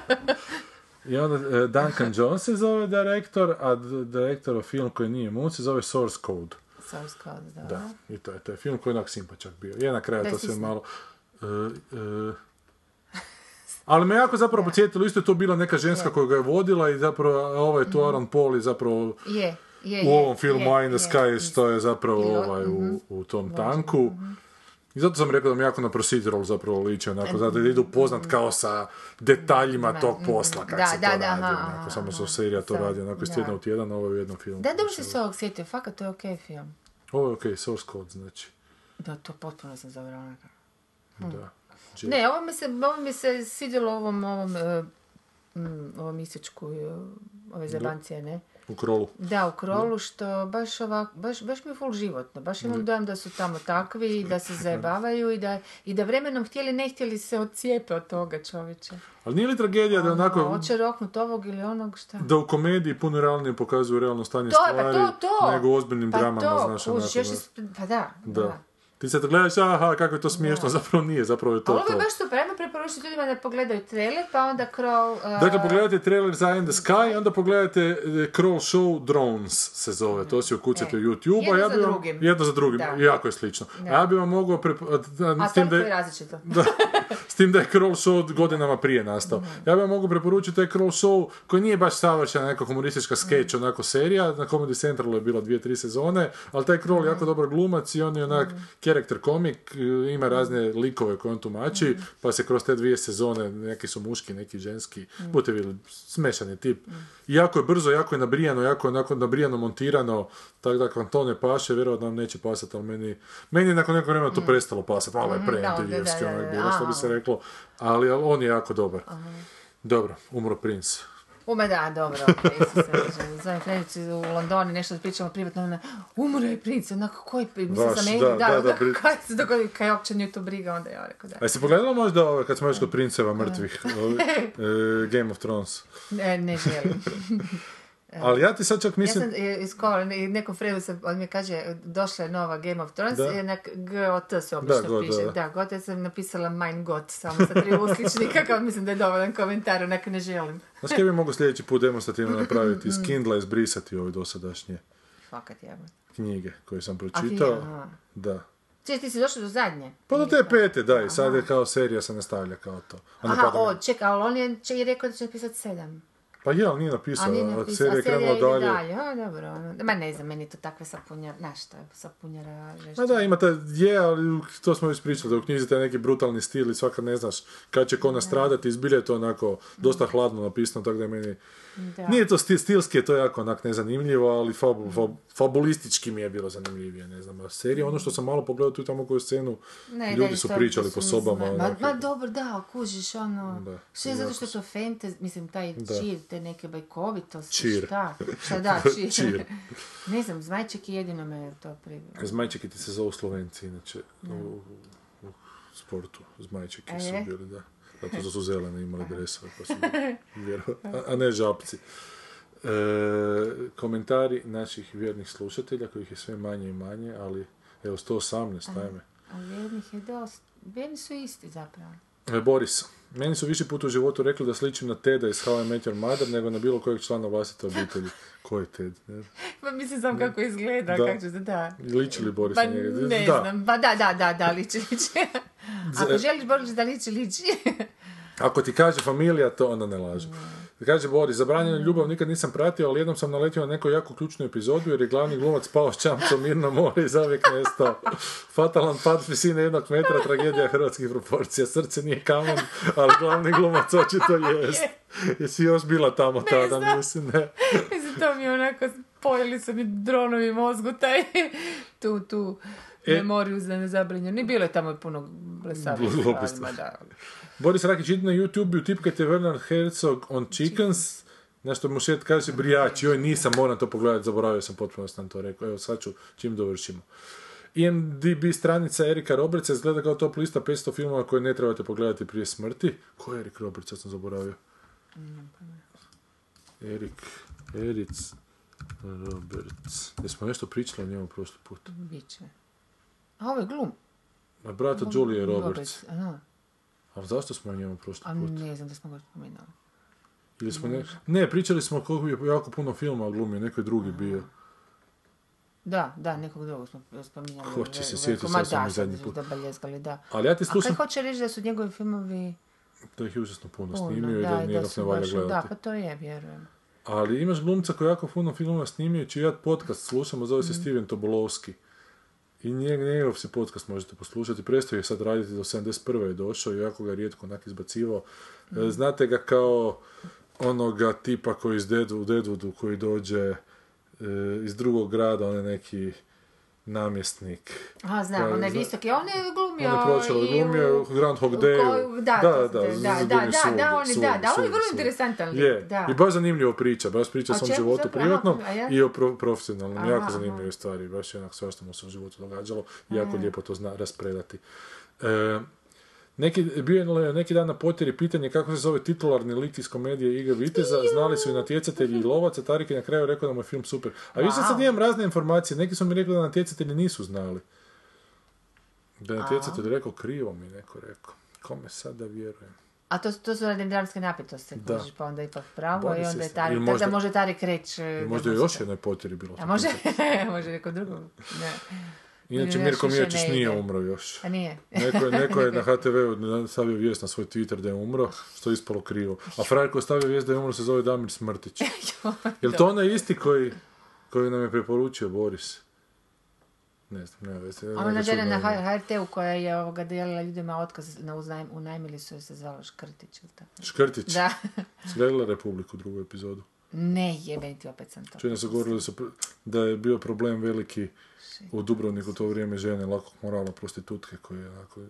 I onda e, Duncan Jones se zove direktor, a direktor film koji nije Moon se zove Source Code. Da. Da, i to je, to je film koji je onak simpačak bio. Je na kraju Da, to sve malo... e, ali me jako zapravo podsjetilo, isto je to bila neka ženska koja ga je vodila i zapravo ovaj tu Aaron Paul i zapravo Je, je, u je, ovom filmu je, in the je. Sky što je zapravo ovaj, u, mhm. u tom tanku. I zato sam rekao da mi jako na procedural zapravo liči, onako, zato da idu poznat kao sa detaljima tog posla, kako Da, se to da, da, radi, onako, samo se aha. serija to radi, onako iz da. tjedna u tjedan, ovo je u jednom filmu. Da, dobro si se ovog sjetio, fakat to je okej film. Ovo je okej, source code, znači. Da, to potpuno sam zaboravila. Da. Jet. Ne, ovo mi se, ovo mi se svidjelo ovom, ovom, e, mm, ovom isječku, e, ove zebancije, ne? U krolu. Da, u krolu, što baš ovak, baš, baš mi je full životno. Baš imam dojam da su tamo takvi i da se zajebavaju i da, i da vremenom htjeli ne htjeli se ocijepe od toga čovječe. Ali nije li tragedija da onako, Hoće roknut ovog ili onog, šta? da u komediji puno realnije pokazuju realno stanje To pa stvari, to, to! nego u ozbiljnim pa dramama, to, znaš, kužiš, onako, još da. pa da, da. Da. Ti sad gledaš, aha, kako je to smiješno, zapravo nije, zapravo je to Ali ovo to. je baš super, ajmo preporučiti ljudima da pogledaju trailer, pa onda Crow... uh, Dakle, pogledajte trailer za in the Sky, onda pogledajte eh, Crawl Show Drones se zove, to si ukucate E. u YouTube, Jedno a ja za bi vam, drugim. jedno za drugim, Da. jako je slično. A ja bi vam mogao, prepo- a, A s tim da je različito. da, s tim da je Crawl Show godinama prije nastao. Mhm. Ja bi vam mogao preporučiti taj Crawl Show koji nije baš savršena neka humoristička skeč, Mhm. onako serija, na Comedy Centralu je bilo dvije, tri sezone, ali taj Crawl Mhm. jako dobar glumac i on je onak character komik, eh, ima razne likove koje on tumači, Mhm. pa se kroz te dvije sezone, neki su muški, neki ženski, Mhm. budete vidjeli, smešan je tip. I jako je brzo, jako je nabrijano, jako je onako nabrijano montirano, tako da vam to ne paše, vjerojatno vam neće pasati, ali meni, meni je nakon nekog vremena to prestalo pasati, malo je Mhm, da, onak da, bilo, što bi se reklo, ali, ali on je jako dobar. Dobro, umro princ. Uma da, dobro, Zovem Fredić u Londoni, nešto pričamo privatno, ona, umro je princ, onako, koji princ, mislim Baš, za meni, da, da, da, da, da, pri- kad se dogodi, kaj uopće nju to briga, onda ja rekao da. A jesi pogledala možda ove, kad smo još kod princeva mrtvih, e, Game of Thrones? Ne, ne želim. Ali ja ti sad čak Ja mislim... sam e, iskovala, ne- nekom frelu sam, on mi kaže, došla je nova Game of Thrones, Da. i na GOT se obično Da, God, piše. da, Da. GOT, ja sam napisala Mein Gott, samo sa tri usličnika, kao mislim da je dovoljan komentar, onak ne želim. Znaš kaj bi mogu sljedeći put demonstrativno napraviti? Iz Kindla izbrisati ove dosadašnje Fakat knjige koje sam A pročitao. aha. Da. Češ, ti si došao do zadnje? Pa do te pete, da, i sad je kao serija se nastavlja kao to. A Aha, o, čekaj, ali on je i rekao da će napisati sedam. Pa je, ali nije A napisao, nije a napisao, serija je krenula dalje. dalje. A, dobro, ono. Ma ne znam, meni to takve sapunjara, znaš što je sapunjara Ma da, ima taj, je, ali to smo već pričali, da u knjizi taj neki brutalni stil i svaka ne znaš kad će ko nastradati, izbilje je to onako dosta hladno napisano, tako da je meni... Da. Nije to sti- stilski, je to jako onak nezanimljivo, ali fabu, fab- fabulistički mi je bilo zanimljivije, ne znam. Serija, ono što sam malo pogledao tu i tamo koju scenu, Ne, ljudi su pričali po sobama. Ma, ma dobro, da, kužiš, ono... Da, Što je zato što to fantasy, mislim, taj Da. čir, te neke bajkovitosti, Čir. šta? Šta da, čir. Čir. ne znam, zmajček je jedino me to privio. Zmajčeki ti se zovu Slovenci, inače, u, u sportu. Zmajčeki A su bili, da. Zato što su zelene imali dresove, pa su vjero- a, a ne žapci. E, komentari naših vjernih slušatelja, kojih je sve manje i manje, ali evo 118, ajme. A vjernih je dosta. Vjerni su isti zapravo. E, Boris, meni su više puta u životu rekli da sličim na Teda iz How I Met Your Mother nego na bilo kojeg člana vlastite obitelji. Ko je Ted? Ne? Pa mislim sam kako izgleda, Da. kako se, da. Liči li Boris Pa njega? ne da. znam, pa da, da, da, da, liči, liči. Ako želiš Boris da liči, liči. Ako ti kaže familija, to onda ne laže. Kaže Boris, zabranjenu ljubav nikad nisam pratio, ali jednom sam naletio na neku jako ključnu epizodu jer je glavni glumac pao s čamcom mirno more i zavijek nestao. Fatalan pad visine jednog metra, tragedija hrvatskih proporcija. Srce nije kamen, ali glavni glumac očito jest. Jesi još bila tamo tada, znam. mislim, ne. Mislim, to mi je onako, pojeli su mi dronovi mozgu taj, tu, tu, E- memoriju za nezabranjenu. I bilo je tamo i puno blesavih da. Boris Rakić, ide na YouTube, utipkajte Werner Herzog on Chickens, na što mu šet kaže brijač, joj nisam, moram to pogledati, zaboravio sam potpuno sam to rekao, evo sad ću, čim dovršimo. IMDb stranica Erika Robertsa izgleda kao top lista 500 filmova koje ne trebate pogledati prije smrti. Ko je Erik Roberts, ja sam zaboravio. Erik, Eric Roberts. Jesmo nešto pričali o njemu prošli put. Biće. A ovo je glum. A brata Julie Roberts. Aha. A zašto smo o njemu prošli A put? ne znam da smo ga spominali. Ili smo ne... ne, pričali smo koliko je jako puno filma glumio, neko je drugi bio. Da, da, nekog drugog smo spominjali. Ko će se sjetiti, Ma sad sam zadnji put. Da baljezgali, da. Ali ja ti A kaj slušam, hoće reći da su njegovi filmovi da ih je užasno puno puno, snimio i da, i nijednog ne valja gledati. Da, pa to je, vjerujem. Ali imaš glumca koji jako puno filmova snimio, čiji ja podcast slušamo, zove Mm. se Steven Tobolovski. I njeg, njegov se podcast možete poslušati. Prestao je sad raditi do 71. je došao i jako ga rijetko onak izbacivao. Mm. E, Znate ga kao onoga tipa koji iz Dead, u Deadwoodu koji dođe e, iz drugog grada, on je neki namjesnik. A, znam, onaj visoki, on je glumio On je pročelo, i glumio u Dayu. koju- Da, da, da, da, da, da, da, da, on je- da, da, on je vrlo interesantan lik, Je, da. i baš zanimljivo priča, baš priča o svom životu zapravo? privatnom Aha, a ja? i o pro- profesionalnom, Aha, jako aha. zanimljive stvari, baš je onak svašta mu se u životu događalo jako lijepo to zna raspredati. E, neki, bio je neki dan na potjeri pitanje kako se zove titularni lik iz komedije Iga Viteza, znali su i natjecatelji i lovac, a Tarik je na kraju rekao da mu je film super. A vi sad, sad Wow. imam razne informacije, neki su mi rekli da natjecatelji nisu znali. Da je natjecatelj rekao, krivo mi neko rekao. Kome sad da vjerujem? A to, to su radi dramske napetosti, Da. kužiš, pa onda ipak pravo Bori i onda je Tarik, ili možda, možda- da može Tarik reći... možda je još jednoj potjeri bilo. A može, može neko drugo. Ne. Inače, Mirko Mijačić ne nije umro još. A nije. Neko je, neko je na HTV-u stavio vijest na svoj Twitter da je umro, što je ispalo krivo. A frajer koji je stavio vijest da je umro se zove Damir Smrtić. Je to onaj isti koji, koji nam je preporučio Boris? Ne znam, nema veze. Ona žena na. HRT-u koja je ovoga dijelila ljudima otkaz na uznajm, unajmili su je se zvala Škrtić ili tako. Škrtić. Da. Republiku drugu epizodu. Ne, jebeni ti opet sam to. Čini se govorili da, da je bio problem veliki u Dubrovniku u to vrijeme žene lakog morala prostitutke koje onako...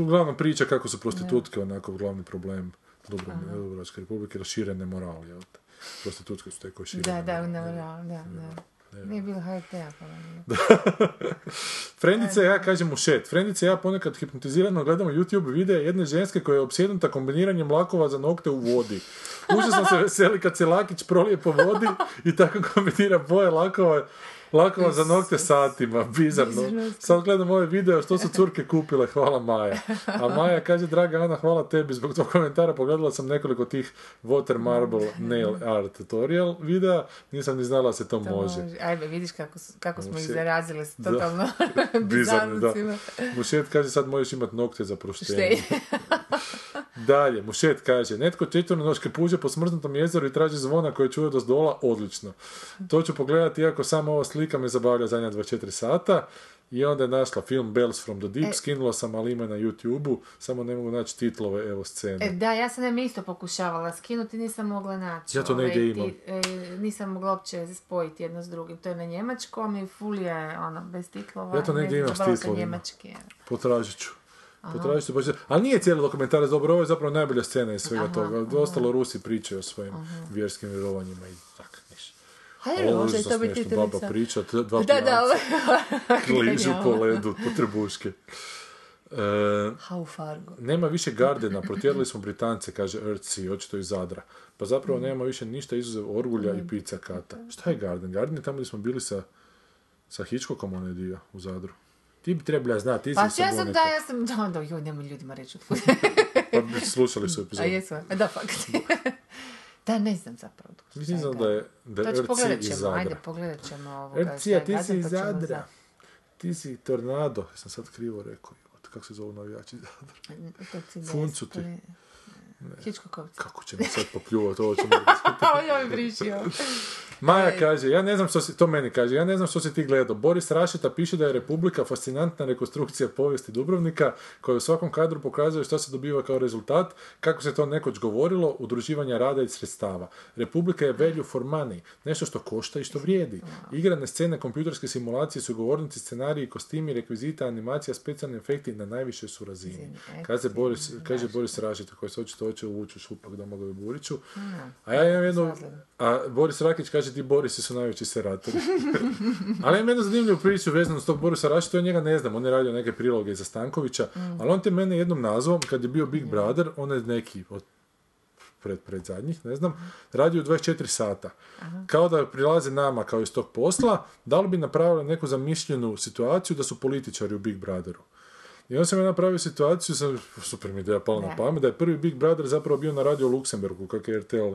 Uglavnom priča kako su prostitutke onako glavni problem Dubrovačke republike, raširene morali. Prostitutke su te koje šire Da, da, moral, da, da, da, Nije bilo HRT-a, pa i ja kažem mušet. Frendica i ja ponekad hipnotizirano gledamo YouTube videa jedne ženske koja je opsjednuta kombiniranjem lakova za nokte u vodi. Užasno se veseli kad se lakić prolije po vodi i tako kombinira boje lakova Lakova za nokte satima, bizarno. Sad gledam ovaj video što su curke kupile, hvala Maja. A Maja kaže, draga Ana, hvala tebi, zbog tog komentara pogledala sam nekoliko tih Water Marble Nail Art tutorial videa, nisam ni znala da se to, To može. može. Ajde, vidiš kako, kako smo ih zarazili s totalno bizarnucima. Mušet kaže, sad možeš imati nokte za proštenje. Dalje, Mušet kaže, netko četvrnonoške puže po smrznutom jezeru i traži zvona koje čuje do zdola, odlično. To ću pogledati, iako samo ova slika me zabavlja zadnja 24 sata. I onda je našla film Bells from the Deep, E. skinula sam, ali ima na YouTube-u, samo ne mogu naći titlove, evo scene. E, da, ja sam nam isto pokušavala skinuti, nisam mogla naći. Ja to ovaj, negdje ti- imam. e, nisam mogla uopće spojiti jedno s drugim. To je na njemačkom i full je ono, bez titlova. Ja to ne negdje imam s titlovima. Potražit ću. Pa ću- Ali nije cijeli dokumentarac dobro, ovo je zapravo najbolja scena iz svega Aha, toga. Ostalo Rusi pričaju o svojim vjerskim vjerovanjima i tak, niš. Hajde, Ovo je može to biti baba priča, dva Da, da, ovo kližu po ledu, po trbuške. E, How Fargo. nema više Gardena, protjerali smo Britance, kaže Earthsea, očito iz Zadra. Pa zapravo Mm. nema više ništa izuzev Orgulja i pizza kata. Šta je Garden? Garden je tamo gdje smo bili sa, sa Hitchcockom onaj dio u Zadru. Ti bi trebala znati, ti Pa sa ja sam, da, ja sam, da, da, joj, nemoj ljudima reći. Pa bi slušali su A epizodu. jesu, a da, fakt. da, ne znam zapravo. Mislim znam da je, da je pogledat iz ćemo, ajde, Zadra. pogledat ćemo ovoga. Šta ti si iz pa ćemo Zadra. Ti si Tornado. Jesam sad krivo rekao. Kako se zovu navijači iz Zadra? Funcu ti. Hičkokovci. Kako će mi sad popljuvati, ovo ćemo... Pa joj brišio. Maja kaže, ja ne znam što si, to meni kaže, ja ne znam što si ti gledao. Boris Rašeta piše da je Republika fascinantna rekonstrukcija povijesti Dubrovnika, koja u svakom kadru pokazuje što se dobiva kao rezultat, kako se to nekoć govorilo, udruživanja rada i sredstava. Republika je value for money, nešto što košta i što vrijedi. Igrane scene, kompjuterske simulacije, sugovornici, scenariji, kostimi, rekvizita, animacija, specijalni efekti na najvišoj su razini. Razini, Kaže Boris, kaže Boris Rašeta, koji se očito hoće uvući u šupak Domagoju Buriću. A ja imam jednu, a Boris Rakić kaže ti Borisi su najveći seratori. ali imam jednu zanimljivu priču vezanu s tog Borisa Rakića, to ja njega ne znam, on je radio neke priloge za Stankovića, ali on te mene jednom nazvom, kad je bio Big Brother, on je neki od pred, pred zadnjih, ne znam, radio u 24 sata. Kao da prilaze nama kao iz tog posla, da li bi napravili neku zamišljenu situaciju da su političari u Big Brotheru. I onda sam ja napravio situaciju, sam, super mi ideja pala na pamet, da je prvi Big Brother zapravo bio na radio Luksemburgu, kak je RTL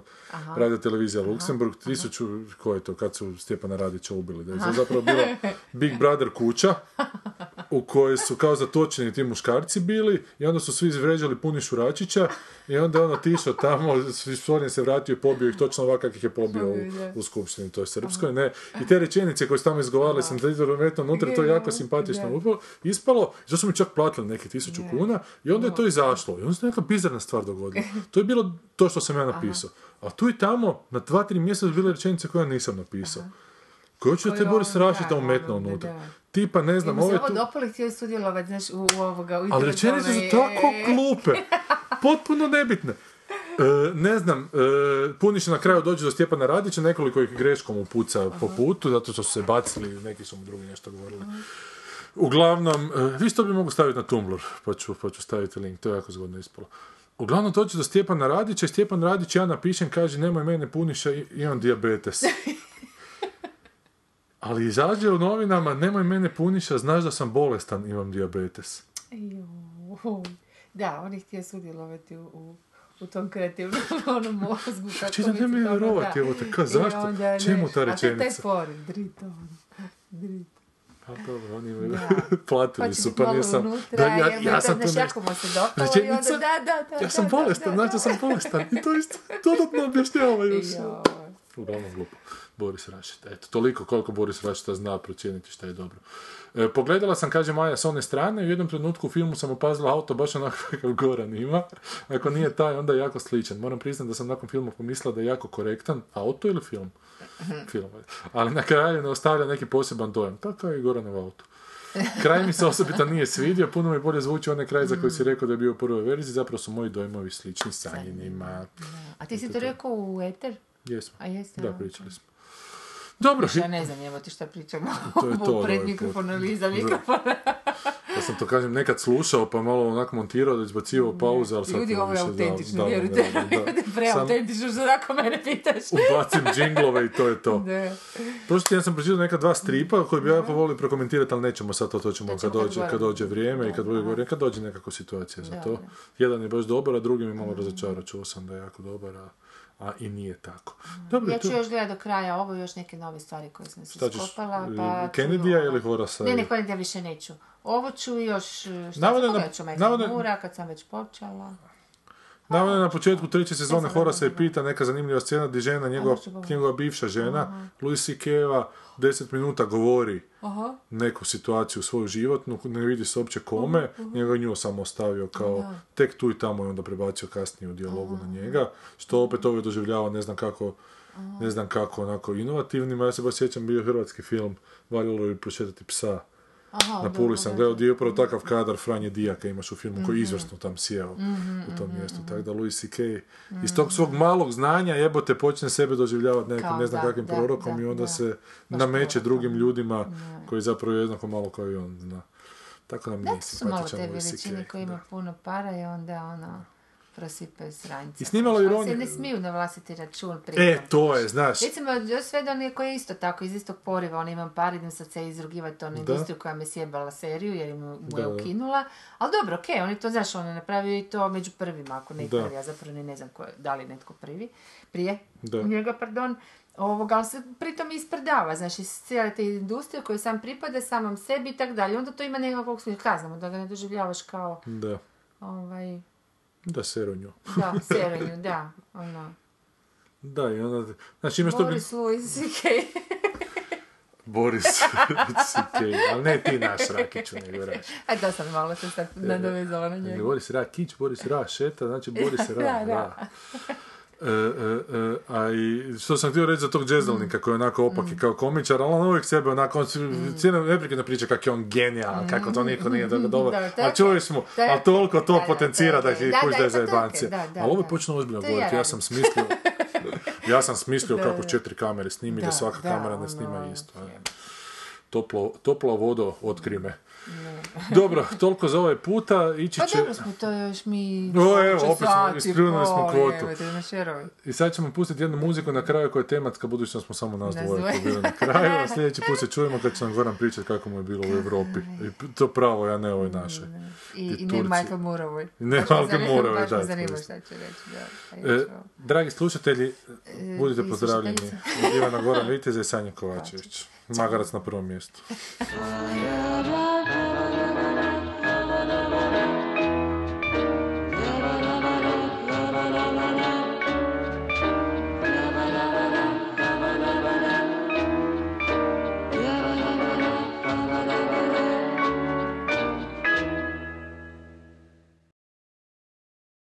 radio televizija Luksemburg, tisuću, ko je to, kad su Stjepana Radića ubili, da je to zapravo bila Big Brother kuća, u kojoj su kao zatočeni ti muškarci bili i onda su svi izvređali puni Šuračića i onda je ono tišao tamo, Sorin se vratio i pobio ih točno ovako kako ih je pobio u, u skupštini, to je srpskoj, ne. I te rečenice koje su tamo izgovarali sam unutra, to je jako simpatično ispalo, i to su mi čak platili neki tisuću kuna i onda je to izašlo i onda se neka bizarna stvar dogodila. To je bilo to što sam ja napisao. A tu i tamo, na dva, tri mjeseca su bile rečenice koje ja nisam napisao. Koje ću da te Boris Rašita da, umetno unutra. Tipa, ne znam, Znam, ovo je tu... dopali htio sudjelovati, znaš, u, ovoga, u Ali rečenice su tako glupe, potpuno nebitne. E, ne znam, e, Puniš na kraju dođe do Stjepana Radića, nekoliko ih greškom upuca po putu, zato što su se bacili, neki su mu drugi nešto govorili. Uglavnom, e, vi što bi mogu staviti na Tumblr, pa ću, pa ću staviti link, to je jako zgodno ispalo. Uglavnom dođe do Stjepana Radića i Stjepan Radić, ja napišem, kaže, nemoj mene Puniša, imam dijabetes. Ali izađe u novinama, nemoj mene Puniša, znaš da sam bolestan, imam dijabetes. Joj. Da, on je htio sudjelovati u, u, u tom kreativnom onom mozgu. Čitam, bi ne mi vjerovati, da. evo te, ka, zašto? Čemu ta A to je taj rečenica? for, drit ono, drit. Pa dobro, oni imaju, Da. platili Pa su, pa nisam... unutra, Da, ja, jebote, ja sam to nešto... jako mu se dopalo i onda da, da, da, ja sam bolestan, da, znaš da sam bolestan. I to isto dodatno objašnjavaju sve. Joj. Uglavnom glupo. Boris Rašita. Eto, toliko koliko Boris Rašita zna procijeniti šta je dobro. E, pogledala sam, kaže Maja, s one strane, u jednom trenutku u filmu sam opazila auto baš onako kakav Goran ima. Ako nije taj, onda je jako sličan. Moram priznati da sam nakon filma pomislila da je jako korektan. Auto ili film? Film. Ali na kraju ne ostavlja neki poseban dojam. Tako je i Goranov auto. Kraj mi se osobito nije svidio, puno mi bolje zvuči onaj kraj za koji si rekao da je bio u prvoj verziji, zapravo su moji dojmovi slični sanjinima. A ti si to rekao u eter? Jesmo. A jeste? Da, pričali smo. Dobro, Ja ne znam, evo ti šta pričamo To je to, pred iza ja sam to kažem nekad slušao pa malo onako montirao da izbacivao pauze, ali sad Ljudi, ovo je autentično, vjerujte. Preautentično, što tako mene pitaš. ubacim džinglove i to je to. Da. Prošli tjedan sam pročitao neka dva stripa koje bi ja jako volio prokomentirati, ali nećemo sad to, to ćemo kad dođe, kad dođe vrijeme i kad bude govorio, kad dođe nekakva situacija za to. da. Jedan je baš dobar, a drugi mi malo razočarao, čuo sam da je jako dobar, a, a i nije tako. Dobro, Ja tu- ću još gledati do kraja ovo još neke nove stvari koje sam se skopala. e, Pa Kennedy-a ili Horasa? Ne, ne, Kennedy više neću. Ovo ću još, šta Navodno sam navodno- Moora kad sam već počela. Navodno na početku treće sezone je navodno. pita neka zanimljiva scena gdje žena, njegova, njegova bivša žena, Louis C.K.-eva, deset minuta govori Aha. neku situaciju svoju životnu, ne vidi se uopće kome, njega je nju samo ostavio kao tek tu i tamo i onda prebacio kasnije u dijalogu na njega, što opet ovo doživljava ne znam kako ne znam kako onako inovativnima, ja se baš sjećam bio je hrvatski film Valjalo je prošetati psa Aha, na Puli sam gledao gdje je upravo takav kadar Franje Dijaka imaš u filmu Mhm. koji je izvrsno tam sjeo u tom mjestu, tako da Louis C.K. iz tog svog malog znanja jebote počne sebe doživljavati nekim Kao ne znam da, kakvim da, prorokom da, i onda da. se Baš nameće prorokom. drugim ljudima koji zapravo je jednako malo kao i on zna. Tako nam Da, nije to su malo simpatičan te Louis veličine C.K. koji ima da. puno para i onda ono prosipaju sranjce. I snimalo Ali ironiju- se ne smiju na vlastiti račun pritom. E, to je, znaš, Recimo, još sve da on je koji je isto tako, iz istog poriva, on imam par, idem sad se izrugivati onu industriju koja me sjebala seriju, jer mu, mu je da. ukinula. Ali dobro, okej, on je to, znaš, on je napravio i to među prvima, ako ne Da. prvi, ja zapravo ni ne znam ko, je- da li je netko prvi, prije Da. njega, pardon, ovoga, ali se pritom ispredava, znaš, iz cijele te industrije koje sam pripada samom sebi i tako dalje. Onda to ima nekakvog smisla, kaznamo, da ga ne doživljavaš kao, da, ovaj, da seronju. da, serenju, da, ono, Da, i onda, znači imaš to bi... Boris. Boris C.K. Ali ne ti naš Rakiću, nego Raš. Aj, to sam malo se sad nadovezala na njega. Boris Rakić, Boris Rašeta, znači Boris Ra, Da, da. E, e, e, a i što sam htio reći za tog džezdalnika koji je onako opak Mm. kao komičar, ali on uvijek sebe onako, on cijelo neprekidno priča kako je on genijalan, kako to niko nije dobro dobro. Mm. A čuli smo, ali toliko to potencira da je- ti da, je to je zajebancija. okej, da, da, Ali ovo je počeo ozbiljno govoriti, ja sam smislio, ja sam smislio kako četiri kamere snimi, da svaka kamera ne ono, snima isto. Toplo, topla vodo, otkri me. Dobro, toliko za ovaj puta, ići Pa će... dobro smo to još mi... O, evo, opet smo sati, ispljunuli smo kvotu. I sad ćemo pustiti jednu muziku na kraju koja je tematska, budući da smo samo nas dvoje dvoje. tu bili na kraju, a sljedeći put se čujemo kad će nam Goran pričati kako mu je bilo u Europi. I to pravo, ja ne ovoj našoj. I, I ne. Michael Mooreovoj. I ne Baš me Michael baš da, šta će reći, da. Pa E, dragi slušatelji, budite i pozdravljeni. Ivana Goran Viteze i Sanja Kovačević. Magarac na prvom mjestu.